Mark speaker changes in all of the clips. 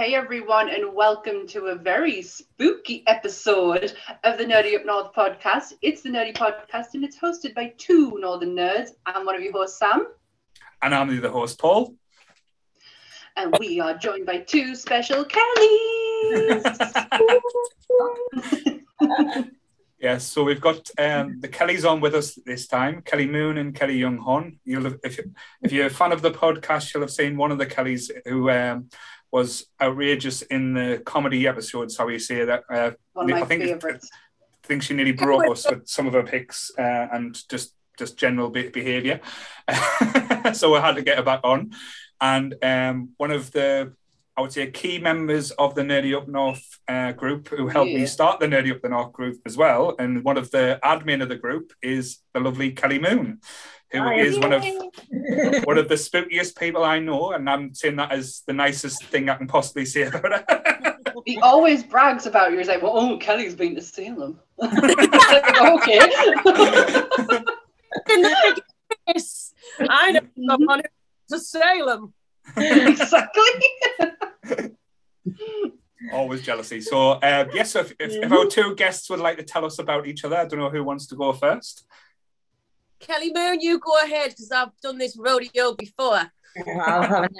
Speaker 1: Hey everyone, and welcome to a very spooky episode of the Nerdy Up North podcast. It's the Nerdy Podcast, and it's hosted by two Northern nerds. I'm one of your hosts, Sam.
Speaker 2: And I'm the other host, Paul.
Speaker 1: And we are joined by two special Kellys.
Speaker 2: Yes, so we've got um, the Kellys on with us this time, Kelly Moon and Kelly Young Hon. You'll have, if, if you're a fan of the podcast, you'll have seen one of the Kellys who um, was outrageous in the comedy episodes, how you say that. Uh,
Speaker 1: One of my
Speaker 2: I think,
Speaker 1: favourites.
Speaker 2: I think she nearly broke us with some of her picks uh, and just just general be- behaviour. so I had to get her back on. And um, one of the, I would say, key members of the Nerdy Up North uh, group who helped
Speaker 1: Yeah.
Speaker 2: me start the Nerdy Up the North group as well. And one of the admin of the group is the lovely Kelly Moon, who is one of one of the spookiest people I know, and I'm saying that as the nicest thing I can possibly say about her.
Speaker 1: He always brags about you. He's like, well, oh, Kelly's been to Salem. okay.
Speaker 3: Yes, I know someone who's to Salem.
Speaker 1: exactly.
Speaker 2: Always jealousy. So, uh, yes, so if, if, if our two guests would like to tell us about each other, I don't know who wants to go first.
Speaker 3: Kelly Moon, you go ahead because I've done this rodeo before.
Speaker 4: I'll have it.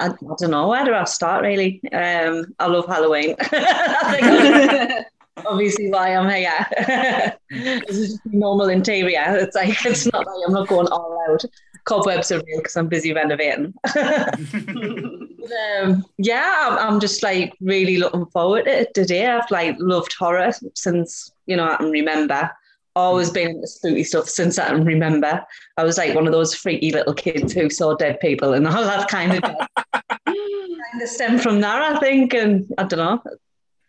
Speaker 4: I, I don't know where do I start really. Um, I love Halloween. I think that's obviously why I'm here. this is just normal interior. It's like it's not like I'm not going all out. Cobwebs are real because I'm busy renovating. um, yeah, I'm, I'm just like really looking forward to it today. I've like loved horror since you know I can remember. Always been into spooky stuff since I can remember. I was like one of those freaky little kids who saw dead people and all that kind of kind of stemmed from that, I think. And I don't know.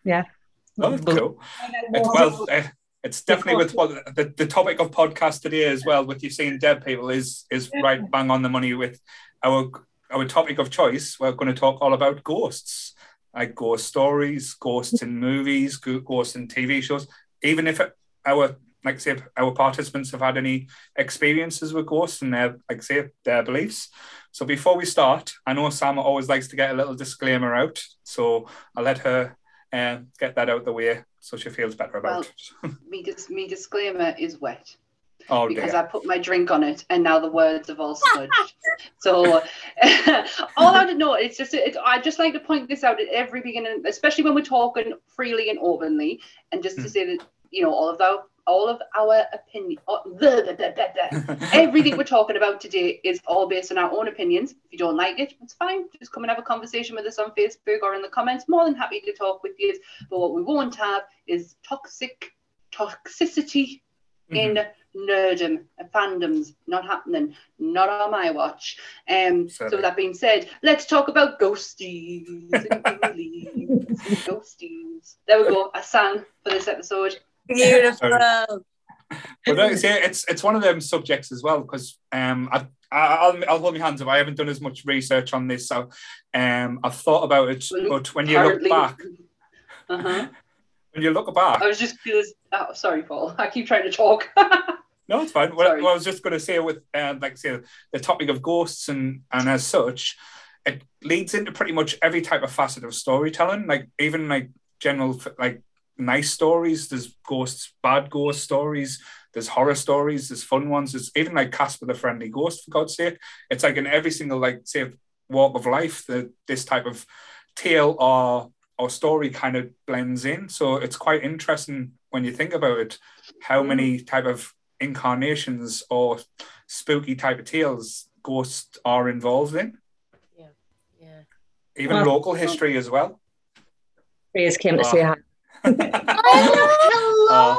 Speaker 4: Yeah.
Speaker 2: Oh, that's cool. It's, well, it's definitely with what the, the topic of podcast today as well, with you seeing dead people, is is right bang on the money with our our topic of choice. We're going to talk all about ghosts, like ghost stories, ghosts in movies, ghosts in TV shows. Even if it, our like say our participants have had any experiences with ghosts and their like say their beliefs. So before we start, I know Sam always likes to get a little disclaimer out, so I'll let her uh, get that out the way so she feels better about it.
Speaker 1: me, dis- me disclaimer is wet
Speaker 2: Oh
Speaker 1: because
Speaker 2: dear.
Speaker 1: I put my drink on it and now the words have all smudged. so all I know, it's just it, I just like to point this out at every beginning, especially when we're talking freely and openly, and just to
Speaker 2: Hmm.
Speaker 1: say that you know all of our all of our opinion, oh, everything we're talking about today is all based on our own opinions. If you don't like it, it's fine. Just come and have a conversation with us on Facebook or in the comments. More than happy to talk with you. But what we won't have is toxic toxicity in nerdom and fandoms. Not happening. Not on my watch. Um, so
Speaker 2: Certainly.
Speaker 1: that being said, let's talk about ghosties and ghoulies and ghosties. There we go. I sang for this episode.
Speaker 3: Beautiful.
Speaker 2: But like I say, it's it's one of them subjects as well because um I, I I'll I'll hold my hands up. I haven't done as much research on this, so um I've thought about it. But when you look back,
Speaker 1: Uh-huh.
Speaker 2: when you look back,
Speaker 1: I was just. Oh, sorry, Paul. I keep trying to talk.
Speaker 2: No, it's fine. What,
Speaker 1: Sorry.
Speaker 2: what I was just going to say with, uh, like, say, the topic of ghosts and and as such, it leads into pretty much every type of facet of storytelling. Like even like general like nice stories. There's ghosts, bad ghost stories. There's horror stories. There's fun ones. There's even like Casper the Friendly Ghost. For God's sake, it's like in every single like say walk of life that this type of tale or or story kind of blends in. So it's quite interesting when you think about it, how mm. many type of incarnations or spooky type of tales ghosts are involved in.
Speaker 3: Yeah. Yeah.
Speaker 2: Even
Speaker 4: Well-
Speaker 2: local history as well.
Speaker 4: Praise came to
Speaker 2: Oh.
Speaker 4: say hi.
Speaker 1: Hello.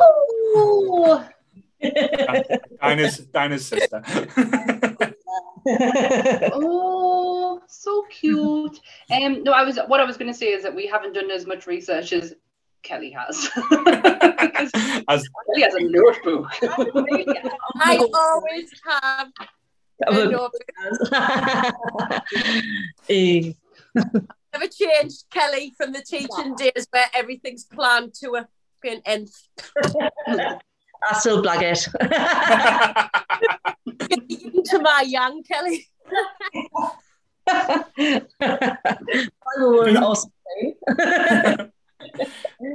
Speaker 2: Dinah's, Dinah's sister.
Speaker 1: oh, so cute. Um, no, I was what I was going to say is that we haven't done as much research as Kelly has.
Speaker 2: As
Speaker 1: Kelly has a notebook.
Speaker 3: I always have a notebook. Never changed, Kelly, from the teaching days where everything's planned to a fucking nth.
Speaker 4: I still blag it.
Speaker 3: Yin to my young, Kelly.
Speaker 4: I will worry One
Speaker 2: Moon?
Speaker 4: or something.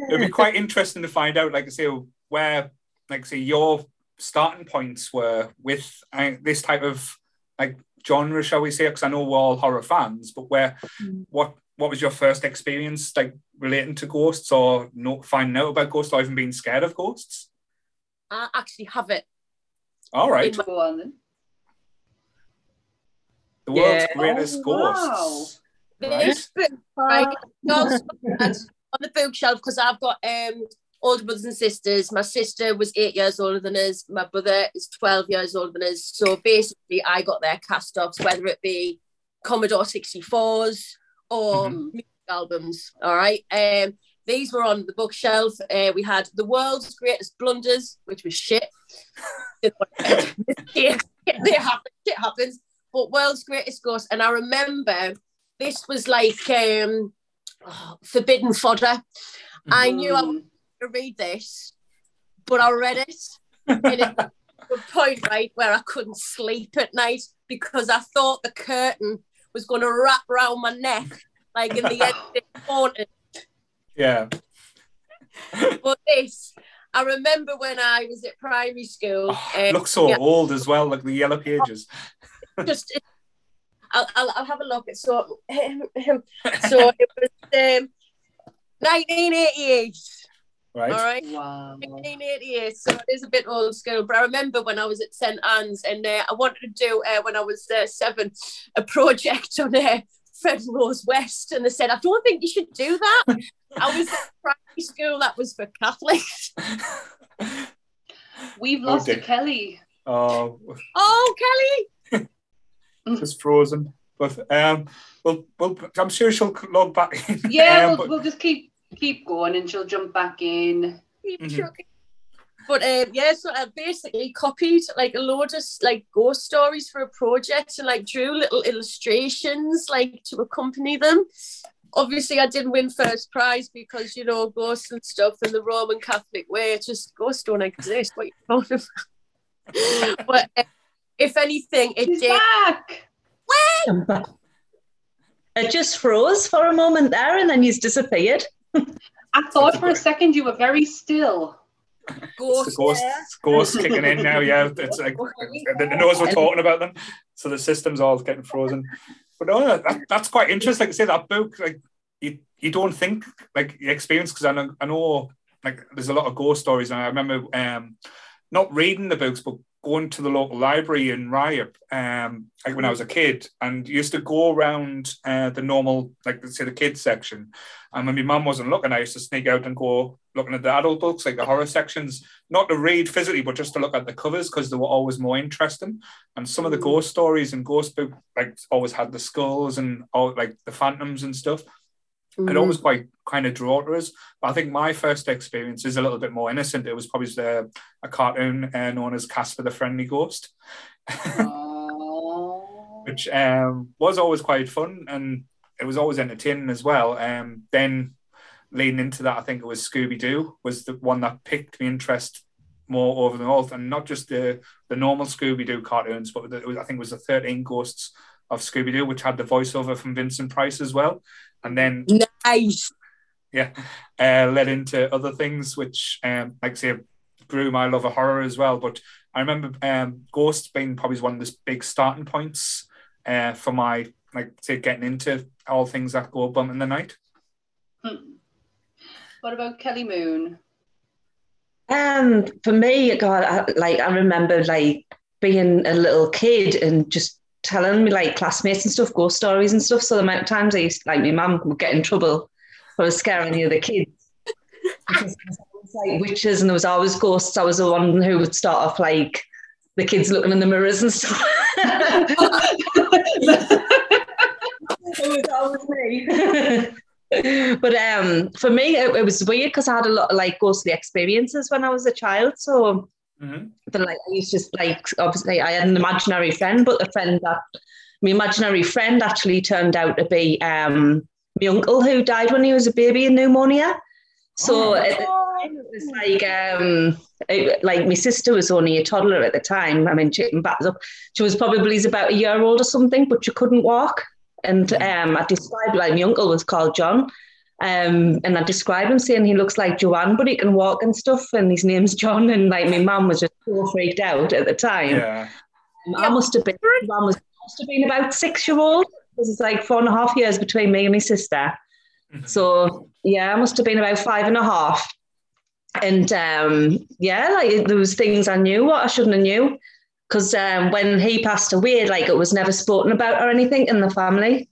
Speaker 2: It'd be quite interesting to find out, like I say, where, like say, your starting points were with uh, this type of like genre, shall we say? Because I know we're all horror fans, but where,
Speaker 4: Mm.
Speaker 2: what, what was your first experience like relating to ghosts, or not finding out about ghosts, or even being scared of ghosts?
Speaker 3: I actually have it.
Speaker 2: All right,
Speaker 3: In
Speaker 1: Go on then.
Speaker 2: the world's
Speaker 4: Yeah.
Speaker 2: greatest
Speaker 1: Oh, wow.
Speaker 2: ghosts. Right.
Speaker 3: Book, right, on the bookshelf because I've got um older brothers and sisters. My sister was eight years older than us. My brother is 12 years older than us. So basically, I got their cast offs, whether it be Commodore 64s or
Speaker 2: Mhm.
Speaker 3: music albums. All right. Um, these were on the bookshelf. Uh, we had The World's Greatest Blunders, which was shit. Mistakes, they happen, shit happens. But World's Greatest Ghost. And I remember this was like um, oh, forbidden fodder. I knew I
Speaker 1: Mm.
Speaker 3: to read this, but I read it. And it was a point, right, where I couldn't sleep at night because I thought the curtain was going to wrap around my neck, like in the end of it haunted.
Speaker 2: Yeah.
Speaker 3: But this, I remember when I was at primary school.
Speaker 2: Oh,
Speaker 3: um,
Speaker 2: looks so
Speaker 3: yeah.
Speaker 2: old as well, like the yellow pages.
Speaker 3: just I'll, I'll, I'll have a look. So, so it was um, 1988.
Speaker 2: Right.
Speaker 3: All right.
Speaker 1: Wow.
Speaker 3: 1988, so it is a bit old school. But I remember when I was at St Anne's and uh, I wanted to do, uh, when I was uh, seven, a project on uh, Fred Rose West. And they said, I don't think you should do that. I was at primary school, that was for Catholics.
Speaker 1: We've
Speaker 2: Oh,
Speaker 1: lost
Speaker 2: dear.
Speaker 1: a Kelly.
Speaker 2: Oh,
Speaker 3: Oh, Kelly!
Speaker 2: just frozen. But um, well, well, I'm sure she'll log back in.
Speaker 1: Yeah,
Speaker 2: Um,
Speaker 1: we'll,
Speaker 2: but-
Speaker 1: we'll just keep keep going and she'll jump back in.
Speaker 3: Keep
Speaker 2: Mhm.
Speaker 3: trucking. But um, yeah, so I basically copied like a load of like ghost stories for a project and like drew little illustrations like to accompany them. Obviously, I didn't win first prize because you know ghosts and stuff in the Roman Catholic way. It's just ghosts don't exist. What you talking about? but uh, if anything, it
Speaker 1: She's
Speaker 3: did.
Speaker 1: back.
Speaker 4: It just froze for a moment there and then he's disappeared.
Speaker 1: I thought for a second you were very still.
Speaker 2: It's ghost,
Speaker 3: yeah.
Speaker 2: ghost kicking in now. Yeah, it's like the knows we're talking about them, so the system's all getting frozen. But no, that, that's quite interesting. Like I say, that book, like you, you don't think like your experience because I know, I know like there's a lot of ghost stories, and I remember um not reading the books, but going to the local library in Ryhope, um, like when I was a kid, and used to go around uh, the normal, like let's say the kids section. And when my mum wasn't looking, I used to sneak out and go looking at the adult books, like the horror sections, not to read physically, but just to look at the covers because they were always more interesting. And some of the
Speaker 1: Mm.
Speaker 2: ghost stories and ghost book, like always had the skulls and all like the phantoms and stuff.
Speaker 3: Mm.
Speaker 2: It always quite kind of draw to us. But I think my first experience is a little bit more innocent. It was probably the, a cartoon uh, known as Casper the Friendly Ghost, which um, was always quite fun and it was always entertaining as well. Um, then leading into that, I think it was Scooby Doo was the one that picked me interest more over than all, and not just the the normal Scooby Doo cartoons, but the, it was, I think it was the Thirteen Ghosts of Scooby Doo, which had the voiceover from Vincent Price as well, and then
Speaker 3: nice.
Speaker 2: yeah, uh, led into other things, which, um, like I say, grew my love of horror as well. But I remember um, Ghosts being probably one of the big starting points uh, for my, like, say, getting into all things that go bump in the night.
Speaker 1: Hmm. What about Kelly Moon?
Speaker 4: Um, for me, God, I, like I remember like being a little kid and just telling me like classmates and stuff ghost stories and stuff. So the amount of times I used like my mum would get in trouble for scaring the other kids. Because there was like witches and there was always ghosts. I was the one who would start off like the kids looking in the mirrors and stuff. it was always me. but um, for me, it, it was weird because I had a lot of like ghostly experiences when I was a child. So,
Speaker 2: Mhm.
Speaker 4: but like I used to like obviously I had an imaginary friend, but the friend that my imaginary friend actually turned out to be um my uncle who died when he was a baby in pneumonia. So
Speaker 2: Oh.
Speaker 4: at the time it was like um it- like my sister was only a toddler at the time. I mean, she, back up, she was probably about a year old or something, but she couldn't walk. And um, I described like my uncle was called John. Um, and I described him saying he looks like Joanne, but he can walk and stuff, and his name's John. And like my mum was just so freaked out at the time.
Speaker 2: Yeah.
Speaker 4: Um, I must have been, mum was must have been about six year old. because it's like four and a half years between me and my sister. So yeah, I must have been about five and a half. And um, yeah, like there was things I knew what I shouldn't have knew. Because um, when he passed away, like it was never spoken about or anything in the family.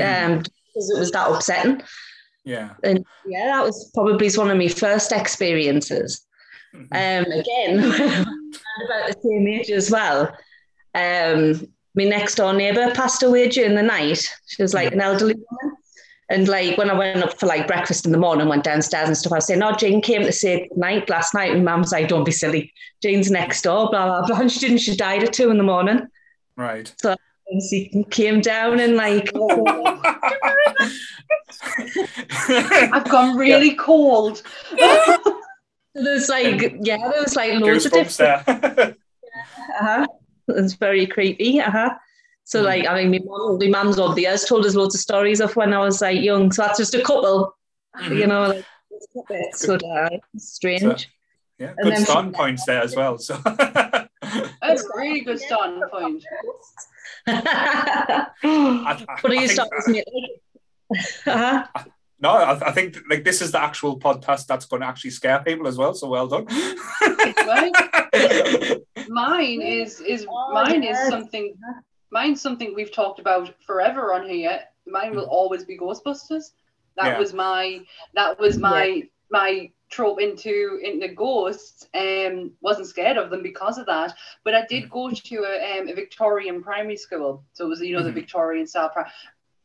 Speaker 4: Um, because it was that upsetting.
Speaker 2: Yeah.
Speaker 4: And yeah, that was probably one of my first experiences. Um, again, about the same age as well. Um, my next door neighbour passed away during the night. She was like an elderly woman. And like when I went up for like breakfast in the morning, went downstairs and stuff, I was saying, Oh, Jane came to say good night last night. And mum's like, Don't be silly. Jane's next door, blah, blah, blah. And she didn't, she died at two in the morning.
Speaker 2: Right.
Speaker 4: So she came down and like,
Speaker 1: I've gone really cold.
Speaker 4: there's like, yeah, there was like loads of
Speaker 2: Goosebumps
Speaker 4: different
Speaker 2: there.
Speaker 4: uh-huh. It's very creepy. Uh-huh. So
Speaker 2: Mm.
Speaker 4: like, I mean, my mum, my mum's over the years told us loads of stories of when I was like young. So that's just a couple,
Speaker 2: Mhm.
Speaker 4: you know, like it's good, uh, strange.
Speaker 2: yeah.
Speaker 4: and
Speaker 2: Good
Speaker 4: then
Speaker 2: starting points there as well. So
Speaker 1: That's a really good starting point.
Speaker 2: I, I,
Speaker 4: what are you
Speaker 2: think-
Speaker 4: stories, uh-huh.
Speaker 2: No, I, I think like this is the actual podcast that's going to actually scare people as well. So well done.
Speaker 1: Mine is is
Speaker 4: Oh,
Speaker 1: mine
Speaker 4: yes.
Speaker 1: is something mine's something we've talked about forever on here. Mine will always be Ghostbusters. That
Speaker 2: Yeah.
Speaker 1: was my that was my my trope into into ghosts. Um, wasn't scared of them because of that. But I did go to a, um, a Victorian primary school, so it was you know the
Speaker 2: Mhm.
Speaker 1: Victorian style. Pri-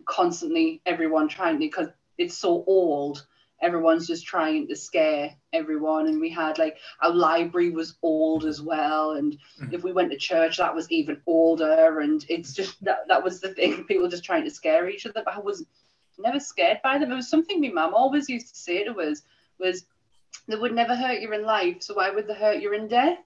Speaker 1: constantly, everyone trying to because it's so old. Everyone's just trying to scare everyone, and we had like our library was old as well, and
Speaker 2: Mhm.
Speaker 1: if we went to church, that was even older, and it's just that that was the thing. People just trying to scare each other, but I was never scared by them. It was something my mum always used to say to us was they would never hurt you in life, so why would they hurt you in death?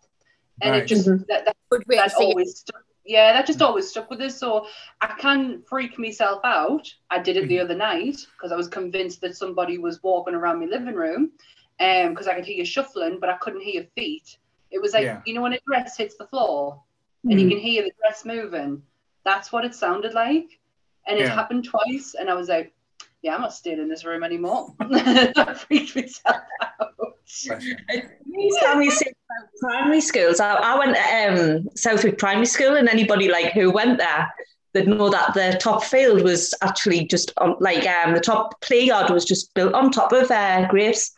Speaker 1: And
Speaker 2: Right.
Speaker 1: it just
Speaker 4: Mhm.
Speaker 1: that, that
Speaker 3: Good way to
Speaker 1: that always stuck. Yeah, that just mm. always stuck with us. So I can freak myself out. I did it the mm-hmm. other night because I was convinced that somebody was walking around my living room, um, because I could hear shuffling, but I couldn't hear feet. It was like
Speaker 2: Yeah.
Speaker 1: you know when a dress hits the floor and you mm. can hear the dress moving. That's what it sounded like, and it
Speaker 2: Yeah.
Speaker 1: happened twice. And I was like, "Yeah, I'm not staying in this room anymore." I freaked myself out.
Speaker 2: Bless.
Speaker 4: Please tell me something about primary schools. I, I went to um, Southwick Primary School, and anybody like who went there, they'd know that the top field was actually just on, like um, the top play yard was just built on top of uh, graves.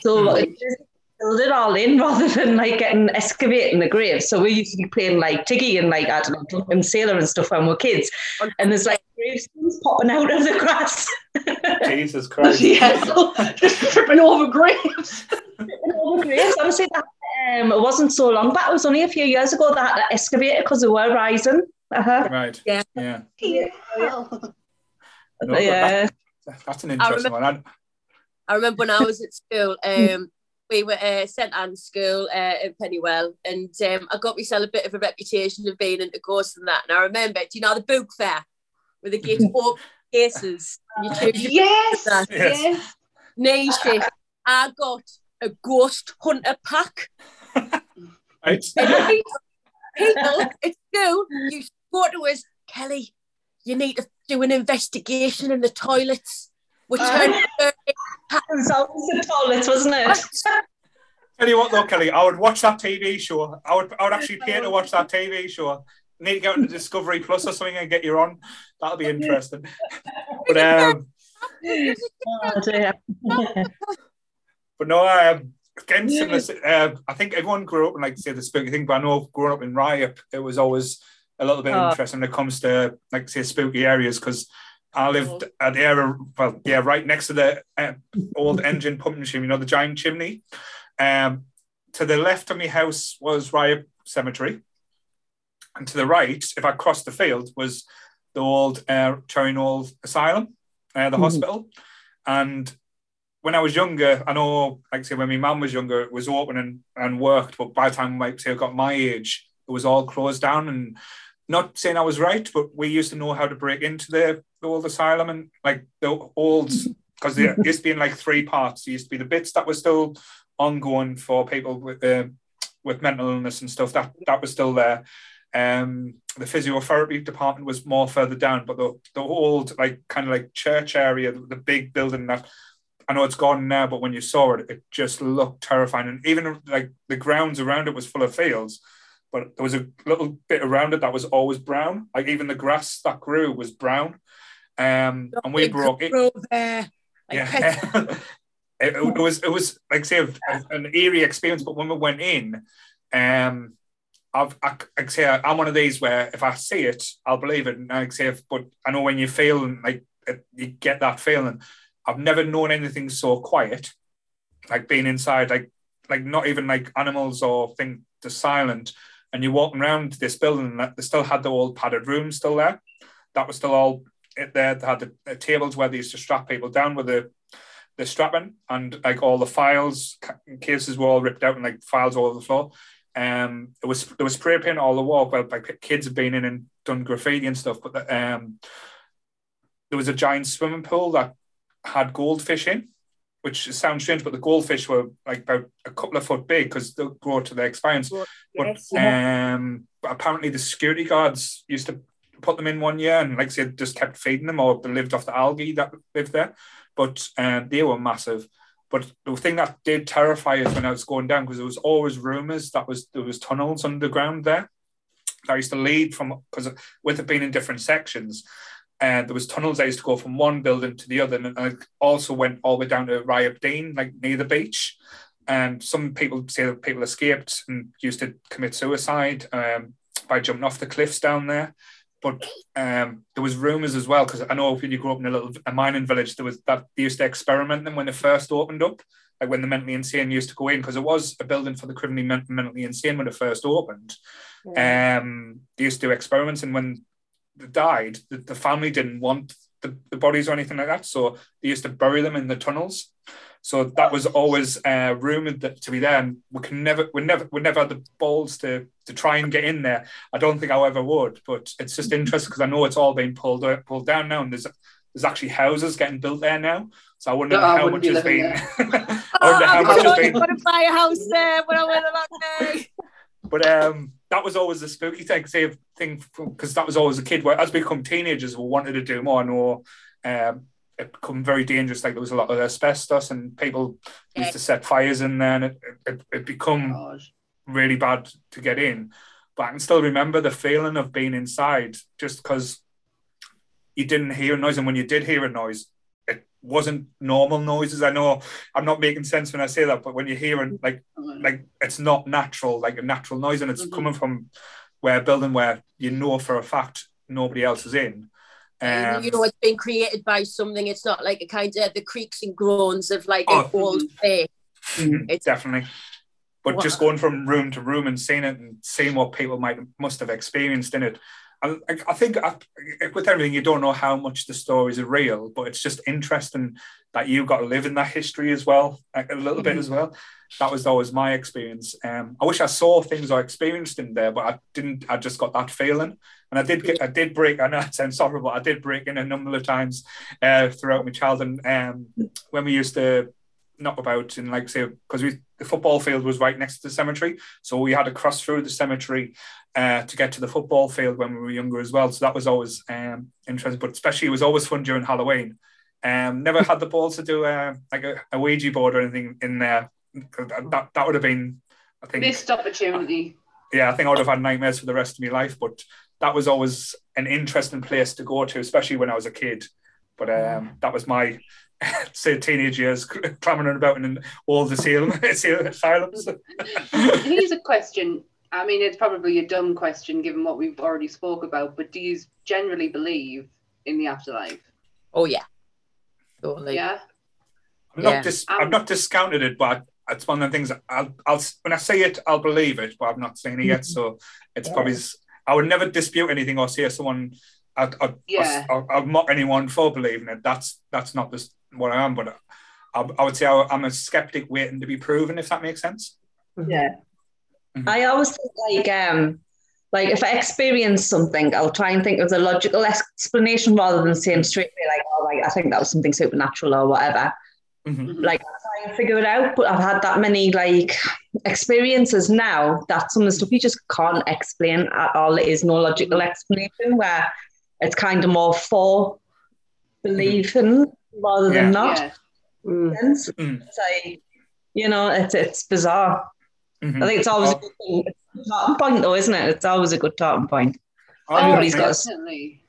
Speaker 4: So
Speaker 2: Mhm.
Speaker 4: It just filled it all in rather than like getting excavating the graves. So we used to be playing like Tiggy and like I don't know, Drunken Sailor and stuff when we were kids. And there's like gravestones popping out of the grass.
Speaker 2: Jesus Christ.
Speaker 1: yeah, just tripping over graves.
Speaker 4: all the graves. Honestly, that, um, it wasn't so long back. It was only a few years ago that I had to excavate it because they were rising. Uh-huh.
Speaker 2: Right.
Speaker 3: Yeah.
Speaker 2: Yeah.
Speaker 1: Hell.
Speaker 2: No,
Speaker 4: yeah.
Speaker 2: that- that's an interesting one. I-
Speaker 3: I remember when I was at school, um, we were uh, St Anne's School uh, in Pennywell, and um, I got myself a bit of a reputation of being into ghosts and that. And I remember, do you know the book fair with the give four cases? And you choose your
Speaker 1: Yes,
Speaker 3: Yes.
Speaker 1: yes.
Speaker 3: nation. I got a ghost hunter pack.
Speaker 2: Right.
Speaker 3: And people, people at school used to go to us, Kelly, you need to do an investigation in the toilets. We turned
Speaker 4: It was always the toilets, wasn't it?
Speaker 2: Tell you what though, Kelly, I would watch that TV show. I would I would actually pay to watch that TV show. Need to get into Discovery Plus or something and get you on. That'll be interesting. But um
Speaker 4: Oh, dear.
Speaker 2: but no, um again, similar, uh, I think everyone grew up and like say the spooky thing, but I know growing up in Ryhope, it was always a little bit
Speaker 4: Oh.
Speaker 2: interesting when it comes to like say spooky areas because I lived at the area, well, yeah, right next to the uh, old engine pumping machine, you know, the giant chimney. Um, to the left of my house was Ryhope Cemetery, and to the right, if I crossed the field, was the old uh, Cherry Knowle Asylum, uh, the
Speaker 4: Mhm.
Speaker 2: hospital. And when I was younger, I know, like I say, when my mum was younger, it was open and, and worked. But by the time, like say, I got my age, it was all closed down. And not saying I was right, but we used to know how to break into the the old asylum and like the old because there used to be in like three parts. There used to be the bits that were still ongoing for people with uh, with mental illness and stuff. That that was still there. Um, the physiotherapy department was more further down, but the the old like kind of like church area, the, the big building that I know it's gone now, but when you saw it, it just looked terrifying. And even like the grounds around it was full of fields, but there was a little bit around it that was always brown. Like even the grass that grew was brown. Um, and we broke it.
Speaker 3: There. Like
Speaker 2: Yeah. it, it was it was like say an eerie experience, but when we went in, um, I've I, like say I'm one of these where if I see it, I'll believe it. And like say, if, but I know when you feel like it, you get that feeling. I've never known anything so quiet, like being inside, like like not even like animals or thing just silent. And you're walking around this building that they still had the old padded room still there. That was still all it there. They had the, the tables where they used to strap people down with the the strapping and like all the files cases were all ripped out and like files all over the floor. Um, it was there was spray paint all the wall. Well, like kids have been in and done graffiti and stuff, but the, um, there was a giant swimming pool that had goldfish in, which sounds strange, but the goldfish were like about a couple of foot big because they'll grow to their experience.
Speaker 3: Yes.
Speaker 2: But um, but apparently the security guards used to put them in one year and like I said, just kept feeding them or lived off the algae that lived there. But um, they were massive. But the thing that did terrify us when I was going down because there was always rumours that was there was tunnels underground there that used to lead from because with it being in different sections. And there was tunnels I used to go from one building to the other, and it also went all the way down to Ryhope Dene, like near the beach. And some people say that people escaped and used to commit suicide um, by jumping off the cliffs down there. But um, there was rumours as well because I know when you grew up in a little a mining village, there was that they used to experiment them when they first opened up, like when the mentally insane used to go in because it was a building for the criminally men- mentally insane when it first opened. Um, they used to do experiments, and when they died, the, the family didn't want the, the bodies or anything like that, so they used to bury them in the tunnels. So that was always uh, rumored that to be there, and we can never, we never, we never had the balls to to try and get in there. I don't think I ever would, but it's just interesting because I know it's all being pulled out, pulled down now, and there's there's actually houses getting built there now. So I wonder
Speaker 1: No,
Speaker 2: how
Speaker 1: wouldn't
Speaker 2: much has been. I wonder how
Speaker 3: oh,
Speaker 2: much has
Speaker 3: I'm
Speaker 2: been
Speaker 3: to buy a house there when I win a lottery.
Speaker 2: But um, that was always the spooky thing, thing because that was always a kid. Where as we become teenagers, we wanted to do more. I know um, it become very dangerous. Like there was a lot of asbestos, and people used to set fires in there, and it it, it become
Speaker 1: God.
Speaker 2: really bad to get in. But I can still remember the feeling of being inside, just because you didn't hear a noise, and when you did hear a noise, it wasn't normal noises. I know I'm not making sense when I say that, but when you're hearing like like it's not natural, like a natural noise, and it's
Speaker 1: Mhm.
Speaker 2: coming from where a building where you know for a fact nobody else is in.
Speaker 3: And
Speaker 2: Um,
Speaker 3: you know, it's been created by something. It's not like a kind of the creaks and groans of like an
Speaker 2: Oh.
Speaker 3: old place.
Speaker 2: mhm,
Speaker 3: it's-
Speaker 2: definitely. But
Speaker 3: Wow.
Speaker 2: just going from room to room and seeing it and seeing what people might must have experienced in it. I, I- think I, with everything, you don't know how much the stories are real, but it's just interesting that you got to live in that history as well, like, a little bit as well. That was always my experience. Um, I wish I saw things I experienced in there, but I didn't. I just got that feeling, and I did get. I did break. I know it sounds horrible. I did break in a number of times uh, throughout my childhood. Um, when we used to knock about and like say because we the football field was right next to the cemetery, so we had to cross through the cemetery uh, to get to the football field when we were younger as well. So that was always um, interesting, but especially it was always fun during Halloween. Um, never had the balls to do uh, like a, a Ouija board or anything in there. That, that, that would have been, I think,
Speaker 1: Missed opportunity.
Speaker 2: yeah, I think I would have had nightmares for the rest of my life. But that was always an interesting place to go to, especially when I was a kid. But um, that was my say teenage years clamoring about in all the asylum, asylums.
Speaker 1: Here's a question. I mean, it's probably a dumb question given what we've already spoke about, but do you generally believe in the afterlife?
Speaker 3: Oh yeah. Totally.
Speaker 1: Yeah.
Speaker 2: I'm not
Speaker 3: Yeah.
Speaker 2: dis-
Speaker 1: Um,
Speaker 2: I've not discounted it, but it's one of the things I'll, I'll when I say it, I'll believe it, but I've not seen it yet. So it's probably I would never dispute anything or say someone I'd, I'd,
Speaker 1: Yeah.
Speaker 2: I'd, I'd mock anyone for believing it. That's that's not this what I am, but I, I would say I, I'm a skeptic waiting to be proven, if that makes sense.
Speaker 4: Yeah.
Speaker 2: Mhm.
Speaker 4: I always think like um like if I experience something, I'll try and think of the logical explanation rather than saying straight away like, oh, like I think that was something supernatural or whatever.
Speaker 2: Mhm.
Speaker 4: Like I try and figure it out, but I've had that many like experiences now that some of the stuff you just can't explain at all. There is no logical explanation where it's kind of more for believing rather than
Speaker 2: Yeah.
Speaker 4: not.
Speaker 1: Yeah.
Speaker 3: Mm.
Speaker 4: Sense.
Speaker 2: Mm.
Speaker 4: So, you know, it's it's bizarre.
Speaker 2: Mhm.
Speaker 4: I think it's always
Speaker 2: Oh.
Speaker 4: a good thing. It's a starting point, though, isn't it? It's always a good starting point.
Speaker 2: Oh,
Speaker 4: Everybody's
Speaker 2: I
Speaker 4: got
Speaker 2: think-
Speaker 4: a-
Speaker 1: Definitely.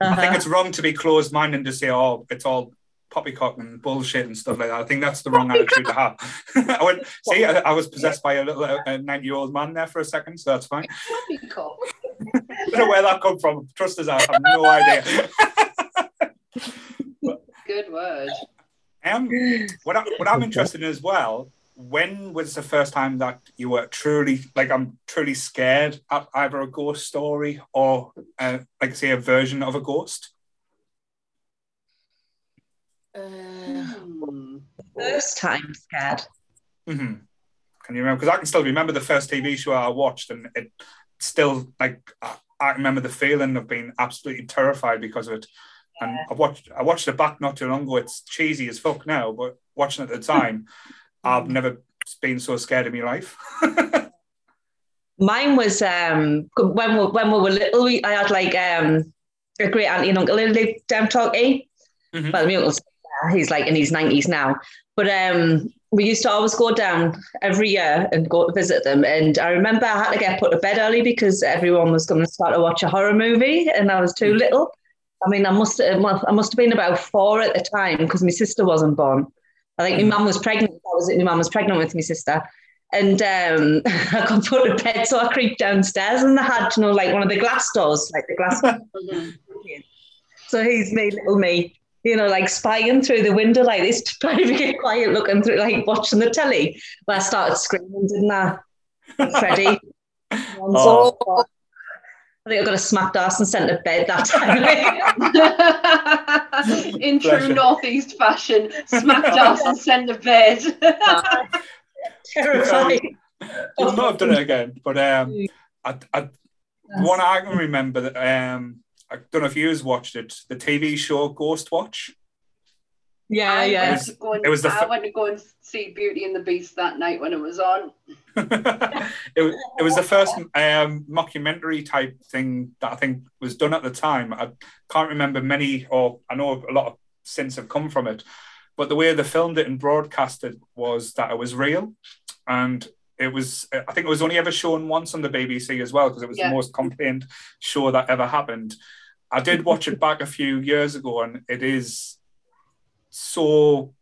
Speaker 2: I think
Speaker 4: Uh-huh.
Speaker 2: it's wrong to be closed-minded and to say, "Oh, it's all poppycock and bullshit and stuff like that." I think that's the wrong attitude to have. I went, see, I, I was possessed by a little uh, ninety-year-old man there for a second, so that's fine.
Speaker 1: Poppycock.
Speaker 2: I don't know where that come from. Trust us, I have no idea.
Speaker 1: Good word.
Speaker 2: um, what, I, what I'm interested in as well. When was the first time that you were truly, like, I'm truly scared at either a ghost story or, uh, like, say, a version of a ghost?
Speaker 3: Uh,
Speaker 1: Hmm.
Speaker 4: First time scared.
Speaker 2: Mm-hmm. Can you remember? Because I can still remember the first TV show I watched, and it still like I, I remember the feeling of being absolutely terrified because of it. And I watched I watched it back not too long ago. It's cheesy as fuck now, but watching it at the time, I've never been so scared in my life.
Speaker 4: Mine was um when we, when we were little. We, I had like um a great auntie and uncle who lived down Torquay.
Speaker 2: Mhm.
Speaker 4: Well, my uncle's he's like in his nineties now, but um we used to always go down every year and go to visit them. And I remember I had to get put to bed early because everyone was going to start to watch a horror movie, and I was too little. I mean, I must I must have been about four at the time because my sister wasn't born. I think my mum was pregnant. That was. My mum was pregnant with my sister. And um, I got put to bed, so I creeped downstairs, and they had, you know, like one of the glass doors, like the glass. So he's made little me, you know, like spying through the window like this, trying to get quiet, looking through, like watching the telly. But I started screaming, didn't I, Freddie?
Speaker 2: Oh.
Speaker 4: So, I think I got a smacked ass and sent to bed that time.
Speaker 1: In true
Speaker 2: Pleasure.
Speaker 1: northeast fashion, smacked ass and sent to bed.
Speaker 4: Terrifying.
Speaker 2: I would not have done it again, but um, I, I, one I can remember that um, I don't know if you have watched it, the TV show Ghostwatch.
Speaker 4: Yeah,
Speaker 1: I
Speaker 4: yeah.
Speaker 1: went to go and,
Speaker 2: It was the
Speaker 1: I
Speaker 2: f-
Speaker 1: went to go and see Beauty and the Beast that night when it was on.
Speaker 2: it, was, it was the first um, mockumentary type thing that I think was done at the time. I can't remember many, or I know a lot of since have come from it, but the way they filmed it and broadcasted was that it was real, and it was. I think it was only ever shown once on the BBC as well because it was
Speaker 1: Yeah.
Speaker 2: the most complained show that ever happened. I did watch it back a few years ago, and it is so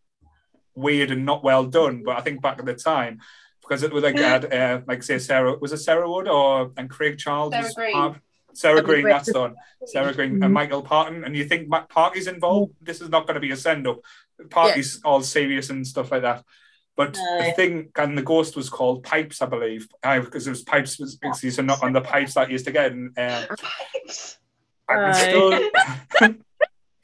Speaker 2: weird and not well done. But I think back at the time, because it was like had uh, like say Sarah was it Sarah Wood or and Craig Charles
Speaker 1: Sarah
Speaker 2: was
Speaker 1: Green.
Speaker 2: part- Sarah Greene,
Speaker 3: great.
Speaker 2: that's the one. Sarah Greene and Michael Parkinson, and you think Matt Party's involved? This is not going to be a send up. Party's all serious and stuff like that. But the
Speaker 4: Aye.
Speaker 2: thing, and the ghost was called Pipes, I believe, uh, because it was Pipes was because he used to on the pipes that used to get. And uh, I can still,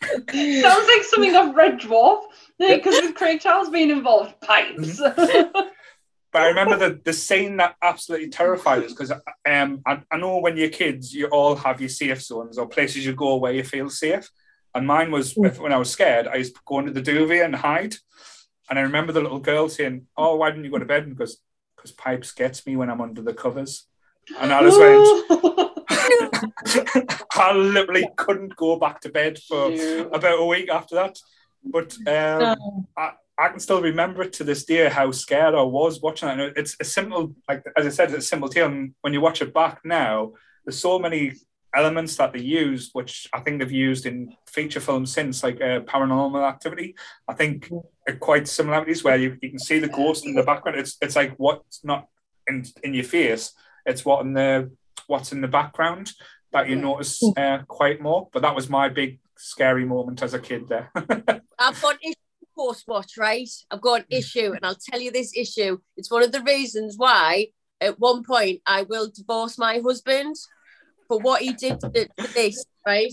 Speaker 1: Sounds like something of Red Dwarf. Because with Craig Charles being involved, pipes.
Speaker 2: But I remember the, the scene that absolutely terrified us because um, I, I know when you're kids, you all have your safe zones or places you go where you feel safe. And mine was if, when I was scared, I used to go into the duvet and hide. And I remember the little girl saying, Oh, why didn't you go to bed? And because because pipes gets me when I'm under the covers. And I just went, I literally couldn't go back to bed for
Speaker 1: No.
Speaker 2: about a week after that. But um, I, I can still remember it to this day how scared I was watching it. And it's a simple, like as I said, it's a simple tale. And when you watch it back now, there's so many elements that they used, which I think they've used in feature films since, like uh, Paranormal Activity. I think are quite similarities where you, you can see the ghost in the background. It's it's like what's not in in your face. It's what in the what's in the background that you
Speaker 1: Yeah.
Speaker 2: notice uh, quite more. But that was my big scary moment as a kid there.
Speaker 3: I've got issue with Ghostwatch, right? I've got an issue, and I'll tell you this issue. It's one of the reasons why at one point I will divorce my husband for what he did to, to this, right?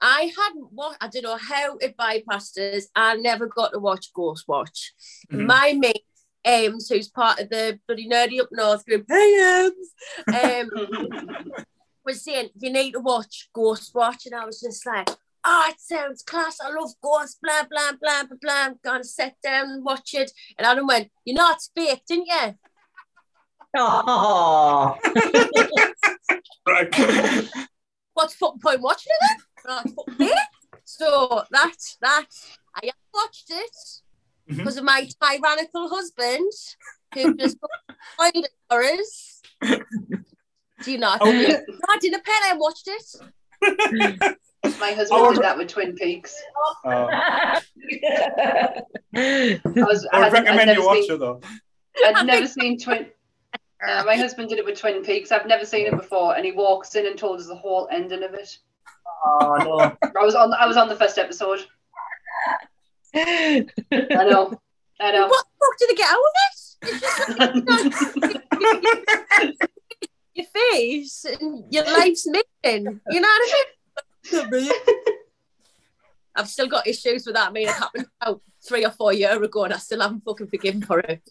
Speaker 3: I hadn't what I don't know how it bypassed us. I never got to watch Ghostwatch.
Speaker 2: Mhm.
Speaker 3: My mate Ames, who's part of the bloody nerdy up north group, hey Ames, um, was saying you need to watch Ghostwatch, and I was just like, oh, it sounds class. I love Ghost, blah blah blah blah blah. I'm gonna sit down and watch it, and Adam went, you know it's fake, didn't you?
Speaker 4: Oh.
Speaker 2: Right.
Speaker 3: What's the fucking point watching it then? It's fucking fake. So that's that. I have watched it
Speaker 2: Mhm.
Speaker 3: because of my tyrannical husband who just find it for us. Do you not?
Speaker 2: Oh, yeah.
Speaker 3: I didn't pay. I watched it.
Speaker 1: My husband
Speaker 2: Oh,
Speaker 1: did that with Twin Peaks.
Speaker 2: Oh,
Speaker 1: I was.
Speaker 2: I would
Speaker 1: I
Speaker 2: recommend you watch
Speaker 1: seen,
Speaker 2: it though.
Speaker 1: I'd never seen Twin. Uh, my husband did it with Twin Peaks. I've never seen it before, and he walks in and told us the whole ending of it.
Speaker 4: oh no.
Speaker 1: I was on. I was on the first episode. I know. I know.
Speaker 3: What the fuck did I get out of it? Your face and your life's missing. You know what I mean? I've still got issues with that. I mean, it happened about three or four years ago, and I still haven't fucking forgiven for it.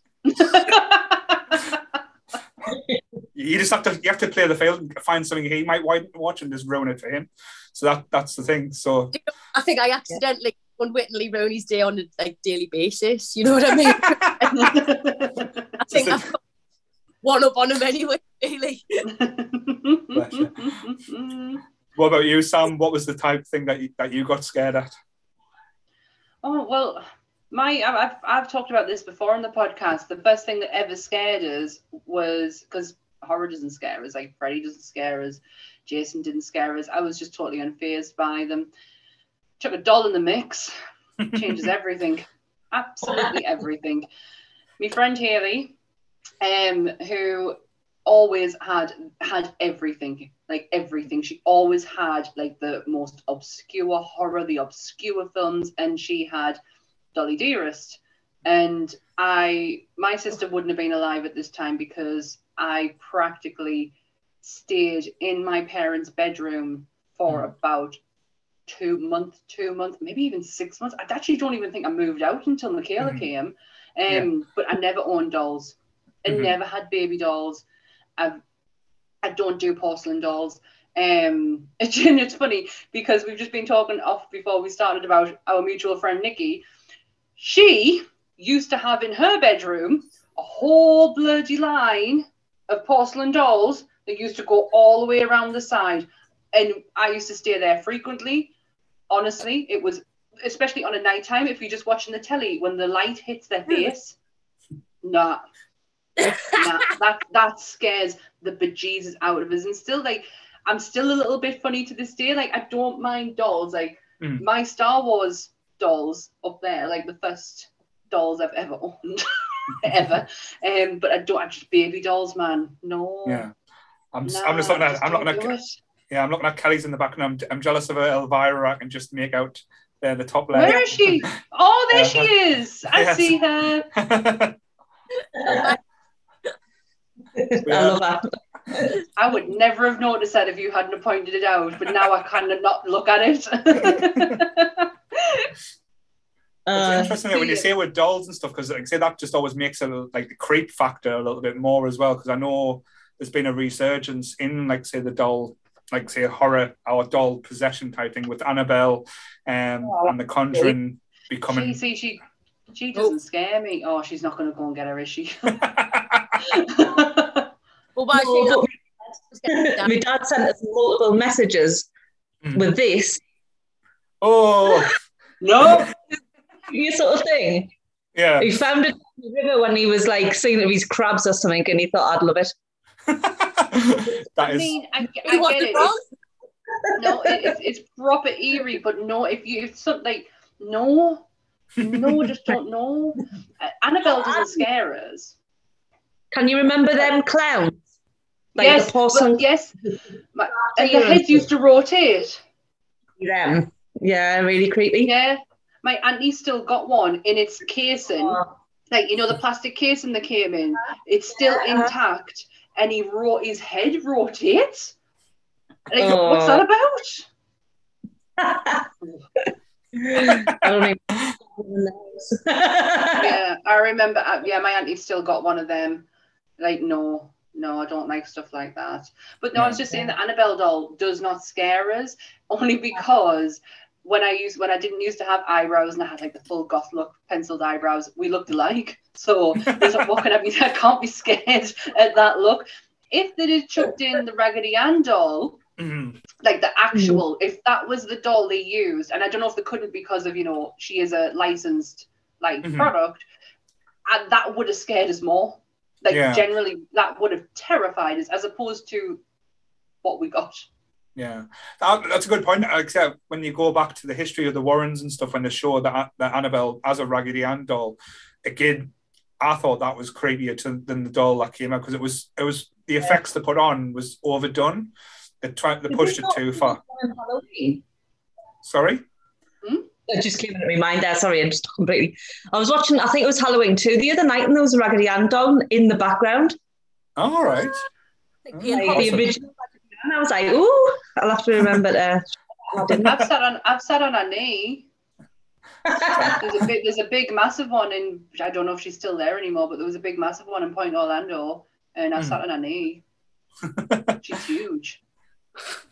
Speaker 2: You just have to you have to play the film, find something he might wa- watch, and just ruin it for him. So that that's the thing. So
Speaker 3: I think I accidentally unwittingly ruin his day on a like daily basis. You know what I mean? I think I've got one up on him anyway. Really.
Speaker 2: What about you, Sam? What was the type thing that you, that you got scared at?
Speaker 1: Oh well, my I've I've- I've talked about this before on the podcast. The first thing that ever scared us was because horror doesn't scare us. Like Freddy doesn't scare us. Jason didn't scare us. I was just totally unfazed by them. Chuck a doll in the mix changes everything. Absolutely everything. My friend Haley, um, who always had had everything, like everything. She always had like the most obscure horror, the obscure films, and she had Dolly Dearest. And I, my sister wouldn't have been alive at this time because I practically stayed in my parents' bedroom for
Speaker 2: Mm.
Speaker 1: about two months, two months, maybe even six months. I actually don't even think I moved out until Michaela
Speaker 2: Mhm.
Speaker 1: came. Um,
Speaker 2: Yeah.
Speaker 1: but I never owned dolls. I
Speaker 2: Mhm.
Speaker 1: never had baby dolls. I've, I don't do porcelain dolls. Um, it's funny because we've just been talking off before we started about our mutual friend Nikki. She used to have in her bedroom a whole bloody line of porcelain dolls that used to go all the way around the side. And I used to stay there frequently. Honestly, it was especially on a nighttime if you're just watching the telly when the light hits their face. Nah. nah, that that scares the bejesus out of us. And still like I'm still a little bit funny to this day. Like I don't mind dolls. Like
Speaker 2: Mm.
Speaker 1: my Star Wars dolls up there, like the first dolls I've ever owned. ever. Um, but I don't actually baby dolls, man. No.
Speaker 2: Yeah, I'm
Speaker 1: Nah,
Speaker 2: I'm just looking at I'm
Speaker 1: don't
Speaker 2: looking
Speaker 1: do
Speaker 2: at
Speaker 1: it.
Speaker 2: Yeah I'm looking at Kelly's in the back and I'm I'm jealous of her Elvira. I can just make out there the top leg.
Speaker 1: Where is she? Oh, there she
Speaker 2: Uh-huh.
Speaker 1: is. I
Speaker 2: Yes.
Speaker 1: see her.
Speaker 4: I love that.
Speaker 1: I would never have noticed that if you hadn't pointed it out, but now I kind of not look at it.
Speaker 2: It's
Speaker 4: Uh,
Speaker 2: interesting that when you say with dolls and stuff, because like I say that just always makes it like the creep factor a little bit more as well. Because I know there's been a resurgence in like say the doll, like say a horror or doll possession type thing with Annabelle, um,
Speaker 4: Oh,
Speaker 2: and The Conjuring
Speaker 1: she
Speaker 2: becoming.
Speaker 1: see she she doesn't scare me. Oh, she's not going to go and get her, is she?
Speaker 3: Well, why
Speaker 4: No, my dad sent us multiple messages
Speaker 2: Mm.
Speaker 4: with this
Speaker 2: oh,
Speaker 1: no.
Speaker 4: you sort of thing.
Speaker 2: yeah.
Speaker 4: He found it in the river when he was like seeing of his crabs or something, and he thought I'd love it.
Speaker 2: that
Speaker 1: I
Speaker 2: is.
Speaker 1: mean, I, I get it.
Speaker 3: doll?
Speaker 1: It's, no, it, it's, it's proper eerie, but no, if you if something like no, no, just don't know. Uh, Annabelle doesn't scare us.
Speaker 4: Can you remember them clowns? Like
Speaker 1: yes,
Speaker 4: the porcelain
Speaker 1: but yes, my, and the heads used to rotate.
Speaker 4: them. Yeah, really creepy.
Speaker 1: Yeah, my auntie still got one in its casing,
Speaker 4: Oh,
Speaker 1: like you know the plastic casing that came in. It's still
Speaker 4: Yeah.
Speaker 1: intact, and he wrote his head rotates. Like,
Speaker 4: Oh.
Speaker 1: what's that about?
Speaker 4: I don't even
Speaker 1: Yeah, I remember, uh, yeah, my auntie still got one of them. Like, no, no, I don't like stuff like that. But no, I was just saying the Annabelle doll does not scare us only because when I used when I didn't used to have eyebrows and I had like the full goth look, penciled eyebrows, we looked alike. So there's like walking at me, I can't be scared at that look. If they did chucked in the Raggedy Ann doll,
Speaker 2: Mhm.
Speaker 1: like the actual, if that was the doll they used, and I don't know if they couldn't because of you know she is a licensed like
Speaker 2: Mhm.
Speaker 1: product, and that would have scared us more. Like
Speaker 2: Yeah.
Speaker 1: generally, that would have terrified us as opposed to what we got.
Speaker 2: Yeah, that, that's a good point. Except when you go back to the history of the Warrens and stuff, when they show that that Annabelle as a Raggedy Ann doll, again, I thought that was creepier to, than the doll that came out because it was it was the effects they put on was overdone. They tried they pushed it too far.
Speaker 4: Halloween.
Speaker 2: Sorry.
Speaker 4: It just came into my mind there. Sorry, I'm just completely. I was watching. I think it was Halloween too the other night, and there was a Raggedy Ann doll in the background,
Speaker 2: All right.
Speaker 3: Like,
Speaker 2: Mm.
Speaker 4: like
Speaker 3: yeah,
Speaker 4: the original. Raggedy Ann. I was like, ooh, I'll have to remember to. uh,
Speaker 1: I've sat on I've sat on a knee. There's a big there's a big massive one in I don't know if she's still there anymore, but there was a big massive one in Point Orlando, and I
Speaker 2: Hmm.
Speaker 1: sat on her knee. She's huge.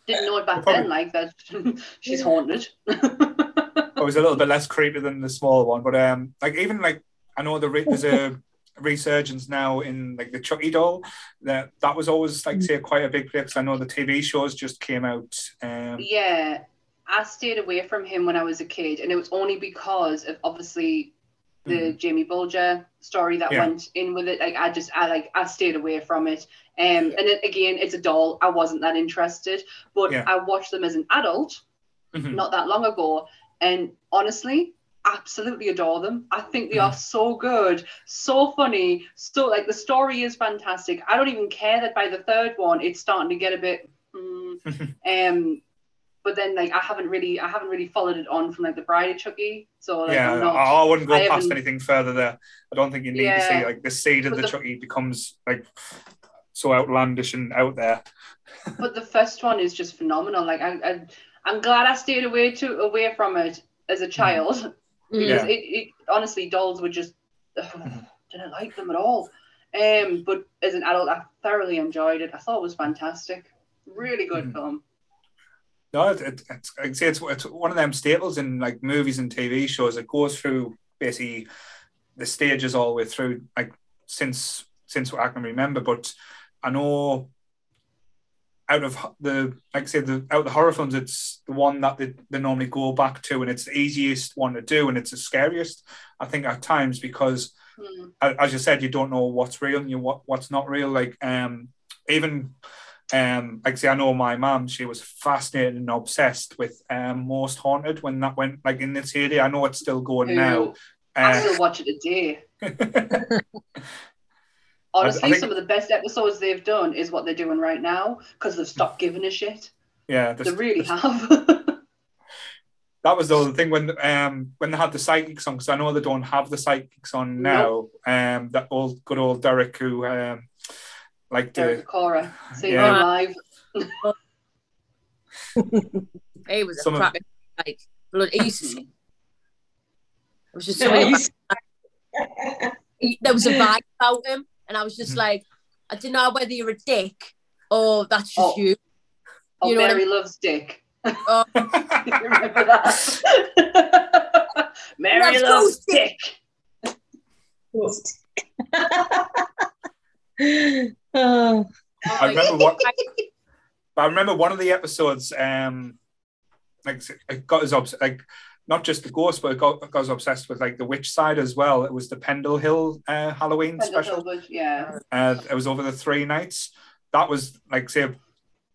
Speaker 1: Didn't know it back
Speaker 2: Probably-
Speaker 1: then, like that. she's haunted.
Speaker 2: it was a little bit less creepy than the small one, but um, like even like I know the re- there's a resurgence now in like the Chucky doll. That that was always like say quite a big place. I know the TV shows just came out. Um,
Speaker 1: Yeah, I stayed away from him when I was a kid, and it was only because of obviously the Jamie Bulger story that
Speaker 2: Mm-hmm. Yeah.
Speaker 1: went in with it. Like I just, I like, I stayed away from it. Um, and again, it's a doll. I wasn't that interested, but
Speaker 2: Yeah.
Speaker 1: I watched them as an adult
Speaker 2: mhm.
Speaker 1: not that long ago, and honestly. Absolutely adore them. I think they are
Speaker 2: Mm-hmm.
Speaker 1: so good, so funny, so like the story is fantastic. I don't even care that by the third one it's starting to get a bit. mm, um, but then like I haven't really I haven't really followed it on from like the Bride of Chucky. So like
Speaker 2: yeah,
Speaker 1: I'm not
Speaker 2: I, I wouldn't go
Speaker 1: I
Speaker 2: past anything further there. I don't think you need to see like the seed of the
Speaker 1: the-
Speaker 2: Chucky becomes like so outlandish and out there.
Speaker 1: but the first one is just phenomenal. Like I, I I'm glad I stayed away to away from it as a child
Speaker 3: Mm.
Speaker 1: because
Speaker 2: Yeah.
Speaker 1: it, it honestly dolls were just didn't like them at all. Um, but as an adult, I thoroughly enjoyed it. I thought it was fantastic. Really good
Speaker 2: Mhm.
Speaker 1: film.
Speaker 2: No, it, it, it's I'd say it's, it's one of them staples in like movies and TV shows. It goes through basically the stages all the way through, like since since what I can remember. But I know out of the like I said, the out of the horror films, it's the one that they, they normally go back to, and it's the easiest one to do, and it's the scariest. I think at times because a- as you said, you don't know what's real and you what what's not real. Like um, even um, like say, I know my mum, she was fascinated and obsessed with um, Most Haunted when that went like in its heyday. I know it's still going
Speaker 1: Who-
Speaker 2: now.
Speaker 1: I
Speaker 2: Uh,
Speaker 1: still watch it a day.
Speaker 2: I
Speaker 1: Honestly,
Speaker 2: think-
Speaker 1: some of the best episodes they've done is what they're doing right now because they've stopped giving a shit.
Speaker 2: yeah,
Speaker 1: They really have.
Speaker 2: that was the other thing when um when they had the psychics on because I know they don't have the psychics on now. Um, that old good old Derek who um like
Speaker 1: Derek
Speaker 2: the
Speaker 1: Cora, see
Speaker 2: Yeah.
Speaker 1: him live.
Speaker 3: He was a
Speaker 2: Some of-
Speaker 3: Like, blood, he used to, it was just
Speaker 4: So
Speaker 3: so
Speaker 4: he's-
Speaker 3: he- there was a vibe about him, and I was just
Speaker 2: Mhm.
Speaker 3: like, I don't know whether you're a dick or that's just
Speaker 1: Oh.
Speaker 3: you.
Speaker 1: Oh,
Speaker 3: You know what I
Speaker 1: Mary loves Dick.
Speaker 3: Oh.
Speaker 1: Remember that? Mary
Speaker 3: Loves
Speaker 1: loves
Speaker 3: Ghost
Speaker 1: Dick.
Speaker 4: Oh,
Speaker 2: I remember what But I remember one of the episodes, um, like it got us obs- like not just the ghost, but it got, got us obsessed with like the witch side as well. It was the Pendle Hill uh, Halloween
Speaker 1: Pendle
Speaker 2: special.
Speaker 1: Hill yeah.
Speaker 2: Uh, it was over the three nights. That was like say,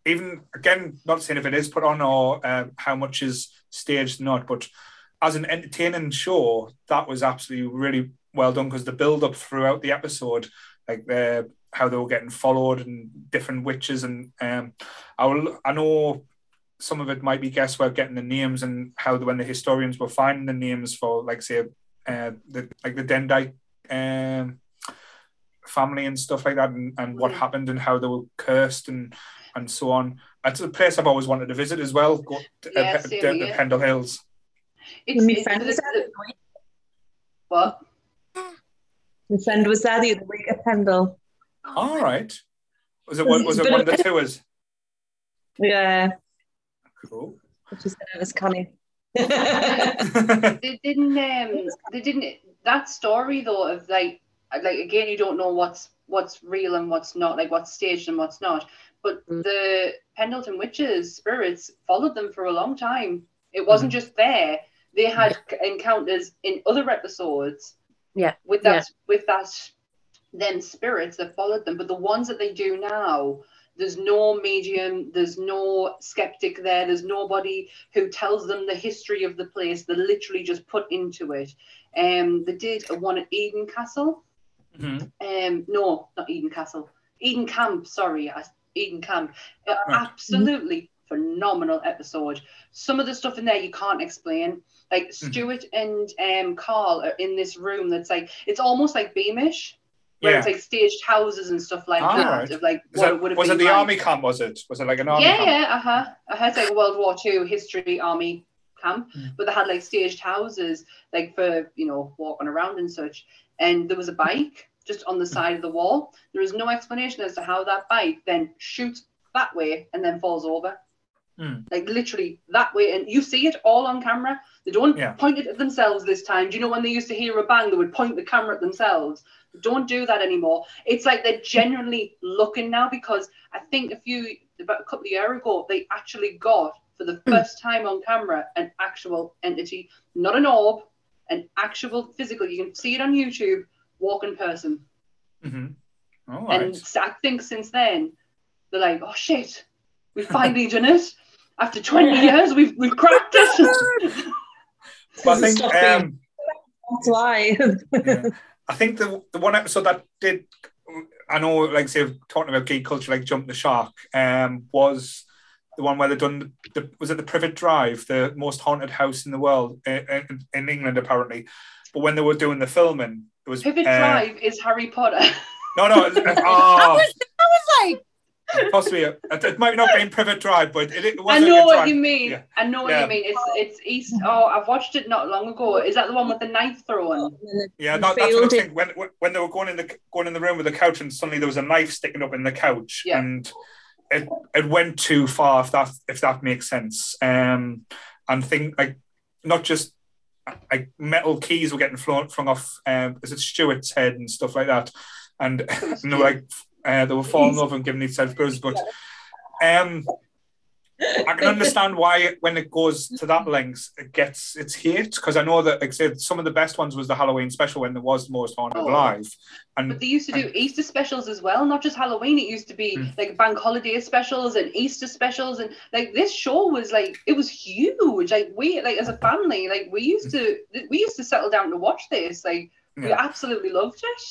Speaker 2: even again, not saying if it is put on or uh, how much is staged, not, but as an entertaining show, that was absolutely really well done because the build up throughout the episode, like the how they were getting followed and different witches, and um, I will, I know some of it might be guesswork getting the names and how the, when the historians were finding the names for like say uh, the like the Demdike um, family and stuff like that, and, and what
Speaker 1: Mhm.
Speaker 2: happened and how they were cursed and and so on. It's a place I've always wanted to visit as well. Go to,
Speaker 1: Yeah,
Speaker 2: uh,
Speaker 1: same
Speaker 2: the, the. Pendle Hills.
Speaker 1: It's,
Speaker 4: my
Speaker 1: it's
Speaker 4: friend
Speaker 1: the-
Speaker 4: said
Speaker 1: the- what?
Speaker 4: My friend was there the other week at Pendle.
Speaker 2: All right. Was it one? Was it one of the tours?
Speaker 4: Yeah,
Speaker 2: Cool.
Speaker 4: she said it was canny.
Speaker 1: they didn't um they didn't that story though of like like again you don't know what's what's real and what's not like what's staged and what's not but
Speaker 3: Mm.
Speaker 1: the pendleton witches spirits followed them for a long time it wasn't just there they had encounters in other episodes
Speaker 3: Yeah,
Speaker 1: with that
Speaker 3: yeah.
Speaker 1: with that them spirits that followed them. But the ones that they do now there's no medium there's no skeptic there there's nobody who tells them the history of the place. They're literally just put into it. Um they did a one at eden castle.
Speaker 2: Mhm.
Speaker 1: um no not eden castle. Eden camp sorry eden camp.
Speaker 2: Right.
Speaker 1: absolutely phenomenal episode. Some of the stuff in there you can't explain. Like stuart and um carl are in this room that's like it's almost like beamish where
Speaker 2: Yeah.
Speaker 1: it's like staged houses and stuff like
Speaker 2: Ah,
Speaker 1: that
Speaker 2: right.
Speaker 1: of like
Speaker 2: Was
Speaker 1: what
Speaker 2: it,
Speaker 1: it would have
Speaker 2: was
Speaker 1: been
Speaker 2: it the
Speaker 1: like.
Speaker 2: army camp? Was it? Was it like an army
Speaker 1: yeah,
Speaker 2: camp?
Speaker 1: yeah, uh huh. I heard like a World War Two history army camp,
Speaker 2: Mm.
Speaker 1: but they had like staged houses, like for you know walking around and such. And there was a bike just on the side of the wall. There is no explanation as to how that bike then shoots that way and then falls over.
Speaker 2: Mm.
Speaker 1: Like literally that way, and you see it all on camera. They don't
Speaker 2: Yeah.
Speaker 1: point it at themselves this time. Do you know when they used to hear a bang, they would point the camera at themselves? Don't do that anymore. It's like they're genuinely looking now because I think a few about a couple of years ago they actually got for the first time on camera an actual entity, not an orb, an actual physical. You can see it on YouTube, walking person.
Speaker 2: hmm All right.
Speaker 1: And I think since then they're like, oh shit, we've finally done it. After 20 years, we've we've cracked it.
Speaker 2: But I think
Speaker 4: Stop being-
Speaker 2: um,
Speaker 4: That's why.
Speaker 2: yeah. I think the the one episode that did, I know, like say, talking about geek culture, like Jump the Shark, um, was the one where they done the was it the Privet Drive, the most haunted house in the world in, in, in England apparently. But when they were doing the filming, it was
Speaker 1: Privet
Speaker 2: uh,
Speaker 1: Drive is Harry Potter.
Speaker 2: No, no, it-
Speaker 3: That
Speaker 2: oh,
Speaker 3: was, that was like,
Speaker 2: possibly it, it might not be in Privet Drive, but it, it was.
Speaker 1: I
Speaker 2: a-
Speaker 1: know what
Speaker 2: drive.
Speaker 1: you mean.
Speaker 2: Yeah.
Speaker 1: I know what
Speaker 2: Yeah.
Speaker 1: you mean. It's it's East. Oh, I've watched it not long ago. Is that the one with the knife throwing?
Speaker 2: Yeah, that, that's what I think. When when they were going in the going in the room with the couch, and suddenly there was a knife sticking up in the couch,
Speaker 1: Yeah.
Speaker 2: and it it went too far. If that if that makes sense, um, and think like not just like metal keys were getting flown flung off. Um, is it Stuart's head and stuff like that, and, and they were like uh, they were falling over and giving themselves bruises, but. Um, I can understand why when it goes to that length, it gets its hate because I know that like I said, some of the best ones was the Halloween special when there was the most haunted
Speaker 1: Oh.
Speaker 2: live,
Speaker 1: But they used to do Easter specials as well, not just Halloween. It used to be
Speaker 2: Mm.
Speaker 1: like bank holiday specials and Easter specials, and like this show was like it was huge. Like we like as a family, like we used to we used to settle down to watch this. Like we
Speaker 2: Yeah.
Speaker 1: absolutely loved it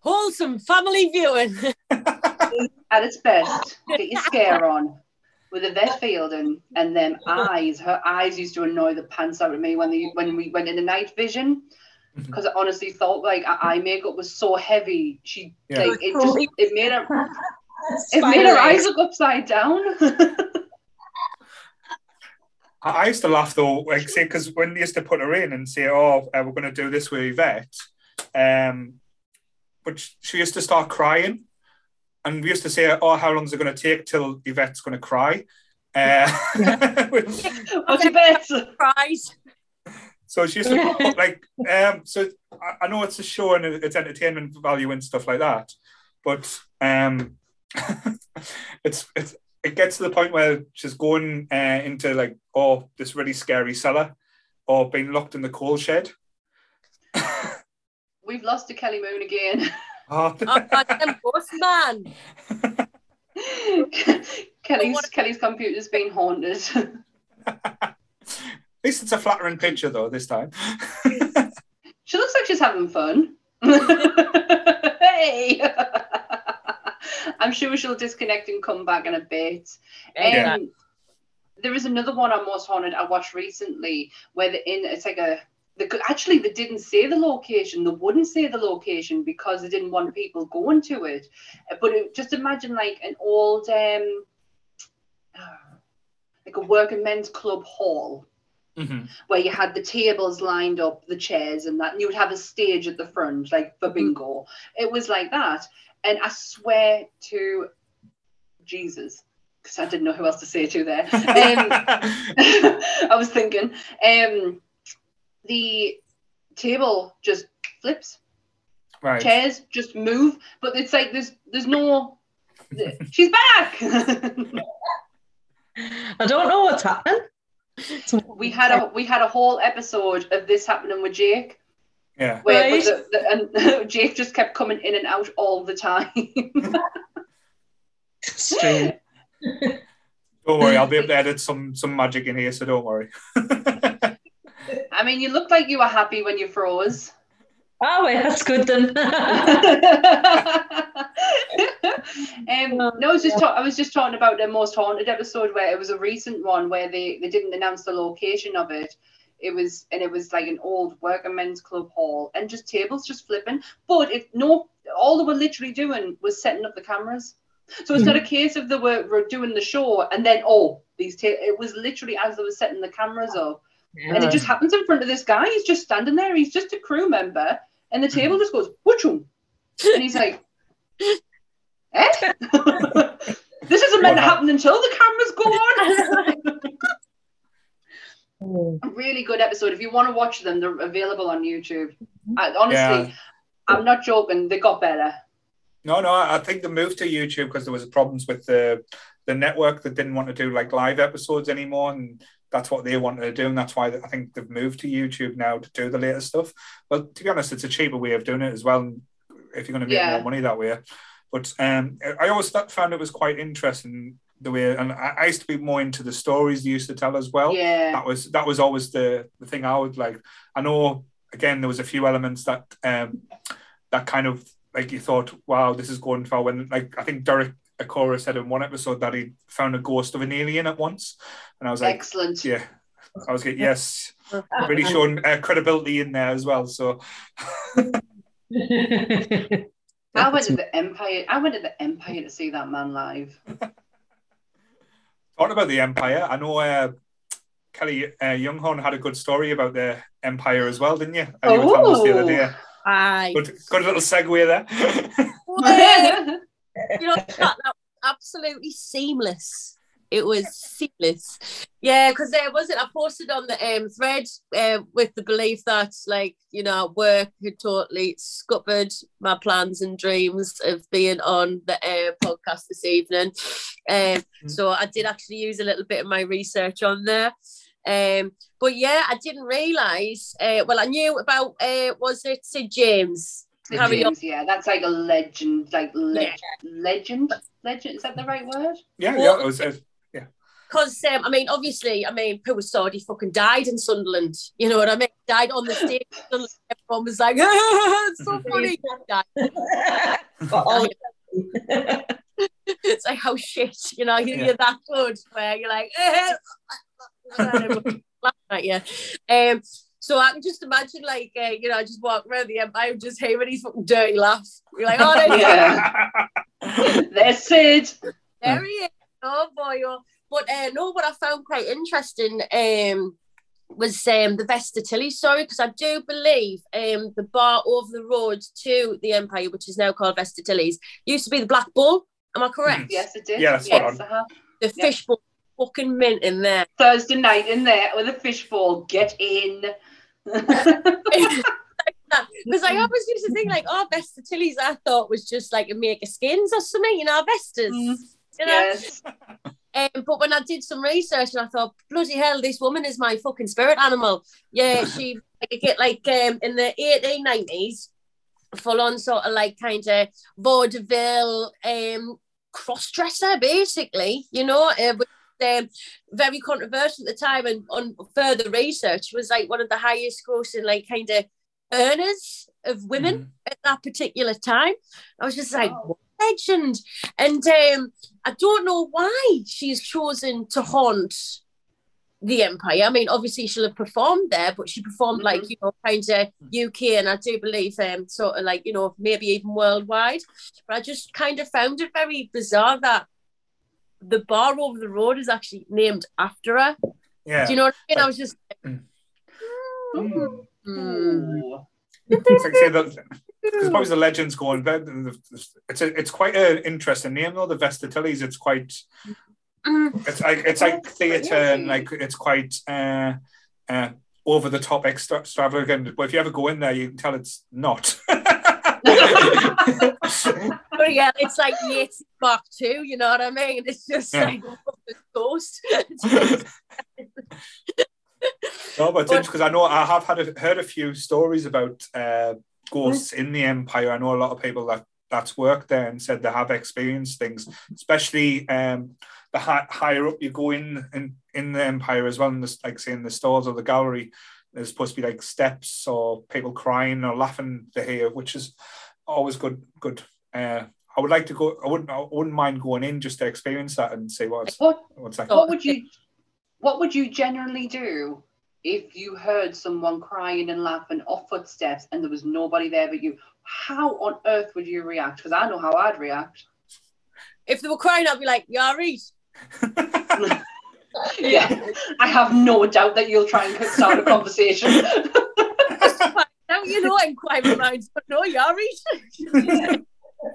Speaker 3: wholesome family viewing.
Speaker 1: at its best. Get your scare on. With Yvette Fielding and them eyes, her eyes used to annoy the pants out of me when they when we went in the night vision. Because I honestly thought like her eye makeup was so heavy. She
Speaker 2: Yeah.
Speaker 1: like it just it made her it made her eyes look upside down.
Speaker 2: I I used to laugh though, like say because when they used to put her in and say, "Oh, uh, we're going to do this with Yvette," um, but she used to start crying, and we used to say, "Oh, how long is it going to take till Yvette's going to cry?" Uh,
Speaker 1: bet?
Speaker 3: Surprise.
Speaker 2: So she used to put, like um so I, I know it's a show and it's entertainment value and stuff like that, but um it's it's it gets to the point where she's going uh, into like oh this really scary cellar or being locked in the coal shed.
Speaker 1: We've lost to Kelly Moon again.
Speaker 2: oh,
Speaker 3: Oh, goddamn ghost man.
Speaker 1: Kelly's Kelly's computer's been haunted.
Speaker 2: At least it's a flattering picture though this time.
Speaker 1: She looks like she's having fun. hey! I'm sure she'll disconnect and come back in a bit.
Speaker 2: Yeah.
Speaker 1: Um, there is another one on Most Haunted I watched recently where the in it's like a the, actually they didn't say the location they wouldn't say the location because they didn't want people going to it but it, just imagine like an old um like a working men's club hall
Speaker 2: hmm
Speaker 1: where you had the tables lined up, the chairs and that, and you would have a stage at the front, like for bingo. It was like that. And I swear to Jesus, because I didn't know who else to say to there. Um, I was thinking, um, the table just flips,
Speaker 2: right.
Speaker 1: chairs just move, but it's like there's there's no. She's back.
Speaker 4: I don't know what's happening.
Speaker 1: we had a we had a whole episode of this happening with Jake,
Speaker 2: Yeah.
Speaker 1: where
Speaker 4: Right.
Speaker 1: the, the, and Jake just kept coming in and out all the time.
Speaker 4: Strange.
Speaker 2: Don't worry, I'll be able to edit some some magic in here, so don't worry.
Speaker 1: I mean, you looked like you were happy when you froze.
Speaker 4: Oh, wait, that's good then.
Speaker 1: um, no, I was just ta- I was just talking about the most haunted episode where it was a recent one where they they didn't announce the location of it. It was and it was like an old working men's club hall and just tables just flipping. But if no, all they were literally doing was setting up the cameras. So it's not a case of they were, were doing the show and then oh these ta- it was literally as they were setting the cameras up and it just happens in front of this guy. He's just standing there. He's just a crew member, and the table just goes whoochum, and he's like, "Eh, this isn't meant to happen until the cameras go on." A really good episode. If you want to watch them, they're available on YouTube. I, honestly,
Speaker 2: Yeah.
Speaker 1: I'm not joking. They got better.
Speaker 2: No, no, I I think they moved to YouTube because there was problems with the the network that didn't want to do like live episodes anymore, and that's what they wanted to do, and that's why I think they've moved to YouTube now to do the later stuff. But to be honest, it's a cheaper way of doing it as well. If you're going to make
Speaker 1: Yeah.
Speaker 2: more money that way, but um, I always found it was quite interesting the way, and I, I used to be more into the stories they used to tell as well
Speaker 1: yeah,
Speaker 2: that was that was always the the thing I would like. I know again there was a few elements that um that kind of like you thought, wow, this is going far. When like I think Derek Acorah said in one episode that he found a ghost of an alien at once, and I was like,
Speaker 1: excellent.
Speaker 2: yeah, I was like, yes, really showing uh, credibility in there as well. So
Speaker 1: I went to the Empire. I went to the Empire to see that man live.
Speaker 2: talking about the Empire, I know. Uh, Kelly uh, Younghorn had a good story about the Empire as well, didn't you? Uh, you were telling us the other day.
Speaker 3: Aye.
Speaker 2: Good, good little segue there.
Speaker 3: You know, that, absolutely seamless. It was seamless. Yeah, because there wasn't. I posted on the um, thread uh, with the belief that, like, you know, work had totally scuppered my plans and dreams of being on the uh, podcast this evening. Um, so I did actually use a little bit of my research on there. Um, but yeah, I didn't realise. Uh, well, I knew about uh, was it Sid James?
Speaker 1: Sid
Speaker 3: Harry
Speaker 1: James, yeah, that's like a legend, like le- legend, legend. Is that the right word?
Speaker 2: Yeah, yeah, it was. Uh,
Speaker 3: Because um, I mean, obviously, I mean, Pooh Sard, he fucking died in Sunderland. You know what I mean? Died on the stage. Sunderland. Everyone was like, "It's so funny." He died.
Speaker 4: But all-
Speaker 3: It's like, how shit, you know, you-
Speaker 2: Yeah.
Speaker 3: you're that good where you're like, eh. laughing at you. Um, so I can just imagine, like, uh, you know, I just walk around the empire, just hearing his fucking dirty laugh. You're like, oh, there,
Speaker 1: Yeah. There's Sid.
Speaker 3: there he is. Oh boy, oh. but uh, no, what I found quite interesting um, was um, the Vesta Tilley story because I do believe um, the bar over the road to the Empire, which is now called Vesta Tilley's, used to be the Black Bull. Am I correct?
Speaker 1: Yes, it did.
Speaker 2: Yeah, that's spot
Speaker 1: yes,
Speaker 2: on.
Speaker 1: uh-huh.
Speaker 3: The
Speaker 1: Yeah.
Speaker 3: fishbowl fucking mint in there.
Speaker 1: Thursday night in there with a fishbowl. Get in.
Speaker 3: Because I always used to think like, oh, Vesta Tilley's, I thought was just like a make of skins or something, you know, Vestas.
Speaker 1: Mm.
Speaker 3: You know?
Speaker 1: yes.
Speaker 3: Um, but when I did some research and I thought, bloody hell, this woman is my fucking spirit animal. Yeah, she like, get like um, in the 1890s, full on sort of like kind of vaudeville um, cross dresser, basically, you know, uh, with, um, very controversial at the time. And on further research, was like one of the highest grossing, like kind of earners of women
Speaker 2: Mhm.
Speaker 3: at that particular time. I was just like,
Speaker 1: Wow.
Speaker 3: legend. And um, I don't know why she's chosen to haunt the Empire. I mean, obviously she'll have performed there, but she performed like, you know, kind of UK and I do believe um sort of like, you know, maybe even worldwide. But I just kind of found it very bizarre that the bar over the road is actually named after her.
Speaker 2: Yeah.
Speaker 3: Do you know what I mean? I was just.
Speaker 2: Mm.
Speaker 3: Mm.
Speaker 1: Ooh.
Speaker 2: Like because probably the legends going. but the- the- It's a, it's quite an interesting name though. The Vesta Tilley's. It's quite.
Speaker 3: Mm.
Speaker 2: It's like it's like theatre and like it's quite uh, uh, over the top extra extravagant. But if you ever go in there, you can tell it's not.
Speaker 3: But yeah, it's like Yates Mark Two. You know what I mean? It's just
Speaker 2: Yeah.
Speaker 3: like the ghost.
Speaker 2: No, but
Speaker 3: But-
Speaker 2: because I know I have had a, heard a few stories about uh, ghosts in the Empire. I know a lot of people that that's worked there and said they have experienced things, especially um, the hi- higher up you go in, in in the Empire as well. In the, like say in the stores or the gallery, there's supposed to be like steps or people crying or laughing to hear, which is always good. Good. Uh, I would like to go. I wouldn't. I wouldn't mind going in just to experience that and see what's
Speaker 1: What
Speaker 2: what's like.
Speaker 1: what would you what would you generally do if you heard someone crying and laughing off footsteps and there was nobody there but you? How on earth would you react? Because I know how I'd react.
Speaker 3: if they were crying, I'd be like, "Yeah, right."
Speaker 1: Yeah, I have no doubt that you'll try and start a conversation.
Speaker 3: Now you know inquiry minds, but no, you're right.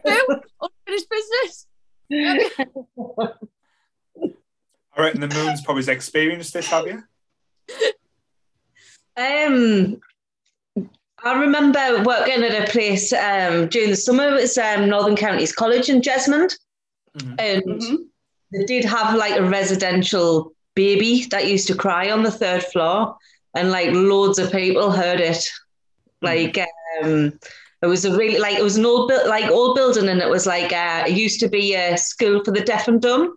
Speaker 3: Who? Unfinished business.
Speaker 2: I reckon the moon's probably experienced this, have you?
Speaker 4: Um, I remember working at a place um, during the summer. It was um, Northern Counties College in Jesmond,
Speaker 2: Mhm.
Speaker 4: and
Speaker 1: Mhm.
Speaker 4: they did have like a residential baby that used to cry on the third floor, and like loads of people heard it. Like um, it was a really like it was an old built like old building, and it was like uh, it used to be a school for the deaf and dumb.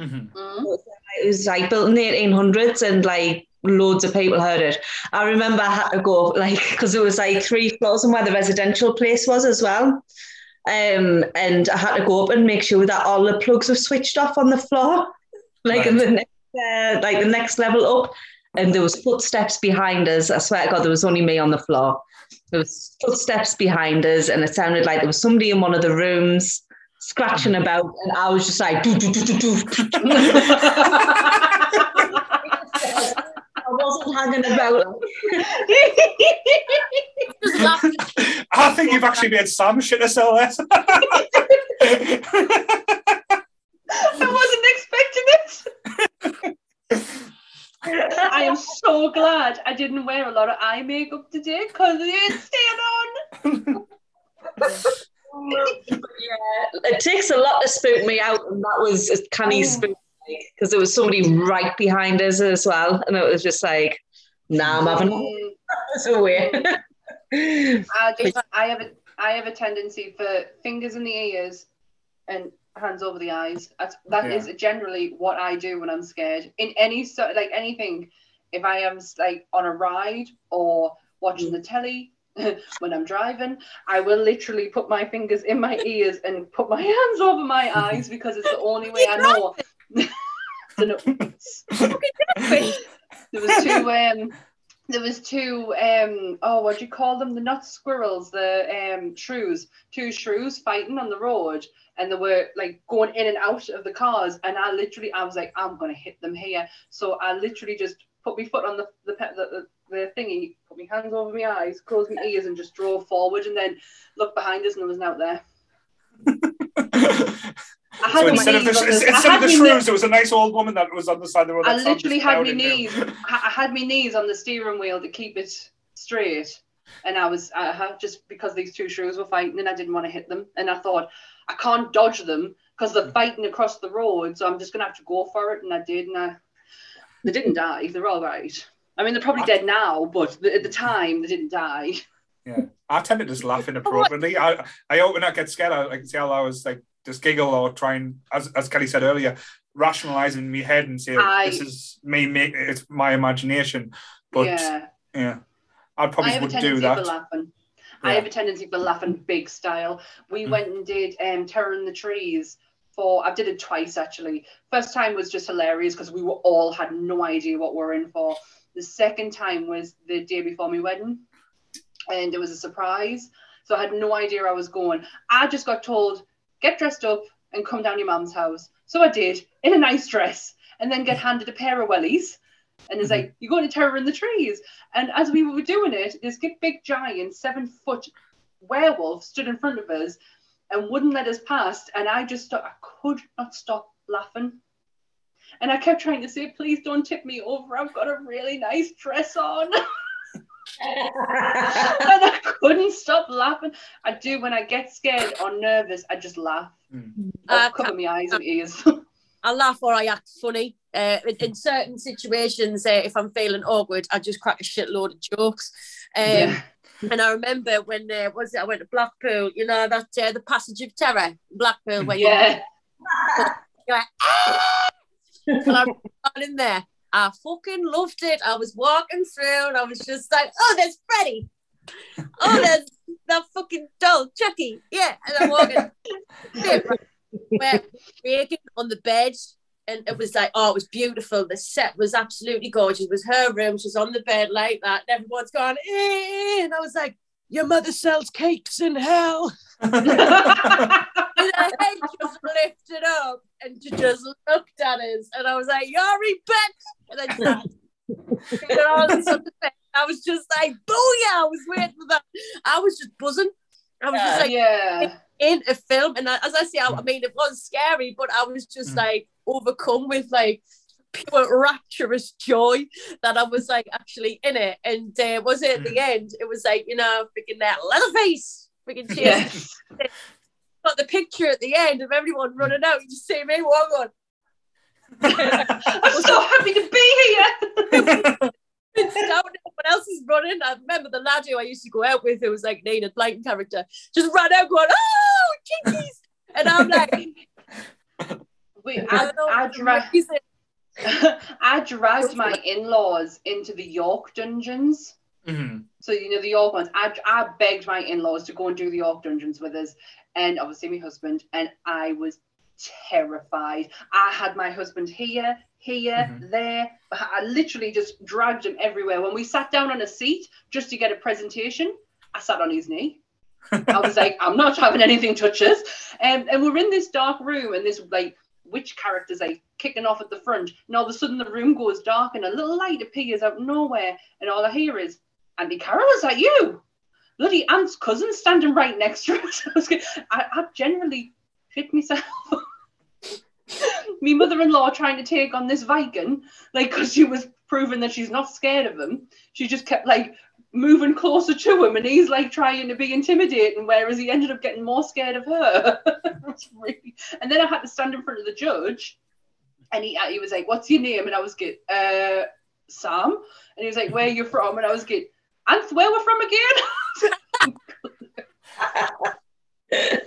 Speaker 2: Mhm.
Speaker 1: Mhm.
Speaker 4: It was like built in the 1800s and like loads of people heard it. I remember I had to go like because it was like three floors and where the residential place was as well. Um, and I had to go up and make sure that all the plugs were switched off on the floor, like in the next, uh, like the next level up. And there was footsteps behind us. I swear to God, there was only me on the floor. There was footsteps behind us, and it sounded like there was somebody in one of the rooms scratching mm. about, and I was just like, "Doo, doo, doo, doo, doo." I wasn't hanging about.
Speaker 2: I think you've actually made Sam shit herself. there.
Speaker 1: I wasn't expecting it. I am so glad I didn't wear a lot of eye makeup today because it's staying on.
Speaker 4: yeah, It takes a lot to spook me out, and that was a canny spook because there was somebody right behind us as well, and it was just like, nah, I'm having
Speaker 1: Mm,
Speaker 4: this away.
Speaker 1: I just I have a I have a tendency for fingers in the ears and hands over the eyes. That's that
Speaker 2: Yeah.
Speaker 1: is generally what I do when I'm scared. In any sort like anything, if I am like on a ride or watching the telly. when I'm driving, I will literally put my fingers in my ears and put my hands over my eyes because it's the only way I know. to know. There was two um there was two um oh what do you call them? The not squirrels, the um shrews, two shrews fighting on the road and they were like going in and out of the cars and I literally I was like, I'm gonna hit them here. So I literally just put my foot on the the, the, the thingy, put my hands over my eyes, closed my ears and just drove forward and then looked behind us and there was not out there. I had
Speaker 2: so instead of the,
Speaker 1: I
Speaker 2: instead of the shrews, there was a nice old woman that was on the side of the road.
Speaker 1: I literally had my knees. I I had my knees on the steering wheel to keep it straight, and I was I had just because these two shrews were fighting, and I didn't want to hit them, and I thought I can't dodge them because they're fighting across the road, so I'm just gonna have to go for it, and I did, and I, they didn't die. They're all right. I mean, they're probably dead now, but at the time they didn't die.
Speaker 2: Yeah, I tend to just laugh inappropriately. I I often I get scared. I like see how I was like just giggle or try and as as Kelly said earlier, rationalize in my head and say
Speaker 1: I-
Speaker 2: this is me. Make it's my imagination. But yeah,
Speaker 1: yeah.
Speaker 2: I
Speaker 1: I
Speaker 2: probably
Speaker 1: a
Speaker 2: would do that.
Speaker 1: laughing. I have a tendency for laughing big style. We
Speaker 2: Mm.
Speaker 1: went and did um, Terror in the Trees for, I did it twice actually. First time was just hilarious because we were all had no idea what we're in for. The second time was the day before my wedding and it was a surprise. So I had no idea I was going. I just got told, get dressed up and come down your mum's house. So I did in a nice dress and then get handed a pair of wellies And it's like, you're going to terror in the trees. And as we were doing it, this big giant seven foot werewolf stood in front of us and wouldn't let us past. And I just, I could not stop laughing. And I kept trying to say, please don't tip me over. I've got a really nice dress on. and I couldn't stop laughing. I do when I get scared or nervous, I just laugh. Mm. Uh, cover my eyes and ears.
Speaker 3: I laugh or I act funny. Uh, in, in, certain situations, uh, if I'm feeling awkward, I just crack a shitload of jokes. Um, yeah. And I remember when uh, was it? I went to Blackpool. You know that uh, the Passage of Terror, Blackpool, where
Speaker 1: yeah.
Speaker 3: you, you're like, ah! I'm in there. I fucking loved it. I was walking through and I was just like, oh, there's Freddy. Oh, there's that fucking doll, Chucky. Yeah. And I'm walking. We're waking on the bed. And it was like, oh, it was beautiful. The set was absolutely gorgeous. It was her room. She's on the bed like that. And everyone's gone, eh. And I was like, your mother sells cakes in hell. and her head just lifted up and she just looked at us. And I was like, Yari, bitch. And then I was just like, booyah. I was waiting for that. I was just buzzing. I was just like,
Speaker 1: yeah.
Speaker 3: in a film. And as I say, I, I mean, it was scary, but I was just mm. like overcome with like pure rapturous joy that I was like actually in it. And uh, was it at the mm. end? It was like, you know, freaking that Leatherface, freaking cheers. Yes. Got the picture at the end of everyone running out. You just see me walk on.
Speaker 1: I'm so happy to be here.
Speaker 3: When everyone else is running. I remember the lad who I used to go out with, who was like Nina Blyton character, just ran out going, "Oh, jinkies!" And I'm like,
Speaker 1: "Wait, I, I, I, I dragged my in-laws into the York dungeons.
Speaker 2: Mm-hmm.
Speaker 1: So you know the York ones. I, I begged my in-laws to go and do the York dungeons with us, and obviously my husband. And I was terrified. I had my husband here, here, mm-hmm. there. I literally just dragged him everywhere. When we sat down on a seat just to get a presentation, I sat on his knee. I was like, I'm not having anything touch us. Um, and we're in this dark room, and this like witch characters like kicking off at the front. And all of a sudden the room goes dark and a little light appears out of nowhere. And all I hear is, Andy Carroll, is that you? Bloody aunt's cousin standing right next to us. I, I generally shit myself. Me mother-in-law trying to take on this Viking, like because she was proving that she's not scared of him. She just kept like moving closer to him and he's like trying to be intimidating whereas he ended up getting more scared of her. Really... and then i had to stand in front of the judge and he, he was like what's your name? And i was get uh sam. And he was like where are you from? And i was get and where we're from again?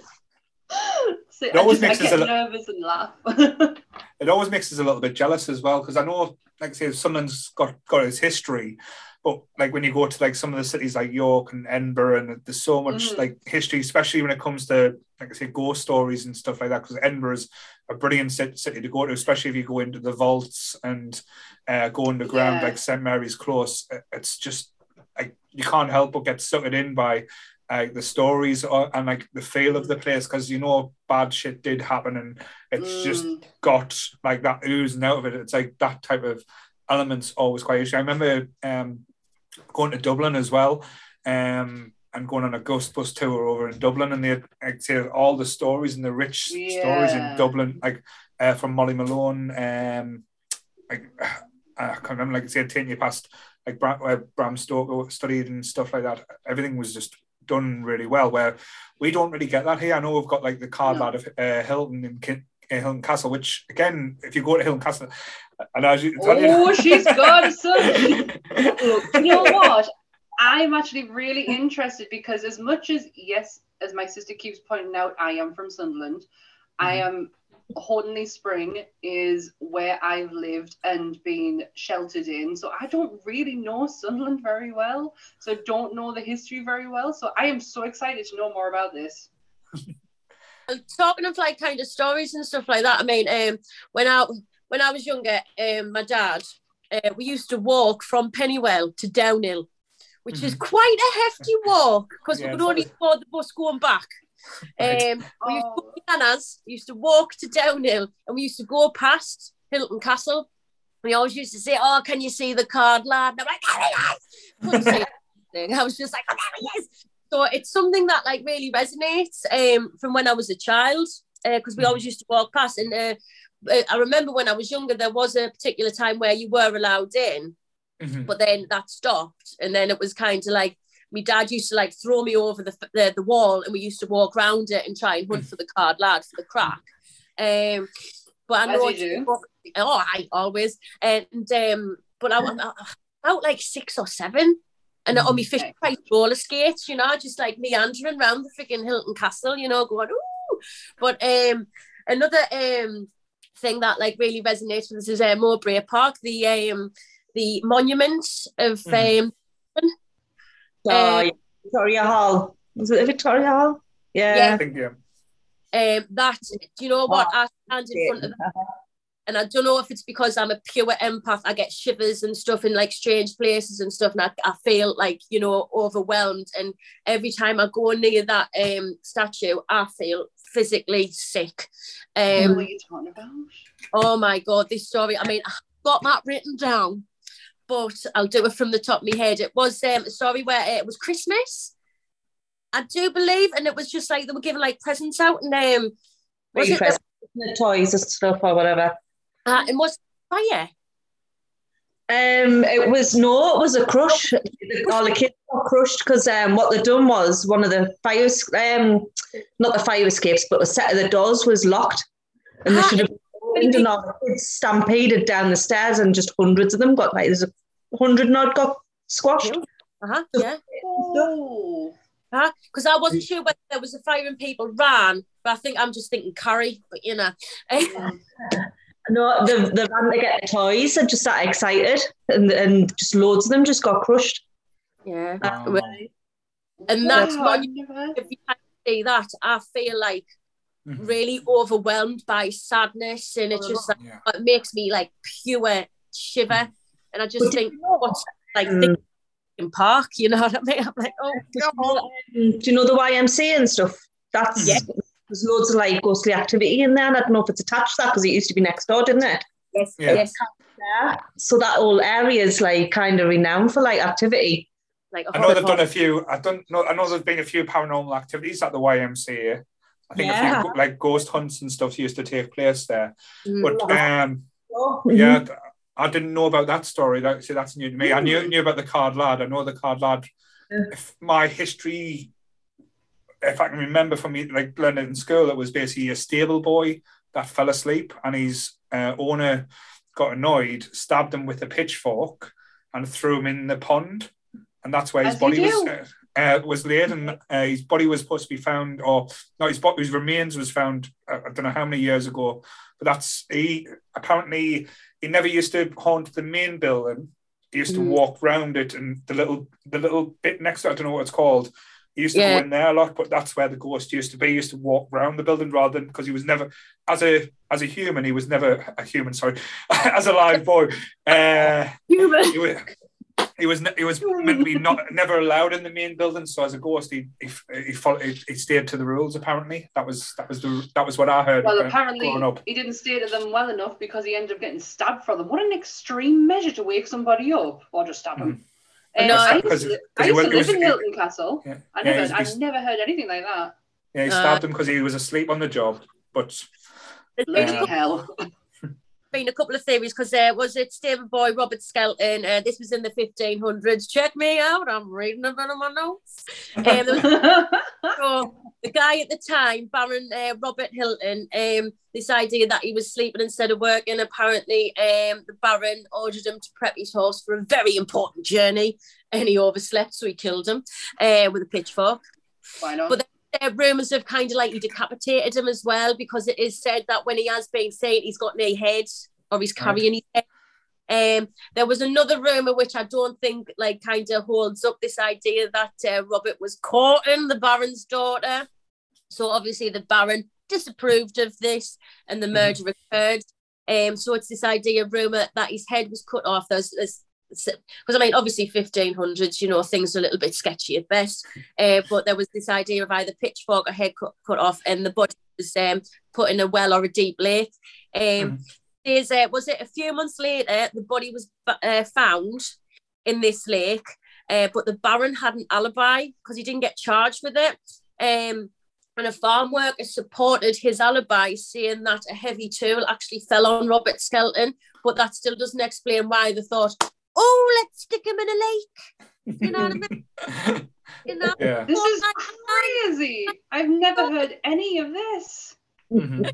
Speaker 1: So it always just, makes us a nervous and laugh.
Speaker 2: It always makes us a little bit jealous as well because i know like I say someone's got got his history but like when you go to like some of the cities like York and Edinburgh, and there's so much mm. like history, especially when it comes to like I say ghost stories and stuff like that. Because Edinburgh is a brilliant city to go to, especially if you go into the vaults and uh, go underground yeah. like St Mary's Close. It's just like you can't help but get sucked in by uh, the stories or, and like the feel of the place because you know bad shit did happen and it's mm. just got like that oozing out of it. It's like that type of elements always quite interesting. I remember um, going to Dublin as well. Um, and going on a ghost bus tour over in Dublin, and they say all the stories and the rich yeah. stories in Dublin, like uh, from Molly Malone. Um, like I can't remember, like I said, ten you past like Bram, uh, Bram Stoker studied and stuff like that. Everything was just done really well. Where we don't really get that here. I know we've got like the card no. out of uh, Hilton and Kin- uh, Hilton Castle, which again, if you go to Hilton Castle, and as you,
Speaker 1: oh, she's got some. you know what? I'm actually really interested because as much as yes, as my sister keeps pointing out, I am from Sunderland. Mm-hmm. I am Houghton-le-Spring is where I've lived and been sheltered in. So I don't really know Sunderland very well. So don't know the history very well. So I am so excited to know more about this.
Speaker 3: Talking of like kind of stories and stuff like that, I mean, um, when I when I was younger, um, my dad, uh, we used to walk from Pennywell to Downhill, which mm-hmm. is quite a hefty walk because yeah, we could only afford the bus going back. Right. Um, we used to go to Nana's, we used to walk to Downhill, and we used to go past Hilton Castle. we always used to say, "Oh, can you see the Cauld, lad?" And I'm like, "There he is!" Couldn't see anything. I was just like, "Oh, there he is!" So it's something that like really resonates um, from when I was a child because uh, we always used to walk past. And uh, I remember when I was younger, there was a particular time where you were allowed in,
Speaker 2: Mhm.
Speaker 3: but then that stopped, and then it was kind of like. My dad used to like throw me over the, the the wall, and we used to walk around it and try and hunt for the Cauld Lad for the crack. Um, but I
Speaker 1: As
Speaker 3: know
Speaker 1: you do.
Speaker 3: oh, I always and um, but I was about like six or seven, and on my fish
Speaker 1: Okay.
Speaker 3: price roller skates, you know, just like meandering around the freaking Hilton Castle, you know, going ooh. But um, another um thing that like really resonates with us is uh, Mowbray Park, the um the monument of
Speaker 2: Mhm.
Speaker 3: um
Speaker 4: Oh, yeah. Victoria Hall. Was it the Victoria Hall? Yeah.
Speaker 3: Yeah.
Speaker 2: I think yeah.
Speaker 3: um that do you know what I stand in front of and I don't know if it's because I'm a pure empath. I get shivers and stuff in like strange places and stuff, and I, I feel like you know overwhelmed. And every time I go near that um statue, I feel physically sick.
Speaker 1: I
Speaker 3: Um,
Speaker 1: what you're talking about.
Speaker 3: oh my god, this story! I mean, I've got that written down, but I'll do it from the top of my head. It was um, a story where it was Christmas, I do believe, and it was just like they were giving like presents out, and um, was it
Speaker 4: present, toys and stuff or whatever.
Speaker 3: Uh, it was fire.
Speaker 4: Um, it was no, it was a crush. All the kids got crushed because um, what they'd done was one of the fire, es- um, not the fire escapes, but a set of the doors was locked, and they
Speaker 3: Ah,
Speaker 4: should have. And all the kids stampeded down the stairs, and just hundreds of them got like there's a hundred and odd got squashed.
Speaker 3: Uh-huh, yeah.
Speaker 1: Oh.
Speaker 3: Because I wasn't sure whether there was a fire and people ran, but I think I'm just thinking curry, but you know.
Speaker 4: No, the they ran to get the toys and just got excited, and and just loads of them just got crushed.
Speaker 3: yeah.
Speaker 2: Wow.
Speaker 3: And that's
Speaker 1: Wow,
Speaker 3: what
Speaker 1: I've
Speaker 3: you,
Speaker 1: never heard.
Speaker 3: every time I see that, I feel like
Speaker 2: Mhm.
Speaker 3: really overwhelmed by sadness, and it's just like,
Speaker 2: Yeah.
Speaker 3: it makes me like pure shiver. And I just
Speaker 4: But
Speaker 3: think,
Speaker 4: you know-
Speaker 3: what's like
Speaker 4: Mm.
Speaker 3: in park, you know what I mean? I'm like, oh god.
Speaker 4: Um, do you know the YMCA and stuff? That's
Speaker 3: Yeah.
Speaker 4: There's loads of like ghostly activity in there. And I don't know if it's attached to that because it used to be next door, didn't it?
Speaker 3: Yes,
Speaker 2: Yeah.
Speaker 3: yes.
Speaker 4: Yeah. So that whole area is like kind of renowned for like activity.
Speaker 3: Like
Speaker 2: I know they've done a few. I don't know. I know there's been a few paranormal activities at the YMCA. I think a few like ghost hunts and stuff used to take place there.
Speaker 3: Mm.
Speaker 2: But um,
Speaker 4: Mm-hmm.
Speaker 2: yeah, I didn't know about that story. That, see, that's new to me. I knew knew about the Cauld Lad. I know the Cauld Lad.
Speaker 4: Yeah.
Speaker 2: If my history, if I can remember from like learning in school, it was basically a stable boy that fell asleep, and his uh, owner got annoyed, stabbed him with a pitchfork, and threw him in the pond, and that's where his
Speaker 1: As
Speaker 2: body was. Uh, uh, was laid and uh, his body was supposed to be found, or no, his, body, his remains was found. Uh, I don't know how many years ago, but that's he apparently he never used to haunt the main building. He used to
Speaker 3: Mm.
Speaker 2: walk round it and the little the little bit next to it, I don't know what it's called. He used to
Speaker 3: Yeah.
Speaker 2: go in there a lot, but that's where the ghost used to be. He used to walk around the building rather than because he was never as a as a human, he was never a human, sorry, as a live boy. Uh,
Speaker 3: Human.
Speaker 2: he was he was ne- he was meant to be not never allowed in the main building. So as a ghost, he he he, followed, he, he stayed to the rules. Apparently, that was that was the that was what I heard.
Speaker 1: Well, apparently
Speaker 2: growing up.
Speaker 1: he didn't stay to them well enough because he ended up getting stabbed for them. What an extreme measure to wake somebody up or just stab them.
Speaker 3: Mm.
Speaker 1: Um,
Speaker 3: No,
Speaker 1: I used
Speaker 2: because-
Speaker 1: to,
Speaker 2: because
Speaker 1: I used
Speaker 2: was-
Speaker 1: to live
Speaker 2: was-
Speaker 1: in Hilton Castle.
Speaker 2: Yeah,
Speaker 1: I never,
Speaker 2: he's-
Speaker 1: I
Speaker 2: he's-
Speaker 1: never heard anything like that.
Speaker 2: yeah, he
Speaker 3: Uh,
Speaker 2: stabbed him because he was asleep on the job. But
Speaker 3: There's
Speaker 1: Bloody
Speaker 3: a
Speaker 1: hell!
Speaker 3: been a couple of theories because there was it stable boy Robert Skelton. Uh, this was in the 1500s. Check me out. I'm reading a bit of my notes. Um, was So the guy at the time, Baron uh, Robert Hilton, um, this idea that he was sleeping instead of working. Apparently, um, the Baron ordered him to prep his horse for a very important journey, and he overslept, so he killed him uh, with a pitchfork.
Speaker 1: Why not?
Speaker 3: But Uh, rumors of kind of like he decapitated him as well, because it is said that when he has been seen, he's got no head or he's
Speaker 2: Right.
Speaker 3: carrying his head. Um, there was another rumor which I don't think like kind of holds up this idea that uh, Robert was courting the Baron's daughter. So obviously the Baron disapproved of this, and the merger occurred. Um, so it's this idea rumor that his head was cut off. There's, there's because I mean, obviously, 1500s, you know, things are a little bit sketchy at best. Uh, but there was this idea of either pitchfork or head cut, cut off, and the body was um, put in a well or a deep lake. Um,
Speaker 2: Mhm.
Speaker 3: there's uh, was it a few months later the body was uh, found in this lake, uh, but the Baron had an alibi because he didn't get charged with it. Um, and a farm worker supported his alibi, saying that a heavy tool actually fell on Robert Skelton, but that still doesn't explain why they thought, oh, let's stick him in a lake. You know what I mean? You know?
Speaker 2: Yeah.
Speaker 1: This is crazy. I've never heard any of this.
Speaker 2: Mhm.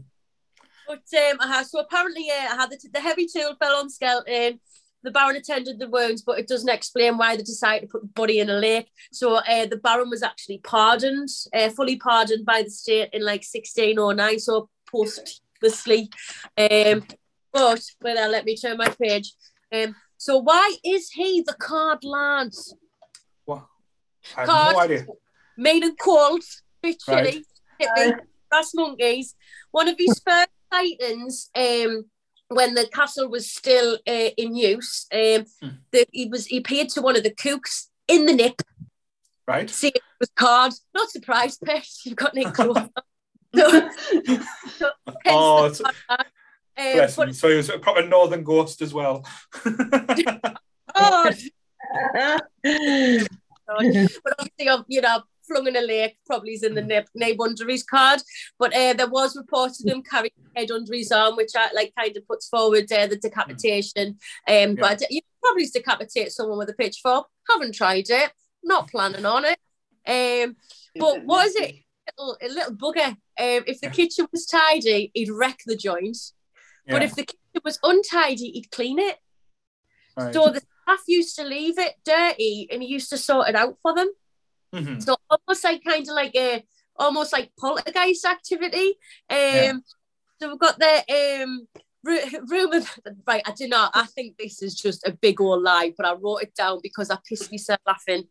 Speaker 3: But um, uh, so apparently, yeah, I had the, the heavy tool fell on Skelton. The Baron attended the wounds, but it doesn't explain why they decided to put the body in a lake. So uh, the Baron was actually pardoned, uh, fully pardoned by the state in like 1609, so posthumously. Um, but well, let me turn my page. Um, so why is he the Cauld Lad?
Speaker 2: What? I have
Speaker 3: Card.
Speaker 2: no idea.
Speaker 3: Made and called, literally,
Speaker 2: Right.
Speaker 3: hippie, brass monkeys. One of his first sightings, um, when the castle was still uh, in use, um,
Speaker 2: Hmm.
Speaker 3: the, he was he appeared to one of the cooks in the nip,
Speaker 2: Right?
Speaker 3: see it was card. Not surprised, Pet. You've got any clothes. on. so, so, hence
Speaker 2: Oh,
Speaker 3: the
Speaker 2: it's-
Speaker 3: Cauld Lad. Um, but.
Speaker 2: So he was a proper northern ghost as well.
Speaker 3: oh, but obviously, I've, you know, flung in a lake, probably is in the nib, nib under his card. But uh, there was reports of him carrying a head under his arm, which I, like kind of puts forward uh, the decapitation. Um, But you probably decapitate someone with a pitchfork. Haven't tried it. Not planning on it. Um, but what is it? Little, a little bugger. Um, if the kitchen was tidy, he'd wreck the joint. But if the kitchen was untidy, he'd clean it.
Speaker 2: right.
Speaker 3: So the staff used to leave it dirty, and he used to sort it out for them.
Speaker 2: Mhm.
Speaker 3: So almost like kind of like a almost like poltergeist activity. Um
Speaker 2: Yeah.
Speaker 3: so we've got the um ru- rumor right, I do not I think this is just a big old lie, but I wrote it down because I pissed myself laughing.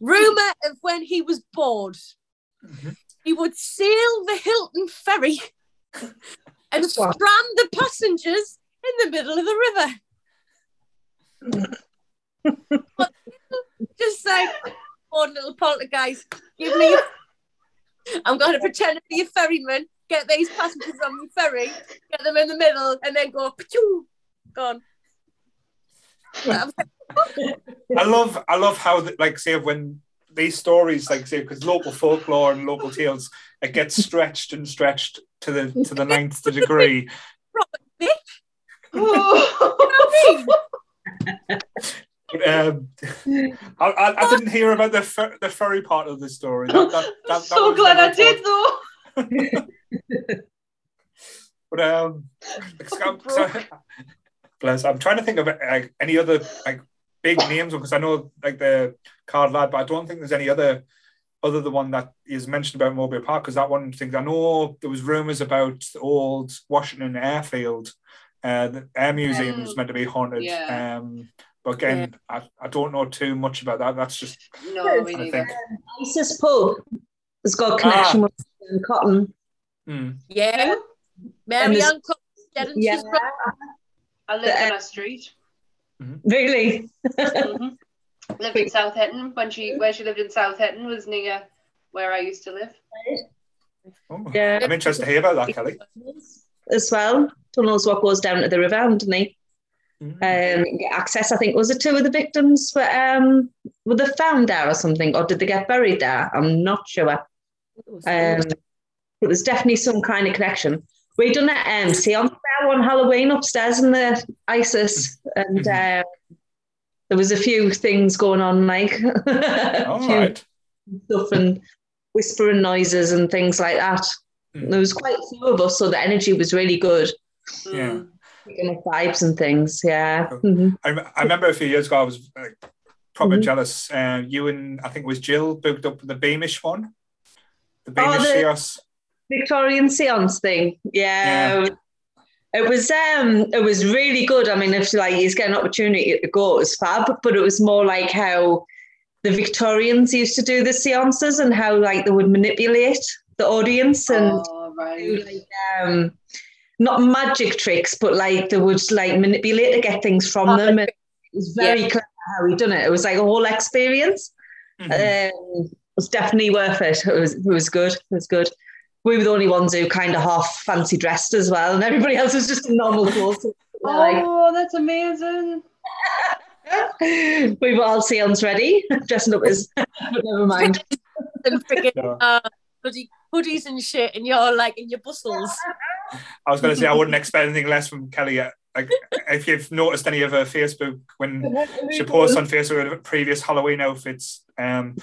Speaker 3: Rumor of when he was bored.
Speaker 2: Mhm.
Speaker 3: He would sail the Hylton ferry and
Speaker 4: Wow.
Speaker 3: strand the passengers in the middle of the river. Just like one little poltergeist, give me. I'm going to pretend to be a ferryman, get these passengers on the ferry, get them in the middle, and then go, "Pachoo," gone.
Speaker 2: I love I love how the, like say when these stories like say because local folklore and local tales it gets stretched and stretched to the to the ninth degree.
Speaker 1: Oh.
Speaker 2: But, um, I, I, I didn't hear about the fur, the furry part of the story. That, that, that,
Speaker 1: so glad I did though.
Speaker 2: But um, I'm, bless. I'm trying to think of like, any other like big names because I know like the Cauld Lad, but I don't think there's any other other than one that is mentioned about Mobile Park because that one thing I know there was rumors about the old Washington airfield. Uh, the air museum was
Speaker 1: Um,
Speaker 2: meant to be haunted.
Speaker 1: yeah.
Speaker 2: Um, but again, I, I don't know too much about that. That's just
Speaker 1: No, me
Speaker 2: I
Speaker 1: neither.
Speaker 2: think.
Speaker 4: Isis Pub has got a connection with Cotton.
Speaker 2: hmm.
Speaker 3: Yeah, Mary
Speaker 4: there's-
Speaker 3: Ann
Speaker 4: Yeah,
Speaker 3: brother.
Speaker 1: I live
Speaker 4: The-
Speaker 1: on a street.
Speaker 4: really.
Speaker 1: Mhm. Lived in South Hetton when she where she lived in South Hetton was near where I used to live.
Speaker 2: Oh,
Speaker 4: Yeah.
Speaker 2: I'm interested to hear about that, Kelly.
Speaker 4: As well. tunnels what goes down to the river underneath?
Speaker 2: Mhm.
Speaker 4: Um, access. I think was it two of the victims were um were they found there or something, or did they get buried there? I'm not sure. Um, but there's definitely some kind of connection. We done a um, seance there one Halloween upstairs in the ISIS, and
Speaker 2: Mhm.
Speaker 4: uh, there was a few things going on, Mike.
Speaker 2: All
Speaker 4: few stuff and whispering noises and things like that.
Speaker 2: Mm.
Speaker 4: There was quite a few of us, so the energy was really good.
Speaker 2: Yeah.
Speaker 4: Picking vibes and things, yeah. Mhm.
Speaker 2: I, I remember a few years ago, I was like, proper
Speaker 4: Mhm.
Speaker 2: jealous. Uh, you and I think it was Jill booked up the Beamish one, the Beamish
Speaker 4: Oh, the-
Speaker 2: Seance.
Speaker 4: Victorian seance thing. Yeah. It was um it was really good. I mean, if like he's getting an opportunity to go, it was fab, but it was more like how the Victorians used to do the seances and how like they would manipulate the audience and
Speaker 1: Oh,
Speaker 4: do like um not magic tricks, but like they would like manipulate to get things from
Speaker 3: Oh,
Speaker 4: them. And it was very clever how he done it. It was like a whole experience.
Speaker 2: Mhm.
Speaker 4: Um, it was definitely worth it. It was it was good. It was good. We were the only ones who kind of half fancy dressed as well, and everybody else was just in normal clothes. Like,
Speaker 1: Oh, that's amazing.
Speaker 4: we were all seance ready, dressing up as, but never mind.
Speaker 3: and freaking
Speaker 2: No.
Speaker 3: uh, bloody hoodies and shit, and you're like in your bustles.
Speaker 2: I was going to say I wouldn't expect anything less from Kelly. uh, Like if you've noticed any of her Facebook when she posts on Facebook with previous Halloween outfits, um,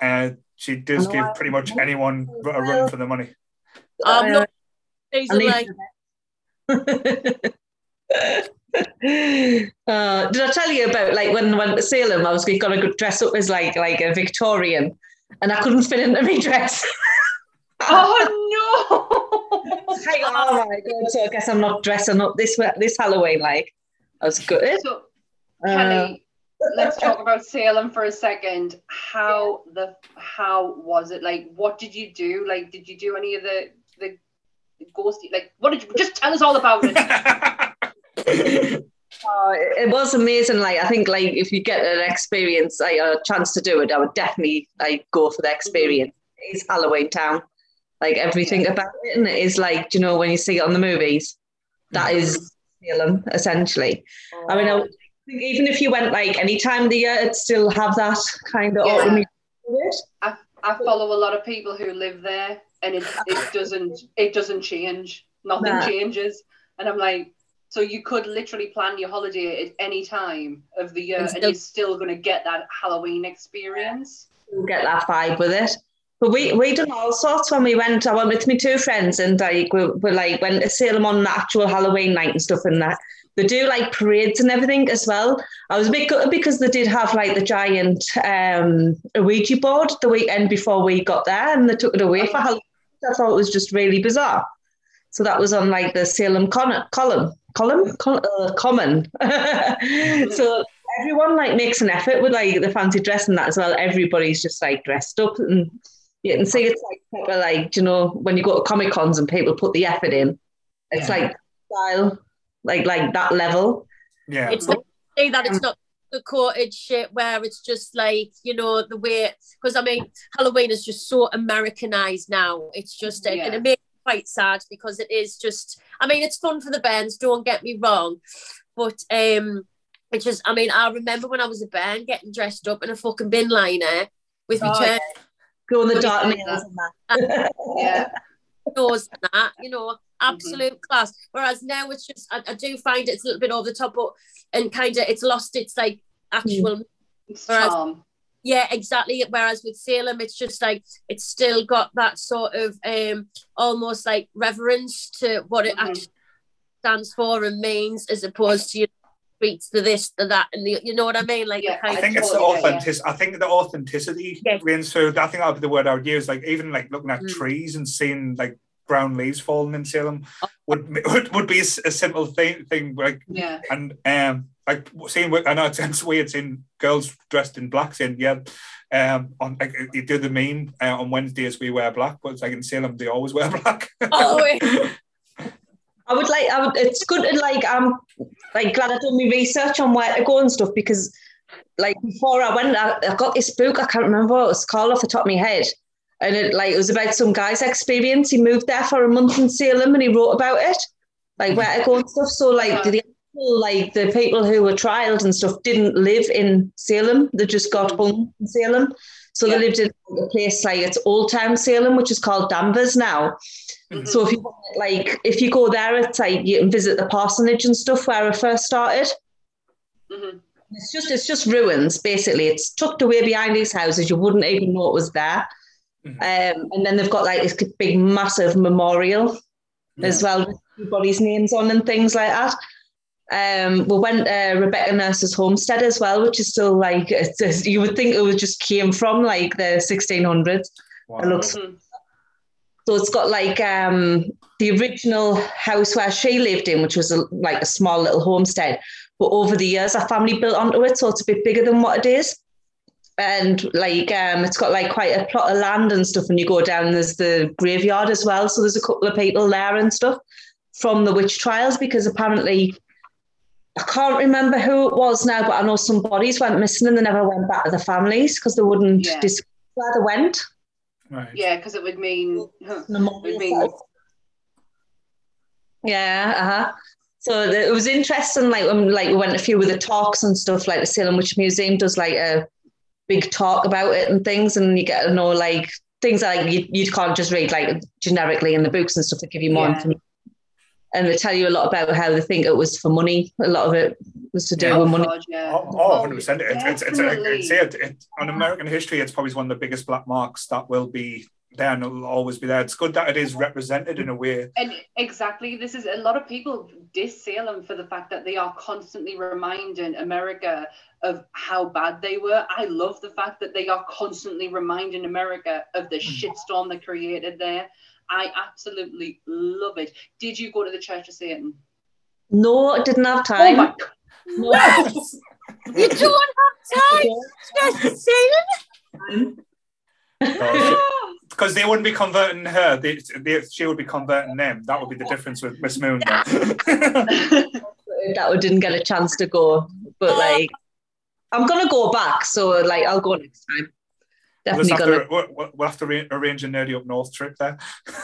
Speaker 2: uh, she does give pretty much anyone a run for the money.
Speaker 3: I'm not.
Speaker 4: I
Speaker 3: are like
Speaker 4: uh, did I tell you about like when I went to Salem? I was going to dress up as like like a Victorian, and I couldn't fit into my dress.
Speaker 1: Oh no.
Speaker 4: Like, oh my god! So I guess I'm not dressing up this this Halloween. Like I was good.
Speaker 1: So
Speaker 4: Uh,
Speaker 1: Kelly, let's talk about Salem for a second. How the how was it? Like, what did you do? Like, did you do any of the ghosty? Like, what did you just tell us all about it?
Speaker 4: Oh, it it was amazing. Like I think, like if you get an experience, like a chance to do it, I would definitely like go for the experience. Mm-hmm. It's Halloween Town, like everything about it, and it is like you know when you see it on the movies, that mm-hmm. is Salem essentially. I mean, I would think even if you went like any time of the year, it'd still have that kind of
Speaker 1: Yeah.
Speaker 4: autumn to it.
Speaker 1: I follow a lot of people who live there, and it it doesn't it doesn't change. Nothing
Speaker 4: Nah.
Speaker 1: changes, and I'm like, so you could literally plan your holiday at any time of the year,
Speaker 3: And
Speaker 1: and, you're still gonna get that Halloween experience.
Speaker 4: You'll get that vibe with it. But we we done all sorts when we went. I went with my two friends and like we, we like went to Salem on the actual Halloween night and stuff and that. They do like parades and everything as well. I was a bit gutted because they did have like the giant um Ouija board the weekend before we got there and they took it away for Halloween. I thought it was just really bizarre. So that was on like the Salem con- column, column, Col- uh, common. so everyone like makes an effort with like the fancy dress and that as well. Everybody's just like dressed up and you can see it's like proper, like you know when you go to comic cons and people put the effort in. It's
Speaker 1: Yeah.
Speaker 4: like style, like like that level.
Speaker 2: yeah.
Speaker 3: it's like say that it's not the coated shit where it's just like you know the way because I mean Halloween is just so Americanized now. It's just and it makes me quite sad because it is just. I mean, it's fun for the bands. Don't get me wrong, but um, it's just. I mean, I remember when I was a band getting dressed up in a fucking bin liner with my
Speaker 1: Oh,
Speaker 3: turn
Speaker 4: Go in the
Speaker 1: What do you
Speaker 4: dark
Speaker 1: think
Speaker 4: nails and that.
Speaker 1: Yeah,
Speaker 3: nose and that, you know,
Speaker 1: Mm-hmm.
Speaker 3: absolute class. Whereas now it's just, I, I do find it's a little bit over the top, but and kind of it's lost its like actual,
Speaker 1: it's
Speaker 3: Whereas-
Speaker 1: charm.
Speaker 3: yeah, exactly. Whereas with Salem, it's just like it's still got that sort of um almost like reverence to what it
Speaker 1: Mhm.
Speaker 3: actually stands for and means, as opposed to you know, to this, to that, and the, you know what I mean? Like
Speaker 1: Yeah,
Speaker 3: kind
Speaker 2: I think it's the
Speaker 1: totally get you.
Speaker 2: authentic. I think the authenticity
Speaker 3: Yeah.
Speaker 2: reigns through. I think that would be the word I would use. Like even like looking at
Speaker 3: Mm.
Speaker 2: trees and seeing like brown leaves falling in Salem would would, would be a simple thing. Thing like
Speaker 1: Yeah,
Speaker 2: and um like seeing. I know it sounds weird seeing girls dressed in black. Saying yeah, um on like you do the meme uh, on Wednesdays we wear black, but it's like in Salem they always wear black.
Speaker 3: Oh.
Speaker 4: I would like. I would. It's good to like. I'm like glad I done my research on where to go and stuff because, like, before I went, I, I got this book. I can't remember what it was called off the top of my head, and it like it was about some guy's experience. He moved there for a month in Salem, and he wrote about it, like where to go and stuff. So like the actual, like the people who were trialed and stuff didn't live in Salem. They just got home in Salem. So
Speaker 1: Yeah.
Speaker 4: they lived in a place like it's Old Town Salem, which is called Danvers now.
Speaker 1: Mhm.
Speaker 4: So if you like if you go there, it's like you can visit the parsonage and stuff where I first started.
Speaker 1: Mhm.
Speaker 4: It's just it's just ruins basically. It's tucked away behind these houses. You wouldn't even know it was there.
Speaker 2: Mhm.
Speaker 4: Um, and then they've got like this big massive memorial as well with everybody's names on and things like that. Um, we went uh, Rebecca Nurse's homestead as well, which is still like it's, it's- you would think it was just came from like the 1600s.
Speaker 2: Wow.
Speaker 4: It looks
Speaker 1: Mhm.
Speaker 4: so it's got like um, the original house where she lived in, which was a, like a small little homestead. But over the years, our family built onto it, so it's a bit bigger than what it is. And like um, it's got like quite a plot of land and stuff. And you go down, there's the graveyard as well. So there's a couple of people there and stuff from the witch trials because apparently I can't remember who it was now, but I know some bodies went missing and they never went back to the families because they wouldn't
Speaker 1: Yeah.
Speaker 4: discuss where they went.
Speaker 2: Right.
Speaker 1: Yeah, because it would mean. huh,
Speaker 4: Memorial
Speaker 1: Would mean-
Speaker 4: Yeah, uh-huh. So the- it was interesting, like when like we went a few of the talks and stuff, like the Salem Witch Museum does like a big talk about it and things, and you get to know like things like, you, you can't just read like generically in the books and stuff that give you more
Speaker 1: Yeah.
Speaker 4: information. And they tell you a lot about how they think it was for money. A lot of it was to do
Speaker 2: Yeah.
Speaker 4: with money.
Speaker 1: God, yeah.
Speaker 2: Oh, oh, 100%. It's, it's, it's,
Speaker 1: definitely.
Speaker 2: it's, it, it, on American history, it's probably one of the biggest black marks that will be there and it'll always be there. It's good that it is represented in a way.
Speaker 1: And exactly, this is a lot of people diss Salem for the fact that they are constantly reminding America of how bad they were. I love the fact that they are constantly reminding America of the hmm. shitstorm they created there. I absolutely love it. Did you go to the Church of Satan?
Speaker 4: No, I didn't have
Speaker 1: Oh
Speaker 4: time.
Speaker 1: my god!
Speaker 4: No.
Speaker 3: You don't have time just saying.
Speaker 2: Because they wouldn't be converting her, they, they, she would be converting them. That would be the difference with Miss Moon. there.
Speaker 4: that I didn't get a chance to go. But like, I'm gonna go back, so like, I'll go next time.
Speaker 2: We'll,
Speaker 4: Definitely
Speaker 2: have
Speaker 4: gonna.
Speaker 2: to, we'll, we'll have to re- arrange a nerdy up north trip there.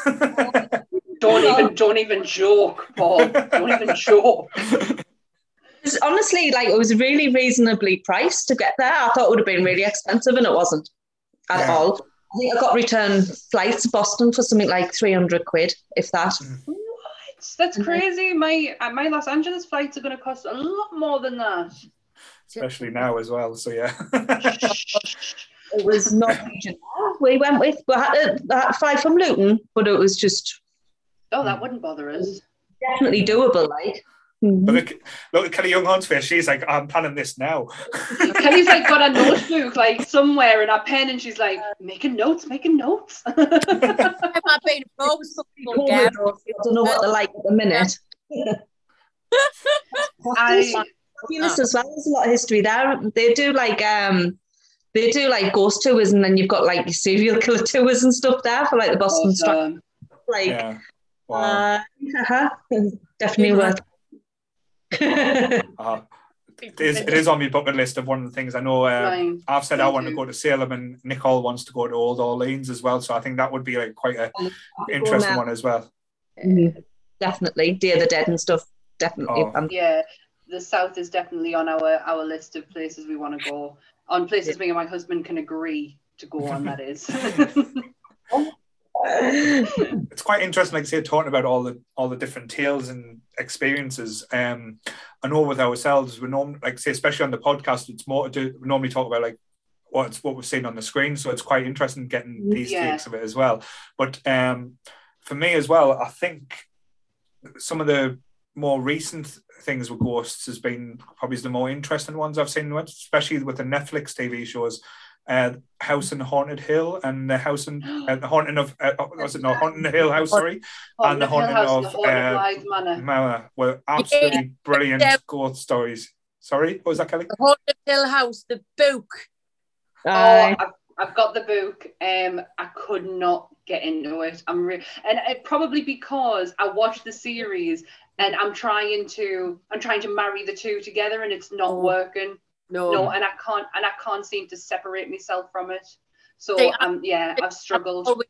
Speaker 1: don't even, don't even joke, Paul. Don't even joke.
Speaker 4: Honestly, like, it was really reasonably priced to get there. I thought it would have been really expensive, and it wasn't at
Speaker 2: Yeah.
Speaker 4: all. I think I got return flights to Boston for something like 300 quid, if that.
Speaker 1: What? That's crazy. My uh, my Los Angeles flights are going to cost a lot more than that.
Speaker 2: Especially now as well. So, yeah.
Speaker 4: It was not we went with. We had to, we had to from Luton, but it was just
Speaker 1: Oh, that wouldn't bother us.
Speaker 4: definitely doable. Like,
Speaker 2: But mm-hmm. look, look at Kelly Younghorn's face. She's like, I'm planning this now.
Speaker 1: Kelly's like got a notebook like somewhere in her pen, and she's like making notes, making notes.
Speaker 3: I might be in a row with some people again.
Speaker 4: I don't know what they're like at the minute.
Speaker 1: I
Speaker 4: Fabulous as well. There's a lot of history there. They do like um, they do like ghost tours, and then you've got like serial killer tours and stuff there for like the Boston Strike.
Speaker 1: awesome.
Speaker 4: Like,
Speaker 2: Yeah. Wow.
Speaker 4: uh, definitely worth.
Speaker 2: Uh, it, is, it is on my bucket list of one of the things I know. Uh, I've said I
Speaker 1: Thank
Speaker 2: want to go to Salem, and Nicole wants to go to Old Orleans as well. So I think that would be like quite a interesting one as well.
Speaker 4: Mhm. Definitely, Day of the Dead and stuff. Definitely,
Speaker 2: Oh.
Speaker 4: um,
Speaker 1: Yeah, the south is definitely on our our list of places we want to go. On places me and my husband can agree to go on. That is.
Speaker 2: It's quite interesting, like I say, talking about all the all the different tales and experiences. Um, I know with ourselves, we normally, like say, especially on the podcast, it's more to do. We normally talk about like what's what we've seen on the screen, so it's quite interesting getting these
Speaker 1: Yeah.
Speaker 2: takes of it as well. But um, for me as well, I think some of the more recent things with ghosts has been probably the more interesting ones I've seen, especially with the Netflix TV shows. Uh, House in Haunted Hill and the House in uh, the Haunting of uh, was it no Haunting the Hill House? Sorry, and the Haunting
Speaker 1: House,
Speaker 2: of
Speaker 1: the Haunted
Speaker 2: uh,
Speaker 1: Bly Manor.
Speaker 2: Were absolutely brilliant
Speaker 3: Yeah.
Speaker 2: ghost stories. Sorry, what was that, Kelly?
Speaker 3: The Haunted Hill House, the book.
Speaker 1: Oh, I've, I've got the book. Um, I could not get into it. I'm re- and it, probably because I watched the series and I'm trying to I'm trying to marry the two together and it's not
Speaker 3: Oh.
Speaker 1: working.
Speaker 3: No.
Speaker 1: No, and I can't and I can't seem to separate myself from it. So
Speaker 3: See,
Speaker 1: um, yeah, I've struggled.
Speaker 3: always-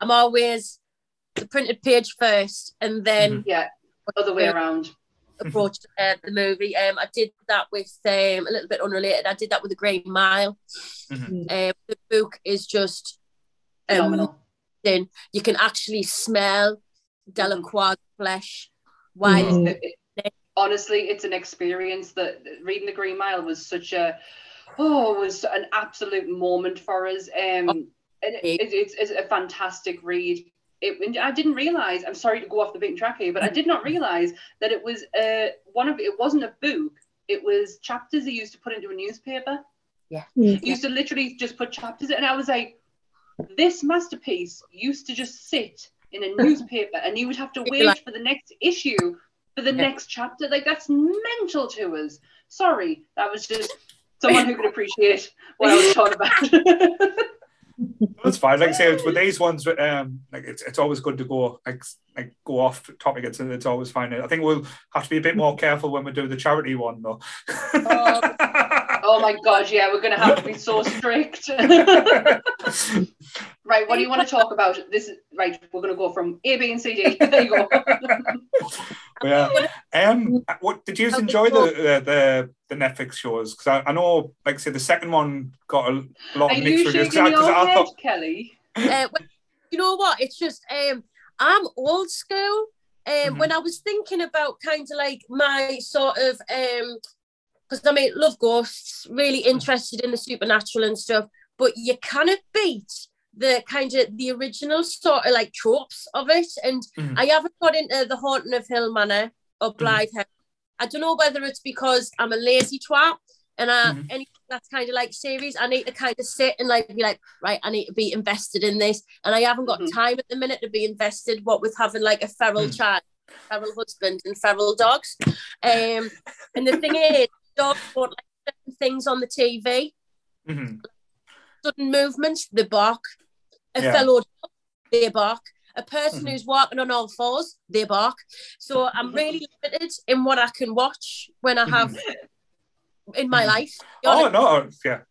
Speaker 3: I'm always the printed page first and then
Speaker 1: Yeah, other way around.
Speaker 3: approach uh, the movie. Um, I did that with um, a little bit unrelated. I did that with the Green Mile.
Speaker 2: Mhm.
Speaker 3: Um, the book is just um,
Speaker 1: Phenomenal.
Speaker 3: then you can actually smell Delacroix flesh. Why?
Speaker 4: Mhm.
Speaker 1: It- it- honestly, it's an experience that reading the Green Mile was such a oh, it was an absolute moment for us. Um, and it, it, it's, it's a fantastic read. It, I didn't realize. I'm sorry to go off the beaten track here, but I did not realize that it was uh, one of it wasn't a book. It was chapters they used to put into a newspaper.
Speaker 3: Yeah.
Speaker 1: You used to literally just put chapters, in, and I was like, this masterpiece used to just sit in a newspaper, and you would have to wait
Speaker 3: like-
Speaker 1: for the next issue for the
Speaker 3: Yeah.
Speaker 1: next chapter. Like that's mental to us. Sorry, that was just someone who could appreciate what I was talking about.
Speaker 2: That's fine. Like I say, it's with these ones, um, like it's, it's always good to go like like go off topic. It's it's always fine. I think we'll have to be a bit more careful when we do the charity one though.
Speaker 1: Oh my god, yeah, we're gonna have to be so strict. right, what do you want to talk about? This is right. We're gonna go from A, B, and C, D. There you go.
Speaker 2: yeah. Um. What did you enjoy the the the, the Netflix shows? Because I, I know, like I said, the second one got a lot
Speaker 1: Are
Speaker 2: of
Speaker 1: you
Speaker 2: mixed reviews.
Speaker 1: shaking
Speaker 2: 'cause I,
Speaker 1: your
Speaker 2: 'cause I thought,
Speaker 1: Kelly?
Speaker 3: Uh, well, you know what? It's just um, I'm old school. Um,
Speaker 2: Mhm.
Speaker 3: when I was thinking about kind of like my sort of um, because I mean, love ghosts, really interested in the supernatural and stuff, but you cannot beat the kind of the original sort of like tropes of it. And
Speaker 2: Mhm.
Speaker 3: I haven't got into the haunting of Hill Manor or Blythe House. I don't know whether it's because I'm a lazy twat and I,
Speaker 2: Mhm.
Speaker 3: anything that's kind of like series, I need to kind of sit and like be like, right, I need to be invested in this. And I haven't got
Speaker 1: Mhm.
Speaker 3: time at the minute to be invested, what with having like a feral
Speaker 2: Mhm.
Speaker 3: child, feral husband, and feral dogs. Um, and the thing is, dogs want like certain things on the TV,
Speaker 2: Mhm.
Speaker 3: sudden movements, they bark. A
Speaker 2: Yeah.
Speaker 3: fellow dog, they bark. A person
Speaker 2: Mhm.
Speaker 3: who's walking on all fours, they bark. So I'm really limited in what I can watch when I have in my
Speaker 2: Mhm.
Speaker 3: life.
Speaker 2: Oh no, yeah.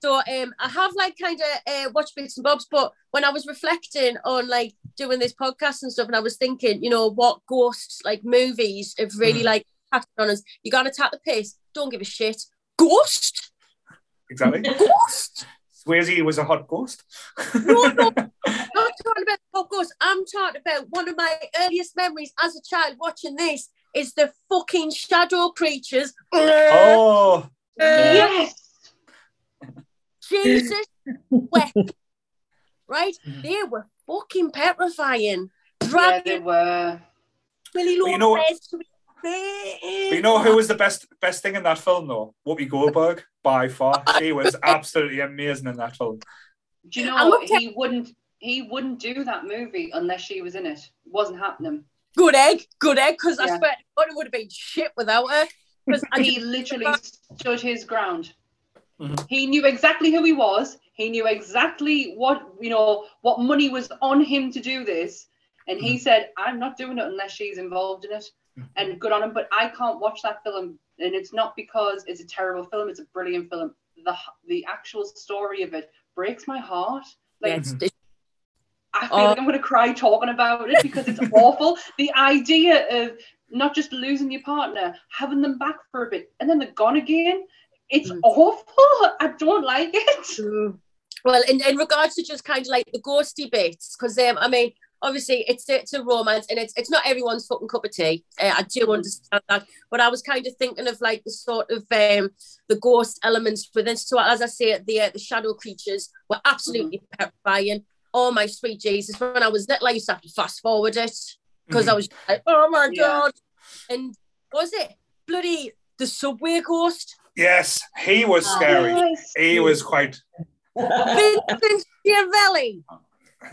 Speaker 3: So um, I have like kind of uh, watched bits and bobs, but when I was reflecting on like doing this podcast and stuff, and I was thinking, you know, what ghosts like movies have really
Speaker 2: Mm.
Speaker 3: like impacted on us. You gotta tap the pace. Don't give a shit. Ghost,
Speaker 2: Exactly.
Speaker 3: ghost.
Speaker 2: Swayze was a hot ghost.
Speaker 3: No, no. I'm not talking about hot ghosts. I'm talking about one of my earliest memories as a child watching this is the fucking shadow creatures.
Speaker 2: oh,
Speaker 1: Yes.
Speaker 3: Jesus wept. Right? They were fucking petrifying.
Speaker 1: Yeah, they were.
Speaker 3: Willy
Speaker 2: But you know-
Speaker 3: Lopez. to
Speaker 2: but you know who was the best best thing in that film though? Whoopi Goldberg by far. She was absolutely amazing in that film.
Speaker 1: Do you know
Speaker 3: looked
Speaker 1: he wouldn't he wouldn't do that movie unless she was in it. It wasn't happening.
Speaker 3: Good egg, good egg, because I
Speaker 1: Yeah.
Speaker 3: swear to God, it would have been shit without her. Because
Speaker 1: He literally stood his ground.
Speaker 2: Mhm.
Speaker 1: He knew exactly who he was. He knew exactly what you know what money was on him to do this, and he said, "I'm not doing it unless she's involved in it."
Speaker 2: Mhm.
Speaker 1: And good on him, but I can't watch that film, and it's not because it's a terrible film. It's a brilliant film. The the actual story of it breaks my heart. Like
Speaker 3: yeah, it's-
Speaker 1: I feel
Speaker 3: Oh.
Speaker 1: like I'm going to cry talking about it because it's awful. The idea of not just losing your partner, having them back for a bit, and then they're gone again. It's
Speaker 3: Mm.
Speaker 1: awful. I don't like it.
Speaker 3: Mm. Well, in, in regards to just kind of like the ghosty bits, because um, I mean, obviously it's it's a romance and it's it's not everyone's fucking cup of tea. Uh, I do understand that, but I was kind of thinking of like the sort of um the ghost elements within. So as I say, the uh, the shadow creatures were absolutely terrifying. Oh my sweet Jesus! When I was little, I used to have to fast forward it because I was like, oh my
Speaker 1: Yeah.
Speaker 3: god! And was it bloody the subway ghost?
Speaker 2: Yes, he was
Speaker 3: Oh.
Speaker 2: scary.
Speaker 1: Yes.
Speaker 2: He was quite
Speaker 3: Vincent Schiavelli.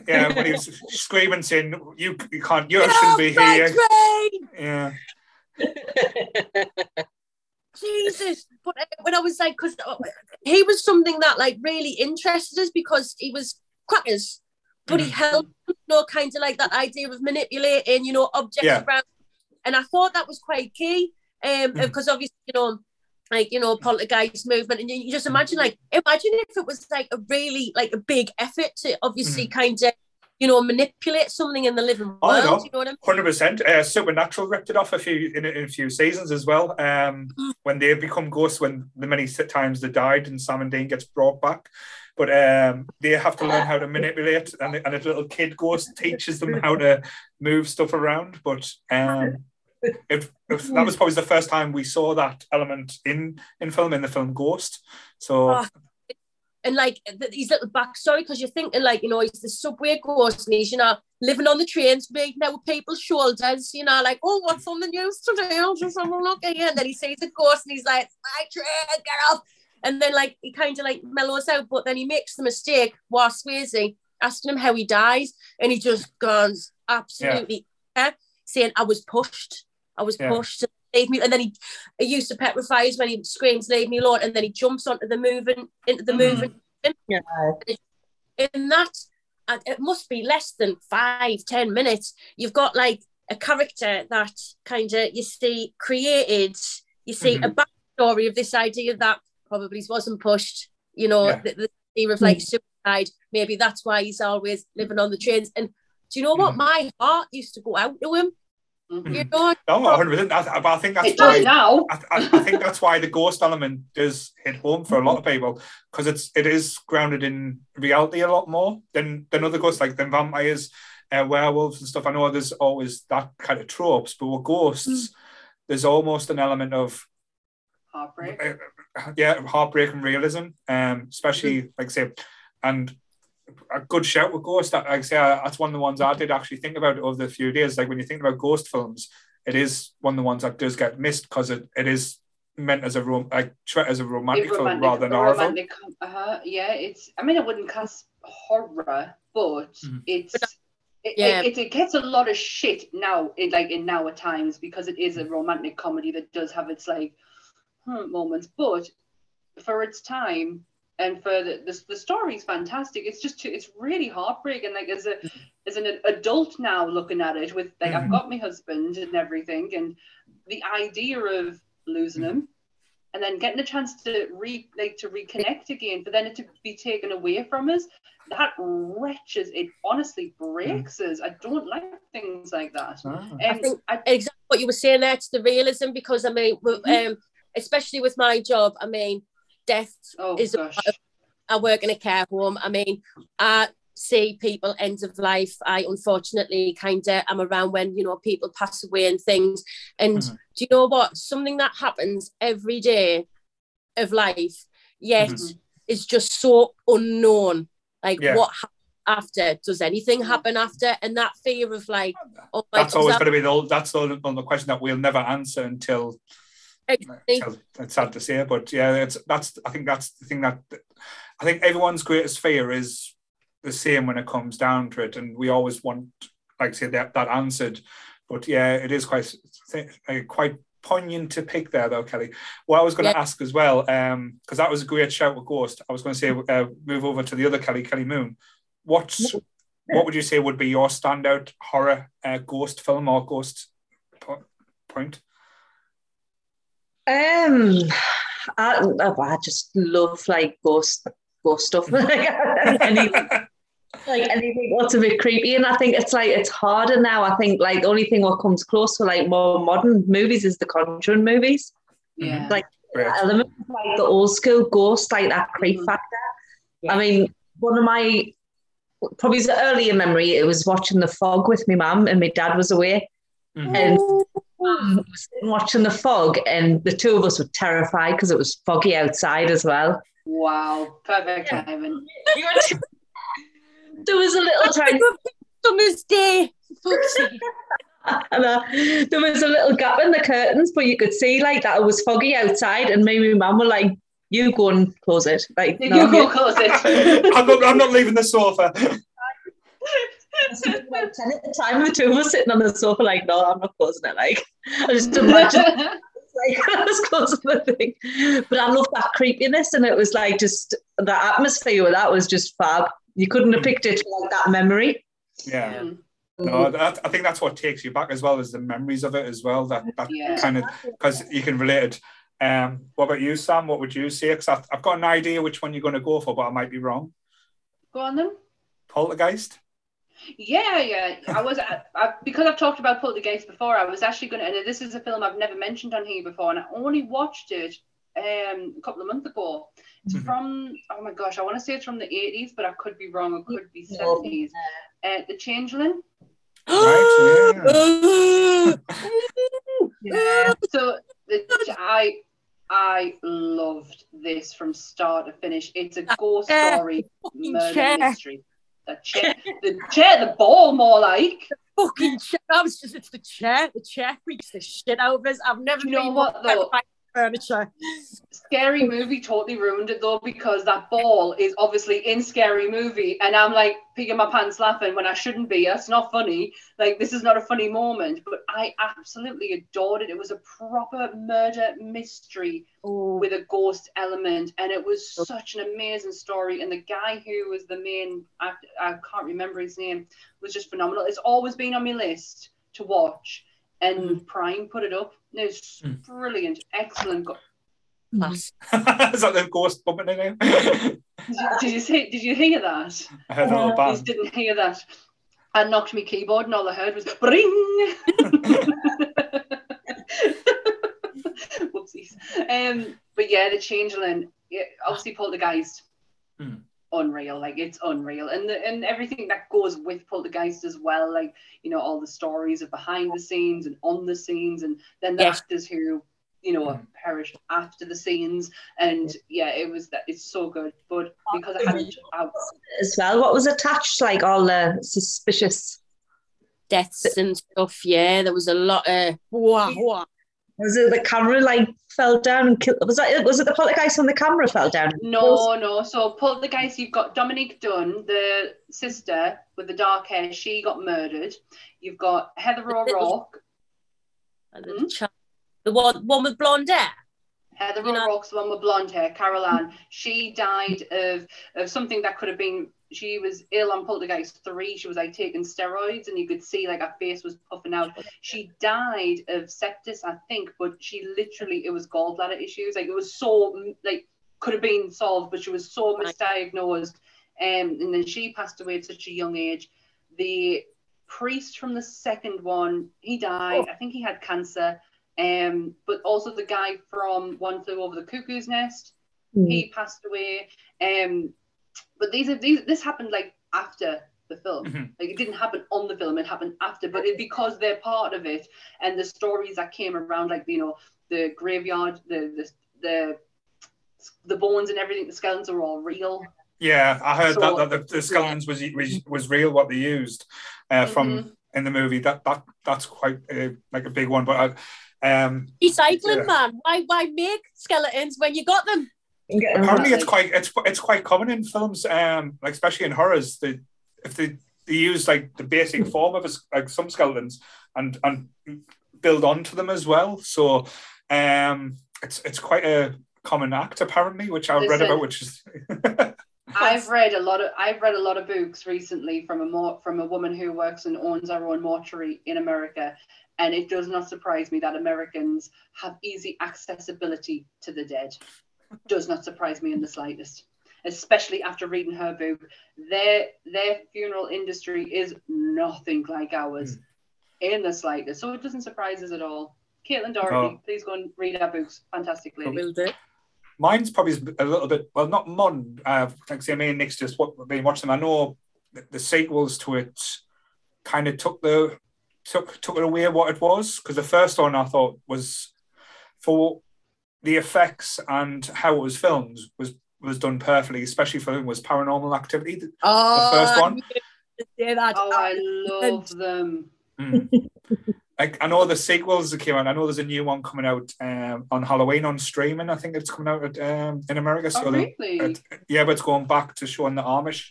Speaker 2: yeah when he was screaming saying you you can't you
Speaker 3: Get
Speaker 2: shouldn't be here.
Speaker 3: train!
Speaker 2: Yeah.
Speaker 3: Jesus. But uh, when I was like, because he was something that like really interested us because he was crackers, but he
Speaker 2: Mhm.
Speaker 3: held you know kind of like that idea of manipulating, you know, objects
Speaker 2: Yeah.
Speaker 3: around. And I thought that was quite key. Um, because obviously, you know, like you know, poltergeist movement, and you, you just imagine like imagine if it was like a really like a big effort to obviously kind of you know manipulate something in the living
Speaker 2: Mm-hmm. Oh,
Speaker 3: world.
Speaker 2: know.
Speaker 3: You know what I mean?
Speaker 2: Hundred percent. Uh, Supernatural ripped it off a few in, a- in a few seasons as well. Um, when they become ghosts, when the many times they died, and Sam and Dean gets brought back, but um, they have to learn how to manipulate, and, and a little kid ghost teaches them how to move stuff around. But um, if, if that was probably the first time we saw that element in in film in the film Ghost. So
Speaker 3: Oh, and like th- these little backstory because you're thinking like you know he's the subway ghost and he's you know living on the trains making out with people's shoulders you know like oh what's on the news today I'll just have a look at you and then he sees a ghost and he's like my train get off and then like he kind of like mellows out but then he makes the mistake while Swayze asking him how he dies and he just goes absolutely yeah. saying I was pushed I was
Speaker 2: Yeah.
Speaker 3: pushed to leave me and then he, he used to petrify us when he screams leave me alone and then he jumps onto the moving into the
Speaker 2: Mhm.
Speaker 3: moving
Speaker 4: Yeah.
Speaker 3: in that it must be less than five ten minutes you've got like a character that kind of you see created you see a backstory of this idea that probably wasn't pushed. You know,
Speaker 2: Yeah.
Speaker 3: the, the fear of like suicide. Maybe that's why he's always living on the trains. And do you know what?
Speaker 2: Mhm.
Speaker 3: My heart used to go out to him. You know,
Speaker 2: No, 100%. I, but I think that's
Speaker 1: It
Speaker 2: why.
Speaker 1: now.
Speaker 2: I, I, I think that's why the ghost element does hit home for a lot of people because it's it is grounded in reality a lot more than than other ghosts like than vampires, uh, werewolves and stuff. I know there's always that kind of tropes, but with ghosts, there's almost an element of
Speaker 1: Heartbreak.
Speaker 2: uh, yeah heartbreak and realism, um, especially like say, and a good shout with ghost. Like I say, uh, that's one of the ones I did actually think about over the few days. Like when you think about ghost films, it is one of the ones that does get missed because it, it is meant as a rom- like as a romantic,
Speaker 1: A
Speaker 2: film rather than
Speaker 1: a
Speaker 2: horror film.
Speaker 1: romantic, uh, yeah, it's. I mean, I wouldn't cast horror, but
Speaker 2: Mhm.
Speaker 1: it's. It,
Speaker 3: Yeah.
Speaker 1: it, it gets a lot of shit now, in like in now at times because it is a romantic comedy that does have its like hmm, moments, but for its time and for the the, the story's fantastic. It's just too, it's really heartbreaking. Like as a as an adult now looking at it with like I've
Speaker 2: Mhm.
Speaker 1: got my husband and everything, and the idea of losing him and then getting a chance to re like to reconnect again, but then it to be taken away from us, that wretches it honestly breaks us. I don't like things like that.
Speaker 2: Ah.
Speaker 1: And
Speaker 3: think-
Speaker 1: I,
Speaker 3: exactly what you were saying there. It's the realism because I mean, with,
Speaker 1: Mhm.
Speaker 3: um, especially with my job, I mean, death.
Speaker 1: oh
Speaker 3: is a-
Speaker 1: gosh,
Speaker 3: I work in a care home. I mean, I see people end of life. I unfortunately kind of am around when you know people pass away and things. And
Speaker 2: Mhm.
Speaker 3: do you know what? Something that happens every day of life, yet
Speaker 1: Mhm.
Speaker 3: is just so unknown. Like
Speaker 2: Yeah.
Speaker 3: what happens after? Does anything happen after? And that fear of like, oh my
Speaker 2: That's always
Speaker 3: God,
Speaker 2: going to be the that's the, the question that we'll never answer until
Speaker 3: Exactly.
Speaker 2: it's sad to say, but yeah, it's that's I think that's the thing that I think everyone's greatest fear is the same when it comes down to it, and we always want like I say that that answered. But yeah, it is quite quite poignant to pick there though, Kelly. What I was going to ask as well, um, because that was a great shout with Ghost. I was going to say uh, move over to the other Kelly, Kelly Moon. What's what would you say would be your standout horror uh, ghost film or ghost po- point?
Speaker 4: Um, I, oh, I just love like ghost ghost stuff. like any, like anything that's a bit creepy, and I think it's like it's harder now. I think like the only thing what comes close to like more modern movies is the Conjuring movies.
Speaker 1: yeah,
Speaker 4: Like
Speaker 2: Great.
Speaker 4: element like the old school ghost, like that creep
Speaker 1: Mhm.
Speaker 4: factor.
Speaker 3: Yeah.
Speaker 4: I mean, one of my probably the earlier memory it was watching the fog with my mum and my dad was away
Speaker 2: Mhm.
Speaker 4: and um, was watching the fog and the two of us were terrified because it was foggy outside as well.
Speaker 1: wow, perfect
Speaker 4: Yeah.
Speaker 1: timing.
Speaker 4: there was a little tiny
Speaker 3: Summer's day.
Speaker 4: And, uh, there was a little gap in the curtains, but you could see like that it was foggy outside, and me and my mum were like, "You go and close it." Like,
Speaker 1: You go close it.
Speaker 2: I'm, not, I'm not leaving the sofa.
Speaker 4: Like 10 at the time, the two of us sitting on the sofa, like, no, I'm not closing it. Like, I just imagine like I was closing the thing. But I love that creepiness, and it was like just the atmosphere with that was just fab. You couldn't have picked it like that memory.
Speaker 2: Yeah.
Speaker 1: Mm,
Speaker 2: No, that, I think that's what takes you back as well as the memories of it as well. That that
Speaker 1: Yeah.
Speaker 2: kind of because you can relate it. Um, what about you, Sam? What would you say? Because I've, I've got an idea which one you're going to go for, but I might be wrong.
Speaker 1: Go on then.
Speaker 2: Poltergeist.
Speaker 1: Yeah, yeah. I was I, I, because I've talked about Poltergeist before. I was actually going to, and this is a film I've never mentioned on here before, and I only watched it um, a couple of months ago. It's
Speaker 2: Mhm.
Speaker 1: from oh my gosh, I want to say it's from the eighties, but I could be wrong. It could be seventies. Uh, the Changeling.
Speaker 2: Right,
Speaker 4: Yeah.
Speaker 1: So the, I I loved this from start to finish. It's a ghost story, murder mystery. The chair, the chair, the ball, more like.
Speaker 3: Fucking chair. I was just, it's the chair. The chair freaks the shit out of us. I've never
Speaker 1: you know
Speaker 3: been
Speaker 1: what, though?
Speaker 3: Furniture.
Speaker 1: Scary Movie totally ruined it though because that ball is obviously in Scary Movie, and I'm like peeing my pants laughing when I shouldn't be. That's not funny. Like this is not a funny moment, but I absolutely adored it. It was a proper murder mystery
Speaker 3: Oh,
Speaker 1: with a ghost element, and it was such an amazing story. And the guy who was the main actor, I can't remember his name, was just phenomenal. It's always been on my list to watch, and Prime put it up. It's
Speaker 2: Mm.
Speaker 1: brilliant, excellent. Go-
Speaker 3: Class.
Speaker 2: Is that the ghost bumping in here?
Speaker 1: Did you, did you see? Did you hear that?
Speaker 2: I heard a little bang.
Speaker 1: didn't hear that. I knocked my keyboard and all I heard was bring. Whoopsies. Um, but yeah, the Changeling, yeah, obviously Poltergeist,
Speaker 2: Hmm.
Speaker 1: Unreal. Like it's unreal, and the, and everything that goes with Poltergeist as well. Like you know all the stories of behind the scenes and on the scenes, and then the
Speaker 3: Yes.
Speaker 1: actors who you know
Speaker 2: Hmm.
Speaker 1: perished after the scenes. And yeah, it was that. It's so good, but because I hadn't. I,
Speaker 4: As well, what was attached, like all the suspicious.
Speaker 3: Deaths and stuff. Yeah, there was a lot of. Wah, wah.
Speaker 4: Was it the camera like fell down and killed? Was that was it the poltergeist on the camera fell down?
Speaker 1: No, no. So Poltergeist, you've got Dominique Dunne, the sister with the dark hair. She got murdered. You've got Heather O'Rourke.
Speaker 3: And
Speaker 1: Hmm?
Speaker 3: the, the one, one with blonde hair.
Speaker 1: Heather
Speaker 3: You
Speaker 1: O'Rourke's the one with blonde hair. Caroline. She died of of something that could have been. She was ill on Poltergeist three. She was like taking steroids, and you could see like her face was puffing out. She died of sepsis, I think, but she literally it was gallbladder issues. Like it was so mm, like could have been solved, but she was so misdiagnosed. Um, and then she passed away at such a young age. The priest from the second one, he died. I think he had cancer. Um, but also the guy from One Flew Over the Cuckoo's Nest, he passed away. Um, but these are these. This happened like after the film.
Speaker 2: Mhm.
Speaker 1: Like it didn't happen on the film; it happened after. But it, because they're part of it, and the stories that came around, like you know, the graveyard, the the the, the bones and everything, the skeletons are all real.
Speaker 2: Yeah, I heard
Speaker 1: So-
Speaker 2: that, that the, the skeletons was, was was real what they used uh, from
Speaker 1: Mhm.
Speaker 2: in the movie. That that that's quite uh, like a big one. But I, um,
Speaker 3: Recycling,
Speaker 2: Yeah.
Speaker 3: man. Why, why make skeletons when you got them?
Speaker 2: Apparently it's quite it's it's quite common in films, um, like especially in horrors. They if they they use like the basic form of a, like some skeletons and and build onto them as well. So um, it's it's quite a common act apparently, which I read
Speaker 1: Listen.
Speaker 2: about, which is
Speaker 1: I've read a lot of I've read a lot of books recently from a mor- from a woman who works and owns her own mortuary in America, and it does not surprise me that Americans have easy accessibility to the dead. Does not surprise me in the slightest, especially after reading her book. Their their funeral industry is nothing like ours in the slightest, so it doesn't surprise us at all. Caitlin Doughty,
Speaker 2: No.
Speaker 1: please go and read our books. Fantastic lady.
Speaker 3: Will do.
Speaker 2: Mine's probably a little bit well, not modern. Uh, like I say, me and Nick's just what been watching them. I know the, the sequels to it kind of took the took took it away what it was because the first one I thought was for the effects and how it was filmed was was done perfectly, especially for was Paranormal Activity.
Speaker 3: Oh,
Speaker 2: first one?
Speaker 3: I knew you were gonna Say that.
Speaker 1: Oh, I love them.
Speaker 2: Mm. like I know the sequels that came out. I know there's a new one coming out um, on Halloween on streaming. I think it's coming out at, um, in America.
Speaker 1: Oh,
Speaker 2: the-
Speaker 1: really?
Speaker 2: it- yeah, but it's going back to showing the Amish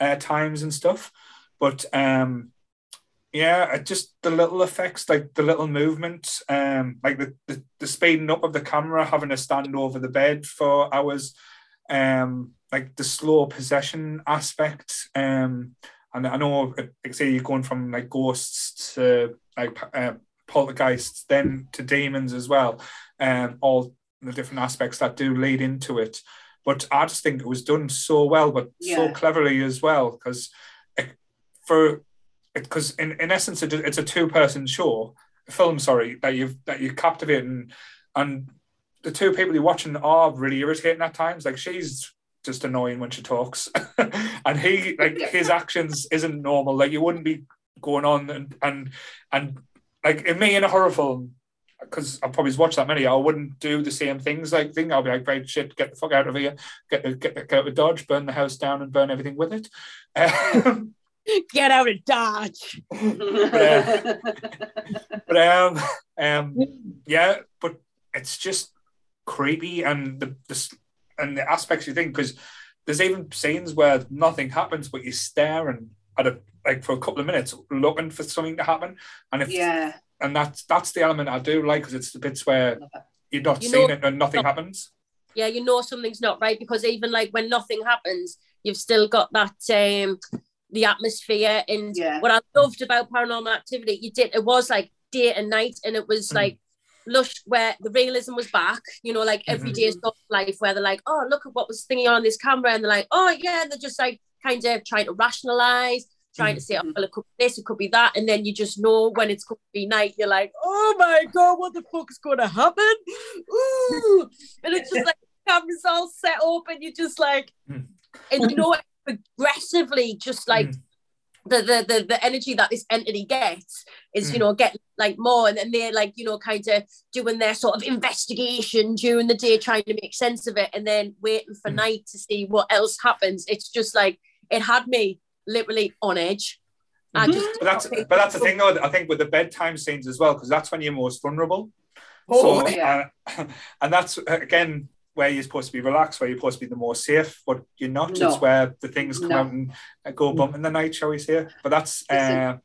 Speaker 2: uh, times and stuff. But um, yeah, just the little effects, like the little movement, um, like the, the the speeding up of the camera, having to stand over the bed for hours, um, like the slow possession aspect. Um, and I know, like I say, you're going from like ghosts to like uh, poltergeists, then to demons as well, um, all the different aspects that do lead into it. But I just think it was done so well, but so cleverly as well, because for because in, in essence it, it's a two person show film sorry that you've that you captivate and and the two people you're watching are really irritating at times like she's just annoying when she talks and he like his actions isn't normal like you wouldn't be going on and and and like in me in a horror film because I've probably watched that many, I wouldn't do the same things. Like thing, I'll be like, "Great shit, get the fuck out of here, get the, get the, get out of Dodge, burn the house down, and burn everything with it." Um,
Speaker 3: Get out of Dodge.
Speaker 2: but um, um, yeah, but it's just creepy and the, the and the aspects you think because there's even scenes where nothing happens, but you're staring at a like for a couple of minutes, looking for something to happen, and if
Speaker 1: yeah.
Speaker 2: and that's that's the element I do like because it's the bits where you're not
Speaker 3: You
Speaker 2: seeing
Speaker 3: know-
Speaker 2: it and nothing happens.
Speaker 3: Yeah, you know something's not right because even like when nothing happens, you've still got that um the atmosphere and
Speaker 1: Yeah.
Speaker 3: what I loved about paranormal activity, you did it was like day and night and it was
Speaker 2: Mm.
Speaker 3: like lush where the realism was back, you know, like everyday
Speaker 1: Mhm.
Speaker 3: stuff life where they're like, oh, look at what was thingy on this camera, and they're like, oh yeah, and they're just like kind of trying to rationalize, trying to say, oh, well, it could be this, it could be that, and then you just know when it's going to be night, you're like, oh my god, what the fuck is going to happen? Ooh, and it's just like the camera's all set up, and you're just like,
Speaker 2: Mm.
Speaker 3: and you know, progressively, just like
Speaker 2: Mm.
Speaker 3: the, the the the energy that this entity gets is you
Speaker 2: Mm.
Speaker 3: know getting like more and then they're like you know kind of doing their sort of investigation during the day trying to make sense of it and then waiting for
Speaker 2: Mm.
Speaker 3: night to see what else happens it's just like it had me literally on edge I
Speaker 1: Mhm.
Speaker 3: just
Speaker 2: But that's but that's the thing though. I think with the bedtime scenes as well, because that's when you're most vulnerable.
Speaker 3: Oh,
Speaker 2: so,
Speaker 1: yeah.
Speaker 2: uh, and that's again where you're supposed to be relaxed, where you're supposed to be the more safe, but you're not.
Speaker 1: No.
Speaker 2: It's where the things come
Speaker 1: No.
Speaker 2: out and uh, go bump in the night, shall we say? But that's uh,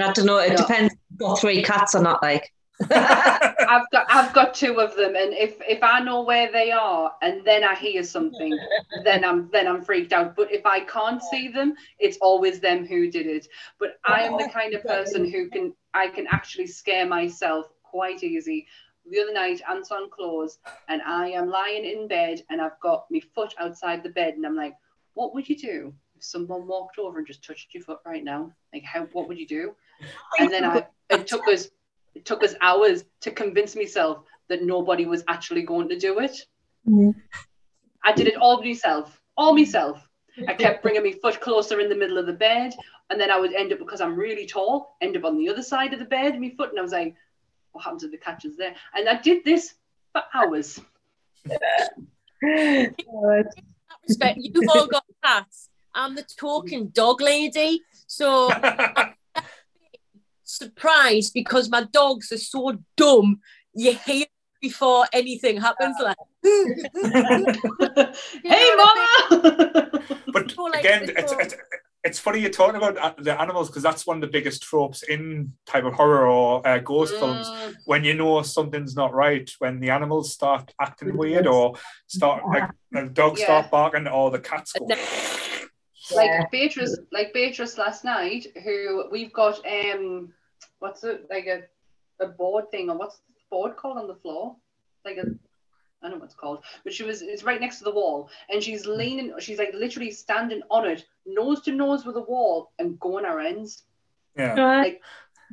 Speaker 4: I don't know. It
Speaker 1: No.
Speaker 4: depends. if you've Got three cats or not? Like.
Speaker 1: I've got I've got two of them, and if if I know where they are, and then I hear something, then I'm then I'm freaked out. But if I can't see them, it's always them who did it. But I am the kind of person who can I can actually scare myself quite easy. The other night, Anton closed, and I am lying in bed, and I've got my foot outside the bed, and I'm like, what would you do if someone walked over and just touched your foot right now? Like, how? What would you do? And then I it took us it took us hours to convince myself that nobody was actually going to do it.
Speaker 4: Mhm.
Speaker 1: I did it all myself, all myself. I kept bringing my foot closer in the middle of the bed, and then I would end up because I'm really tall, end up on the other side of the bed, my foot, and I was like, "What happened to the catches there?" And I did this for hours.
Speaker 3: in that respect you've all got cats I'm the talking dog lady so surprised because my dogs are so dumb you hear before anything happens like
Speaker 1: hey, mama!
Speaker 2: but again,
Speaker 3: this
Speaker 2: it's, it's it's funny you're talking about uh, the animals because that's one of the biggest tropes in type of horror or uh, ghost films.
Speaker 1: Mm,
Speaker 2: When you know something's not right, when the animals start acting weird or start like the dogs
Speaker 1: Yeah.
Speaker 2: start barking or the cats go.
Speaker 1: like
Speaker 4: Yeah.
Speaker 1: Beatrice, like Beatrice last night, who we've got um, what's it like a a board thing or what's the board called on the floor? Like a I don't know what it's called, but she was it's right next to the wall, and she's hmm. leaning, she's like literally standing on it, nose to nose with the wall, and going her ends,
Speaker 2: Yeah.
Speaker 1: Like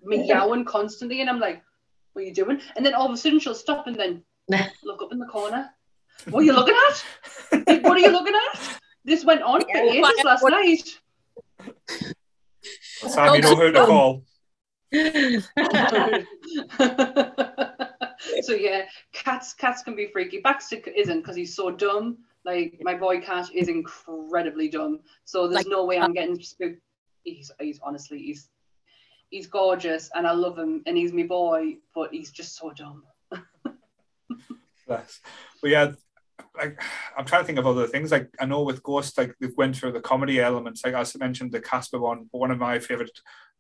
Speaker 1: meowing constantly, and I'm like, what are you doing? And then all of a sudden she'll stop and then look up in the corner. What are you looking at? Like, what are you looking at? This went on for
Speaker 3: Yeah,
Speaker 1: ages last
Speaker 3: what-
Speaker 1: night.
Speaker 2: Sam, you know who to call.
Speaker 1: so yeah, cats cats can be freaky. Baxter isn't because he's so dumb. Like my boy cat is incredibly dumb. So there's
Speaker 3: Like-
Speaker 1: no way I'm uh, getting spooked. He's he's honestly he's he's gorgeous and I love him and he's my boy, but he's just so dumb.
Speaker 2: yes. But yeah, like I'm trying to think of other things. Like I know with Ghost, like they've went through the comedy elements. Like as I mentioned, the Casper one, but one of my favorite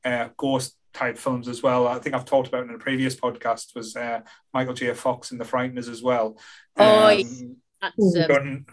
Speaker 2: uh, Ghost type films as well. I think I've talked about in a previous podcast was uh, Michael J. Fox in The Frighteners as well.
Speaker 3: Oh,
Speaker 2: Um,
Speaker 3: um,
Speaker 2: done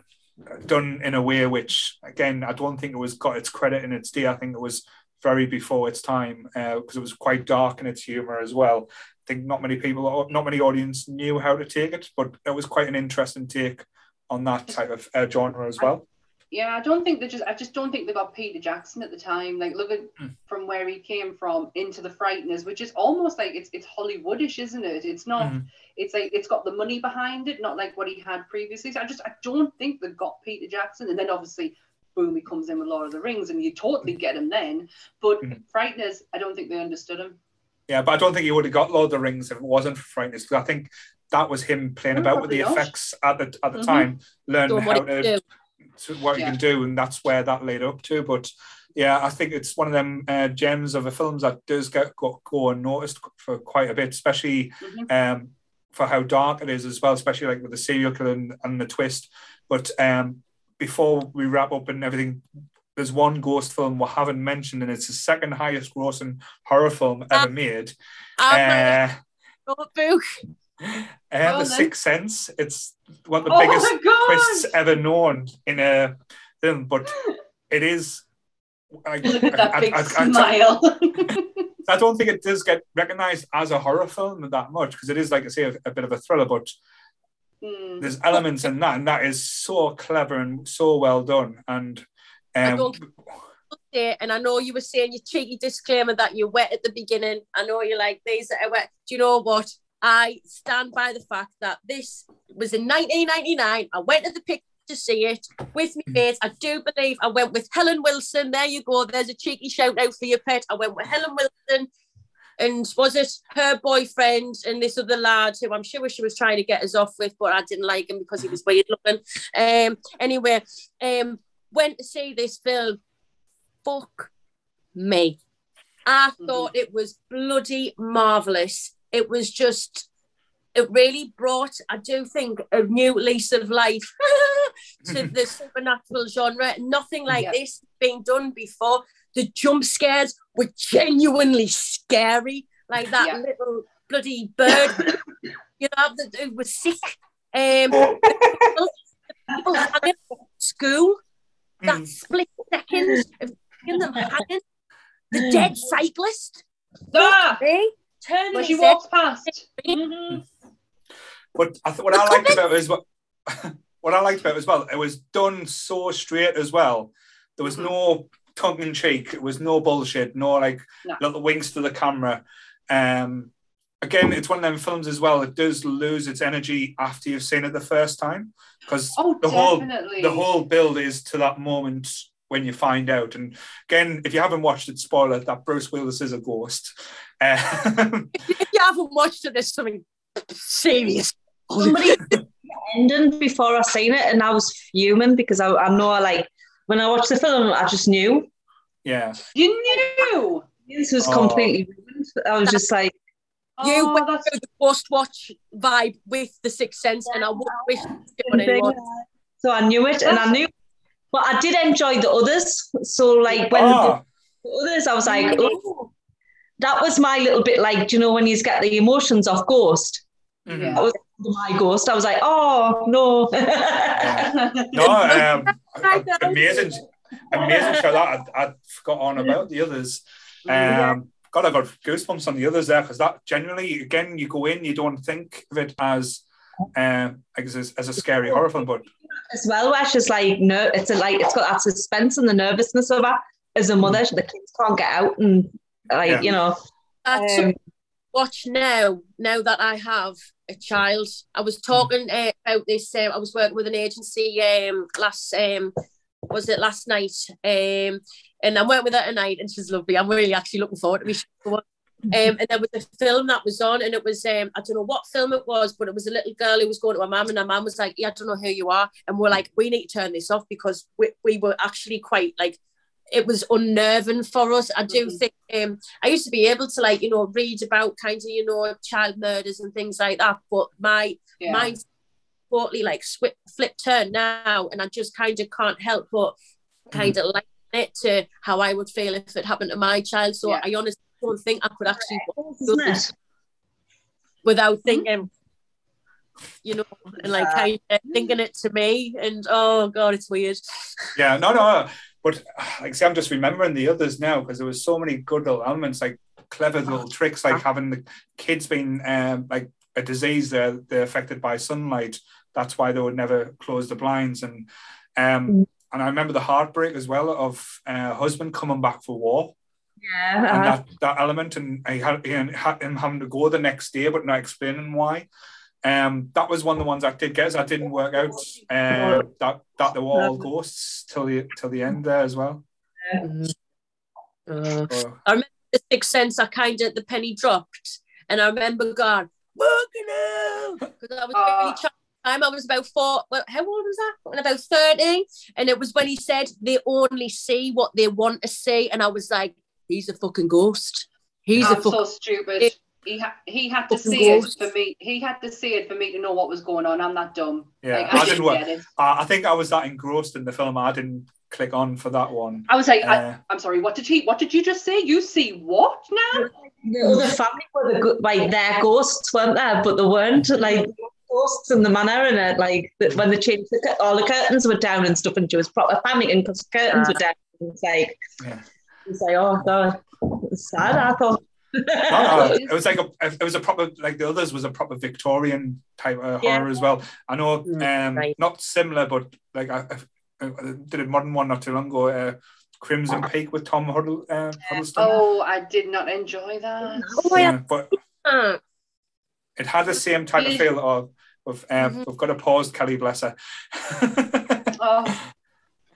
Speaker 2: done in a way which again I don't think it was got its credit in its day. I think it was very before its time because it was quite dark in its humor as well. I think not many people, not many audience knew how to take it, but it was quite an interesting take on that type of uh, genre as well.
Speaker 1: Yeah, I don't think they just I just don't think they got Peter Jackson at the time. Like look at
Speaker 2: Mm.
Speaker 1: from where he came from into the Frighteners, which is almost like it's it's Hollywoodish, isn't it? It's not
Speaker 2: Mhm.
Speaker 1: it's like it's got the money behind it, not like what he had previously. So I just I don't think they got Peter Jackson. And then obviously boom, he comes in with Lord of the Rings and you totally get him then. But
Speaker 2: Mhm.
Speaker 1: Frighteners, I don't think they understood him.
Speaker 2: Yeah, but I don't think he would have got Lord of the Rings if it wasn't for Frighteners because I think that was him playing
Speaker 1: Oh,
Speaker 2: about with the
Speaker 1: not.
Speaker 2: effects at the at the
Speaker 1: Mhm.
Speaker 2: time, learning
Speaker 3: doing what
Speaker 2: how to
Speaker 3: do.
Speaker 2: To what you can do, and that's where that led up to. But yeah, I think it's one of them uh, gems of the films that does get go, go unnoticed for quite a bit, especially
Speaker 1: Mhm.
Speaker 2: um, for how dark it is as well, especially like with the serial killer and, and the twist. But um, before we wrap up and everything, there's one ghost film we haven't mentioned, and it's the second highest grossing horror film ever made.
Speaker 3: I'm
Speaker 2: Uh,
Speaker 3: a
Speaker 2: uh,
Speaker 1: Well
Speaker 2: the. Sixth Sense. It's one of the
Speaker 1: oh
Speaker 2: biggest twists ever known in a film, but it is. I,
Speaker 1: Look at that
Speaker 2: I-
Speaker 1: big
Speaker 2: I- I- I-
Speaker 1: smile.
Speaker 2: I don't think it does get recognised as a horror film that much because it is, like I say, a, a bit of a thriller. But
Speaker 1: Mm.
Speaker 2: there's elements in that, and that is so clever and so well done. And
Speaker 3: I
Speaker 2: um,
Speaker 3: and I know you were saying your cheeky disclaimer that you're wet at the beginning. I know you're like, these are wet. Do you know what? I stand by the fact that this was in 1999. I went to the picture to see it with my mates. I do believe I went with Helen Wilson. There you go. There's a cheeky shout out for your pet. I went with Helen Wilson. And was it her boyfriend and this other lad who I'm sure she was trying to get us off with, but I didn't like him because he was weird looking. Um, anyway, um, went to see this film fuck me. I
Speaker 1: Mhm.
Speaker 3: thought it was bloody marvelous. It was just, it really brought, I do think, a new lease of life to the supernatural genre. Nothing like
Speaker 1: Yeah.
Speaker 3: this being done before. The jump scares were genuinely scary, like that
Speaker 1: Yeah.
Speaker 3: little bloody bird. you know, that it was sick. Um, people hanging school that
Speaker 2: mm,
Speaker 3: split second of them hanging. The dead cyclist,
Speaker 4: Ah!
Speaker 3: Turning
Speaker 1: When she
Speaker 3: his
Speaker 1: walks past.
Speaker 4: Mhm.
Speaker 2: But I th- what I liked about it is what what I liked about it as well. It was done so straight as well. There was
Speaker 1: Mhm.
Speaker 2: no tongue in cheek. It was no bullshit. No like
Speaker 1: No.
Speaker 2: little winks to the camera. Um, again, it's one of them films as well. It does lose its energy after you've seen it the first time because
Speaker 1: Oh,
Speaker 2: the whole
Speaker 1: definitely.
Speaker 2: the whole build is to that moment when you find out. And again, if you haven't watched it, spoiler that Bruce Willis is a ghost. Um,
Speaker 3: If you haven't watched it, there's something serious.
Speaker 4: Somebody did ending before I seen it, and I was fuming because I, I know, I like, when I watched the film, I just knew
Speaker 2: yeah.
Speaker 1: You knew.
Speaker 4: this was
Speaker 2: Oh.
Speaker 4: completely ruined. I was just like,
Speaker 3: You
Speaker 1: Oh,
Speaker 3: went
Speaker 1: that's
Speaker 3: through the post watch vibe with the Sixth Sense, and I wouldn't wish to do it anymore.
Speaker 4: so I knew it, and I knew, but I did enjoy the others. So, like, when
Speaker 2: Ah,
Speaker 4: the others, I was like, oh, that was my little bit like, do you know, when you get the emotions off Ghost,
Speaker 2: mhm.
Speaker 4: That was my Ghost. I was like, oh, no.
Speaker 2: No, um, amazing, amazing show. That I, I forgot on about the others. Um, God, I got goosebumps on the others there because that generally, again, you go in, you don't think of it as, um, as, as a scary horror film, but
Speaker 4: as well, where she's like, no, it's a, like it's got that suspense and the nervousness of her as a mother. The kids can't get out, and like
Speaker 2: Yeah.
Speaker 4: you know,
Speaker 3: That's
Speaker 4: um,
Speaker 3: watch now. Now that I have a child, I was talking uh, about this. Um, I was working with an agency um, last um, was it last night? Um, and I went with her tonight, and she's lovely. I'm really actually looking forward to it. Um, and there was a film that was on, and it was um, I don't know what film it was, but it was a little girl who was going to her mum, and her mum was like, "Yeah, I don't know who you are," and we're like, "We need to turn this off because we, we were actually quite like." It was unnerving for us. I do
Speaker 1: Mhm.
Speaker 3: think um, I used to be able to like you know read about kind of you know child murders and things like that, but my
Speaker 1: yeah.
Speaker 3: mine's totally like swip, flip turn now, and I just kind of can't help but kind of like it to how I would feel if it happened to my child. So
Speaker 1: Yeah.
Speaker 3: I honestly don't think I could actually watch
Speaker 4: isn't
Speaker 3: without thinking, you know, and like
Speaker 4: Yeah.
Speaker 3: kind of thinking it to me. And oh god, it's weird.
Speaker 2: yeah, no, no. But like, see, I'm just remembering the others now because there was so many good little elements, like clever little tricks, like having the kids being um, like a disease they're, they're affected by sunlight. That's why they would never close the blinds. And um, and I remember the heartbreak as well of uh, husband coming back for war
Speaker 4: Yeah,
Speaker 2: and that, that element, and he had him having to go the next day, but not explaining why. Um, that was one of the ones I did get. That didn't work out. Uh, that that they were all ghosts till the till the end there as well.
Speaker 3: Uh,
Speaker 2: I remember
Speaker 3: the sixth sense, I kind of the penny dropped, and I remember going, "Fucking hell!" Because I was
Speaker 1: Ah.
Speaker 3: really child time. I was about four. Well, how old was I? When about thirty, and it was when he said they only see what they want to see, and I was like, "He's a fucking ghost. He's a
Speaker 1: I'm
Speaker 3: fucking."
Speaker 1: so stupid. He ha- he had to
Speaker 3: Fucking
Speaker 1: see it for me. He had to see it for me to know what was going on. I'm that dumb.
Speaker 2: yeah,
Speaker 1: Like,
Speaker 2: I
Speaker 1: I
Speaker 2: didn't
Speaker 1: didn't
Speaker 2: work.
Speaker 1: get it.
Speaker 2: I I think I was that engrossed in the film. I didn't click on for that one.
Speaker 1: I was like, I,
Speaker 2: Uh,
Speaker 1: I'm sorry. What did he? What did you just say? You see what now?
Speaker 4: the other family were the go- like their ghosts weren't there, but they weren't like ghosts in the manor and it, like the- when they changed the cur- all the curtains were down and stuff, and she was proper panicking because the curtains were down. It's like
Speaker 2: Yeah.
Speaker 4: it's like oh god, it's sad. I thought
Speaker 2: No, no, it was like a, it was a proper like the others was a proper Victorian type of
Speaker 3: Yeah.
Speaker 2: horror as well. I know,
Speaker 3: Mm,
Speaker 2: um,
Speaker 3: right.
Speaker 2: not similar, but like I, I, I did a modern one not too long ago. Uh, Crimson Peak with Tom Huddle, uh, Hiddleston.
Speaker 1: Oh, I did not enjoy that.
Speaker 3: Oh, yeah.
Speaker 2: Yeah, but
Speaker 3: Ah,
Speaker 2: it had the same type of feel of. Of, um,
Speaker 3: Mhm.
Speaker 2: We've got a pause, Kelly, bless her.
Speaker 1: Oh,
Speaker 3: oh,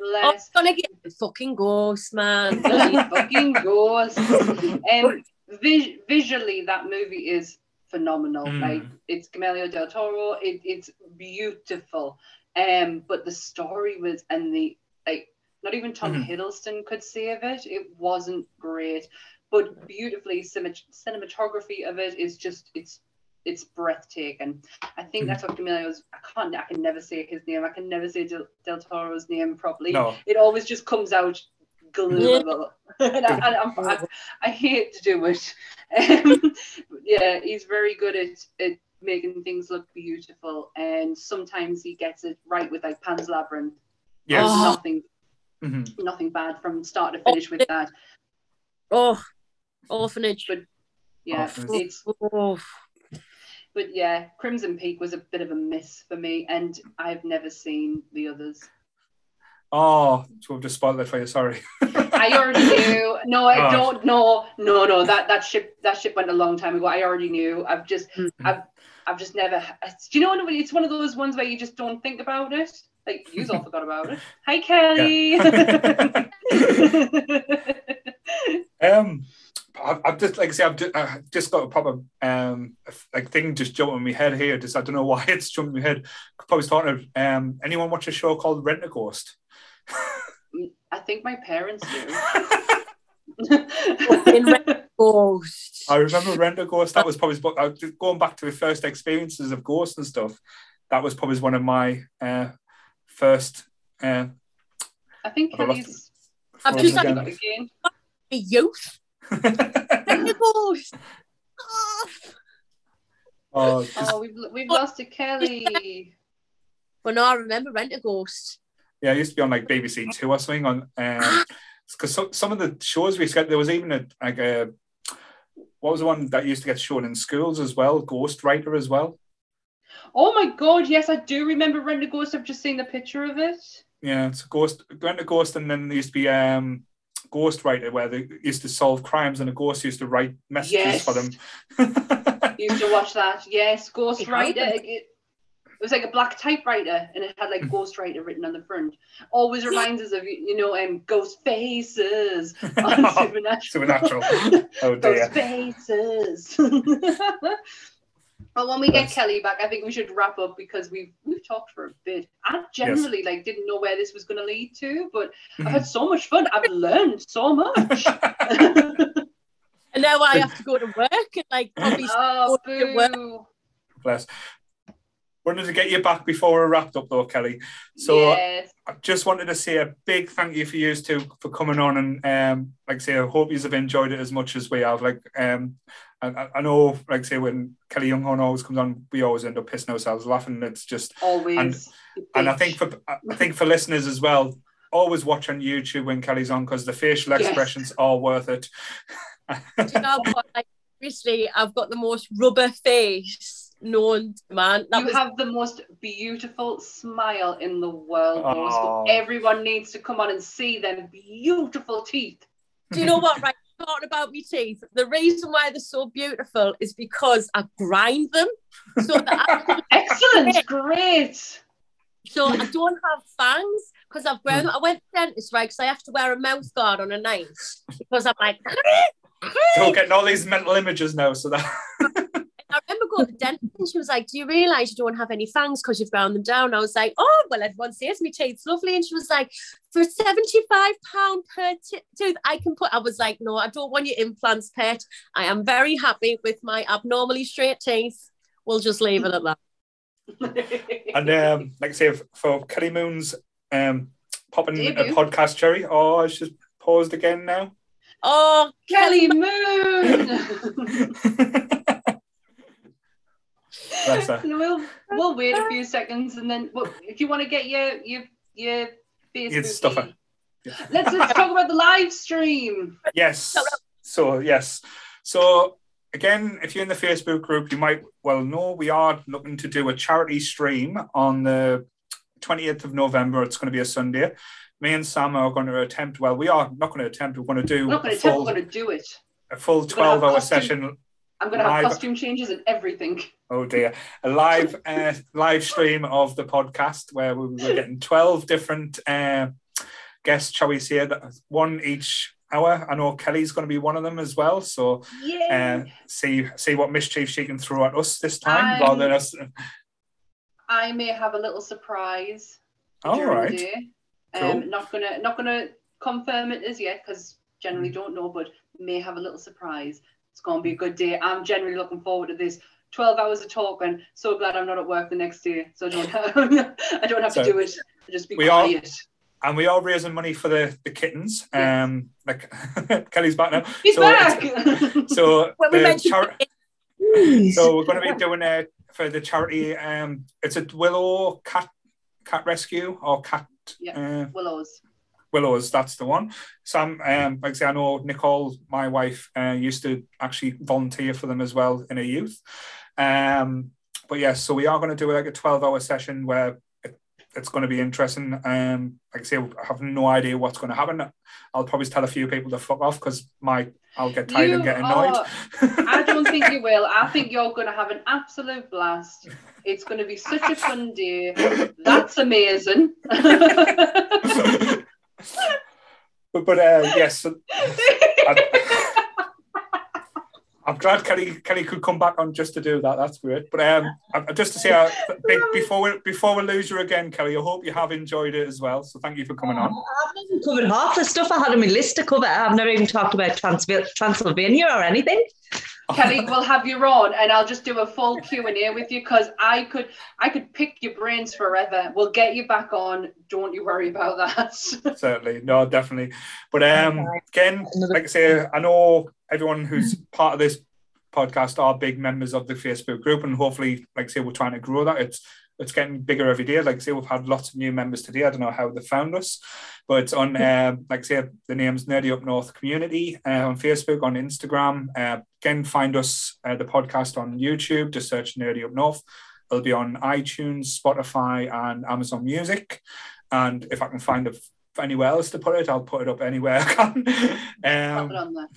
Speaker 1: bless.
Speaker 3: I'm gonna get the fucking ghost, man.
Speaker 1: Bloody fucking ghost. Um, vis- visually, that movie is phenomenal.
Speaker 2: Mm.
Speaker 1: Like it's Guillermo del Toro. It, it's beautiful. Um, but the story was and the like. Not even Tom
Speaker 2: Mhm.
Speaker 1: Hiddleston could save it. It wasn't great, but beautifully cinematography of it is just it's it's breathtaking. I think
Speaker 2: Mhm.
Speaker 1: that's what Camille's. I can't. I can never say his name. I can never say Del, Del Toro's name properly
Speaker 2: no,
Speaker 1: it always just comes out global. and I, and I'm, I, I hate to do it. Um, yeah, he's very good at, at making things look beautiful, and sometimes he gets it right with like Pan's Labyrinth.
Speaker 2: yes.
Speaker 3: Oh.
Speaker 1: Nothing,
Speaker 2: Mhm.
Speaker 1: nothing bad from start to finish with that.
Speaker 3: Oh, orphanage.
Speaker 1: But yeah,
Speaker 2: Orphanage.
Speaker 1: it's
Speaker 3: Oh,
Speaker 1: but yeah, Crimson Peak was a bit of a miss for me, and I've never seen the others.
Speaker 2: Oh, so we've just spoiled it for you. Sorry.
Speaker 1: I already knew. No, I
Speaker 2: Oh.
Speaker 1: don't know. No, no, that that ship that ship went a long time ago. I already knew. I've just
Speaker 3: Mhm.
Speaker 1: I've I've just never do you know what it's one of those ones where you just don't think about it? Like you all forgot about it. Hi Kelly.
Speaker 2: Um, I've, I've just like I say, I've just, I've just got a proper um like thing just jumping in my head here. Just I don't know why it's jumping in my head. Could probably start of um. Anyone watch a show called Rentaghost?
Speaker 1: I think my parents
Speaker 3: In
Speaker 1: do.
Speaker 3: ghost.
Speaker 2: I remember Rentaghost. That was probably I was going back to the first experiences of ghosts and stuff. That was probably one of my uh first. Uh,
Speaker 1: I think
Speaker 2: I've lost
Speaker 1: Kelly's
Speaker 3: I've just
Speaker 1: Kelly's
Speaker 3: had
Speaker 2: again.
Speaker 1: got again.
Speaker 3: a youth.
Speaker 2: oh,
Speaker 3: ghost. Oh.
Speaker 2: just,
Speaker 1: Oh, we've we've lost a Kelly.
Speaker 3: Well, no, I remember Rent a Ghost.
Speaker 2: Yeah, it used to be on like BBC Two or something on. Um, because some, some of the shows we get there was even a like a what was the one that used to get shown in schools as well ghost writer as well
Speaker 1: Oh my god, yes, I do remember Rentaghost. I've just seen the picture of it.
Speaker 2: yeah it's a ghost went to ghost and then there used to be um ghost writer where they used to solve crimes and a ghost used to write messages
Speaker 1: Yes.
Speaker 2: for them
Speaker 1: used to watch that. Yes, Ghost
Speaker 3: It
Speaker 1: Rider. It, it was like a black typewriter, and it had like mm. Ghost Writer written on the front. Always reminds us of you know um Ghost Faces on Supernatural.
Speaker 2: supernatural oh dear
Speaker 1: Ghost Faces. well, when we get
Speaker 2: Yes.
Speaker 1: Kelly back, I think we should wrap up because we've we've talked for a bit. I generally like didn't know where this was going to lead to, but I've had mm. so much fun. I've learned so much.
Speaker 3: And now I have to go to work and like probably
Speaker 1: oh,
Speaker 3: go to work.
Speaker 2: bless wanted to get you back before we wrapped up though kelly so
Speaker 1: yes.
Speaker 2: I just wanted to say a big thank you for you two for coming on and um like I say I hope you have enjoyed it as much as we have like um I, I- I know like I say when Kelly Younghorn always comes on we always end up pissing ourselves laughing it's just
Speaker 1: Always.
Speaker 2: and I think for I think for listeners as well always watch on YouTube when Kelly's on because the facial
Speaker 1: Yes.
Speaker 2: expressions are worth it
Speaker 3: Do you know what? Like, obviously, I've got the most rubber face known, man. That
Speaker 1: you
Speaker 3: was
Speaker 1: have the most beautiful smile in the world. Rose.
Speaker 2: Oh.
Speaker 1: Everyone needs to come on and see them beautiful teeth.
Speaker 3: Do you know what? Right, talking about my teeth. The reason why they're so beautiful is because I grind them, so that I,
Speaker 1: Excellent, great.
Speaker 3: so I don't have fangs because I've grown. I went to the dentist right because I have to wear a mouth guard on a night because I'm like.
Speaker 2: so we're getting all these mental images now so that
Speaker 3: I remember going to the dentist and she was like, Do you realise you don't have any fangs because you've ground them down? I was like, Oh, well, everyone says my teeth's lovely. And she was like, For £75 per t- tooth, I can put. I was like, No, I don't want your implants, pet. I am very happy with my abnormally straight teeth. We'll just leave it at that.
Speaker 2: and um like I say for Kelly Moon's um popping a podcast cherry oh it's just paused again now
Speaker 3: Oh,
Speaker 1: Kelly Moon. We'll we'll wait a few seconds and then well, if you want to get your your your Facebook.
Speaker 2: stuff it.
Speaker 1: Let's let's talk about the live stream.
Speaker 2: Yes. So yes. So again, if you're in the Facebook group, you might well know we are looking to do a charity stream on the 28th of November. It's going to be a Sunday. Me and Sam are going to attempt. Well, we are not going to attempt. We're going to do
Speaker 1: We're not going to attempt,
Speaker 2: full,
Speaker 1: we're going to do it.
Speaker 2: a full
Speaker 1: We're gonna have
Speaker 2: 12 hour session.
Speaker 1: I'm going to have
Speaker 2: Live.
Speaker 1: costume changes and everything.
Speaker 2: Oh dear, a live uh, live stream of the podcast where we were getting 12 different uh, guests, shall we say, that one each hour. I know Kelly's going to be one of them as well. So uh, see see what mischief she can throw at us this time
Speaker 1: I'm-
Speaker 2: rather than us.
Speaker 1: I may have a little surprise
Speaker 2: All right.
Speaker 1: the.
Speaker 2: Cool.
Speaker 1: Um, not gonna not gonna confirm it as yet because generally
Speaker 2: Mm.
Speaker 1: don't know, but may have a little surprise. It's gonna be a good day. I'm generally looking forward to this. Twelve hours of talking. So glad I'm not at work the next day, so I don't have I don't have
Speaker 2: So,
Speaker 1: to do it. I'll just be
Speaker 2: we are- And we are raising money for the, the kittens.
Speaker 1: Yes.
Speaker 2: Um, like Kelly's back now.
Speaker 1: He's
Speaker 2: so
Speaker 1: back.
Speaker 2: So
Speaker 3: When we
Speaker 2: the
Speaker 3: mentioned
Speaker 2: chari- so we're going to be doing a for the charity. Um, it's a Willow cat cat rescue or cat. Uh,
Speaker 1: Willows.
Speaker 2: Willows, that's the one. Sam, um, like I say, I know Nicole, my wife, uh, used to actually volunteer for them as well in her youth. Um, but yes, so we are going to do like a 12 hour session where it, it's going to be interesting. Um, like I say, I have no idea what's going to happen. I'll probably tell a few people to fuck off because my I'll get tired and get annoyed.
Speaker 1: are- I don't think you will. I think you're going to have an absolute blast. It's going to be such a fun day. That's amazing.
Speaker 2: but but uh, yes, I, I'm glad Kelly Kelly could come back on just to do that. That's great. But um, just to say, uh, before we before we lose you again, Kelly, I hope you have enjoyed it as well. So thank you for coming on.
Speaker 4: I haven't even covered half the stuff I had on my list to cover. I've never even talked about Transylvania or anything.
Speaker 1: Kelly, we'll have you on, and I'll just do a full Q and A with you because I could, I could pick your brains forever. We'll get you back on. Don't you worry about that.
Speaker 2: Certainly, no, definitely. But um, again, like I say, I know everyone who's part of this podcast are big members of the Facebook group, and hopefully, like I say, we're trying to grow that. It's it's getting bigger every day. Like I say, we've had lots of new members today. I don't know how they found us, but it's on, um, like I say, the name's Nerdy Up North Community uh, on Facebook, on Instagram. Uh, again, find us uh, the podcast on YouTube. Just search Nerdy Up North. It'll be on iTunes, Spotify, and Amazon Music. And if I can find a anywhere else to put it, I'll put it up anywhere I can. Um,
Speaker 1: it on there.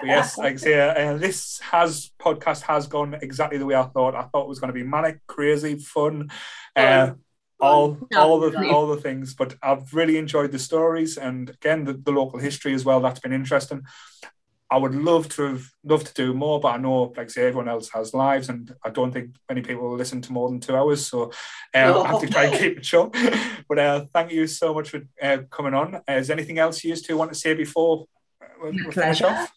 Speaker 2: but yes, like I say, uh, this has podcast has gone exactly the way I thought. I thought it was going to be manic, crazy, fun, uh, all all the all the things. But I've really enjoyed the stories and again the, the local history as well. That's been interesting. I would love to have love to do more, but I know, like I say, everyone else has lives, and I don't think many people will listen to more than two hours. So uh, I have to try and keep it short. but uh, thank you so much for uh, coming on. Uh, is there anything else you used to want to say before uh, we we finish off?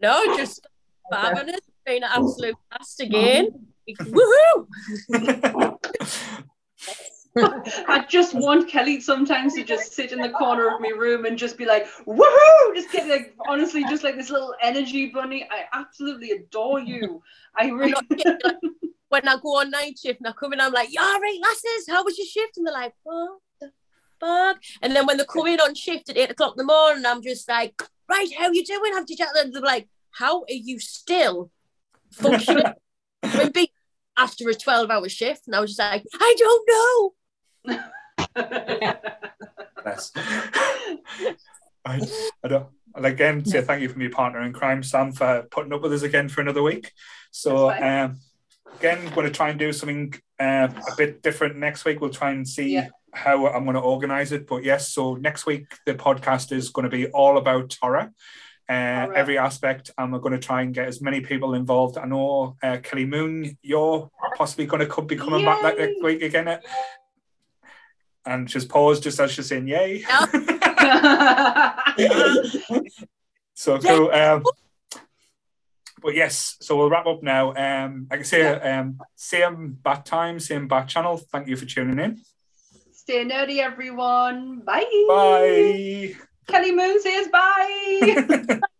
Speaker 3: No, just fabulous. It's been an absolute blast again. Woohoo!
Speaker 1: I just want Kelly sometimes to just sit in the corner of my room and just be like, woohoo! Just get like, honestly, just like this little energy bunny. I absolutely adore you. I really.
Speaker 3: when I go on night shift and I come in, I'm like, yeah, right, lasses, how was your shift? And they're like, what the fuck? And then when they come in on shift at eight o'clock in the morning, I'm just like, right, how are you doing? Have you chat? And they're like, how are you still functioning after a 12 hour shift? And I was just like, I don't know.
Speaker 2: Yes. I, I don't. Again, say thank you from your partner in crime, Sam, for putting up with us again for another week. So, um, again, going to try and do something uh, a bit different next week. We'll try and see
Speaker 1: Yeah.
Speaker 2: how I'm going to organize it. But yes, so next week the podcast is going to be all about horror. Uh,
Speaker 1: Horror.
Speaker 2: every aspect, and we're going to try and get as many people involved. I know uh, Kelly Moon, you're possibly going to come, be coming back like next
Speaker 1: Yay.
Speaker 2: week again, and just pause just as she's saying "yay." So cool. Um, but yes, so we'll wrap up now. Um, like I say, um, same bat time, same bat channel. Thank you for tuning in.
Speaker 1: Stay nerdy, everyone. Bye.
Speaker 2: Bye.
Speaker 1: Kelly Moon says bye.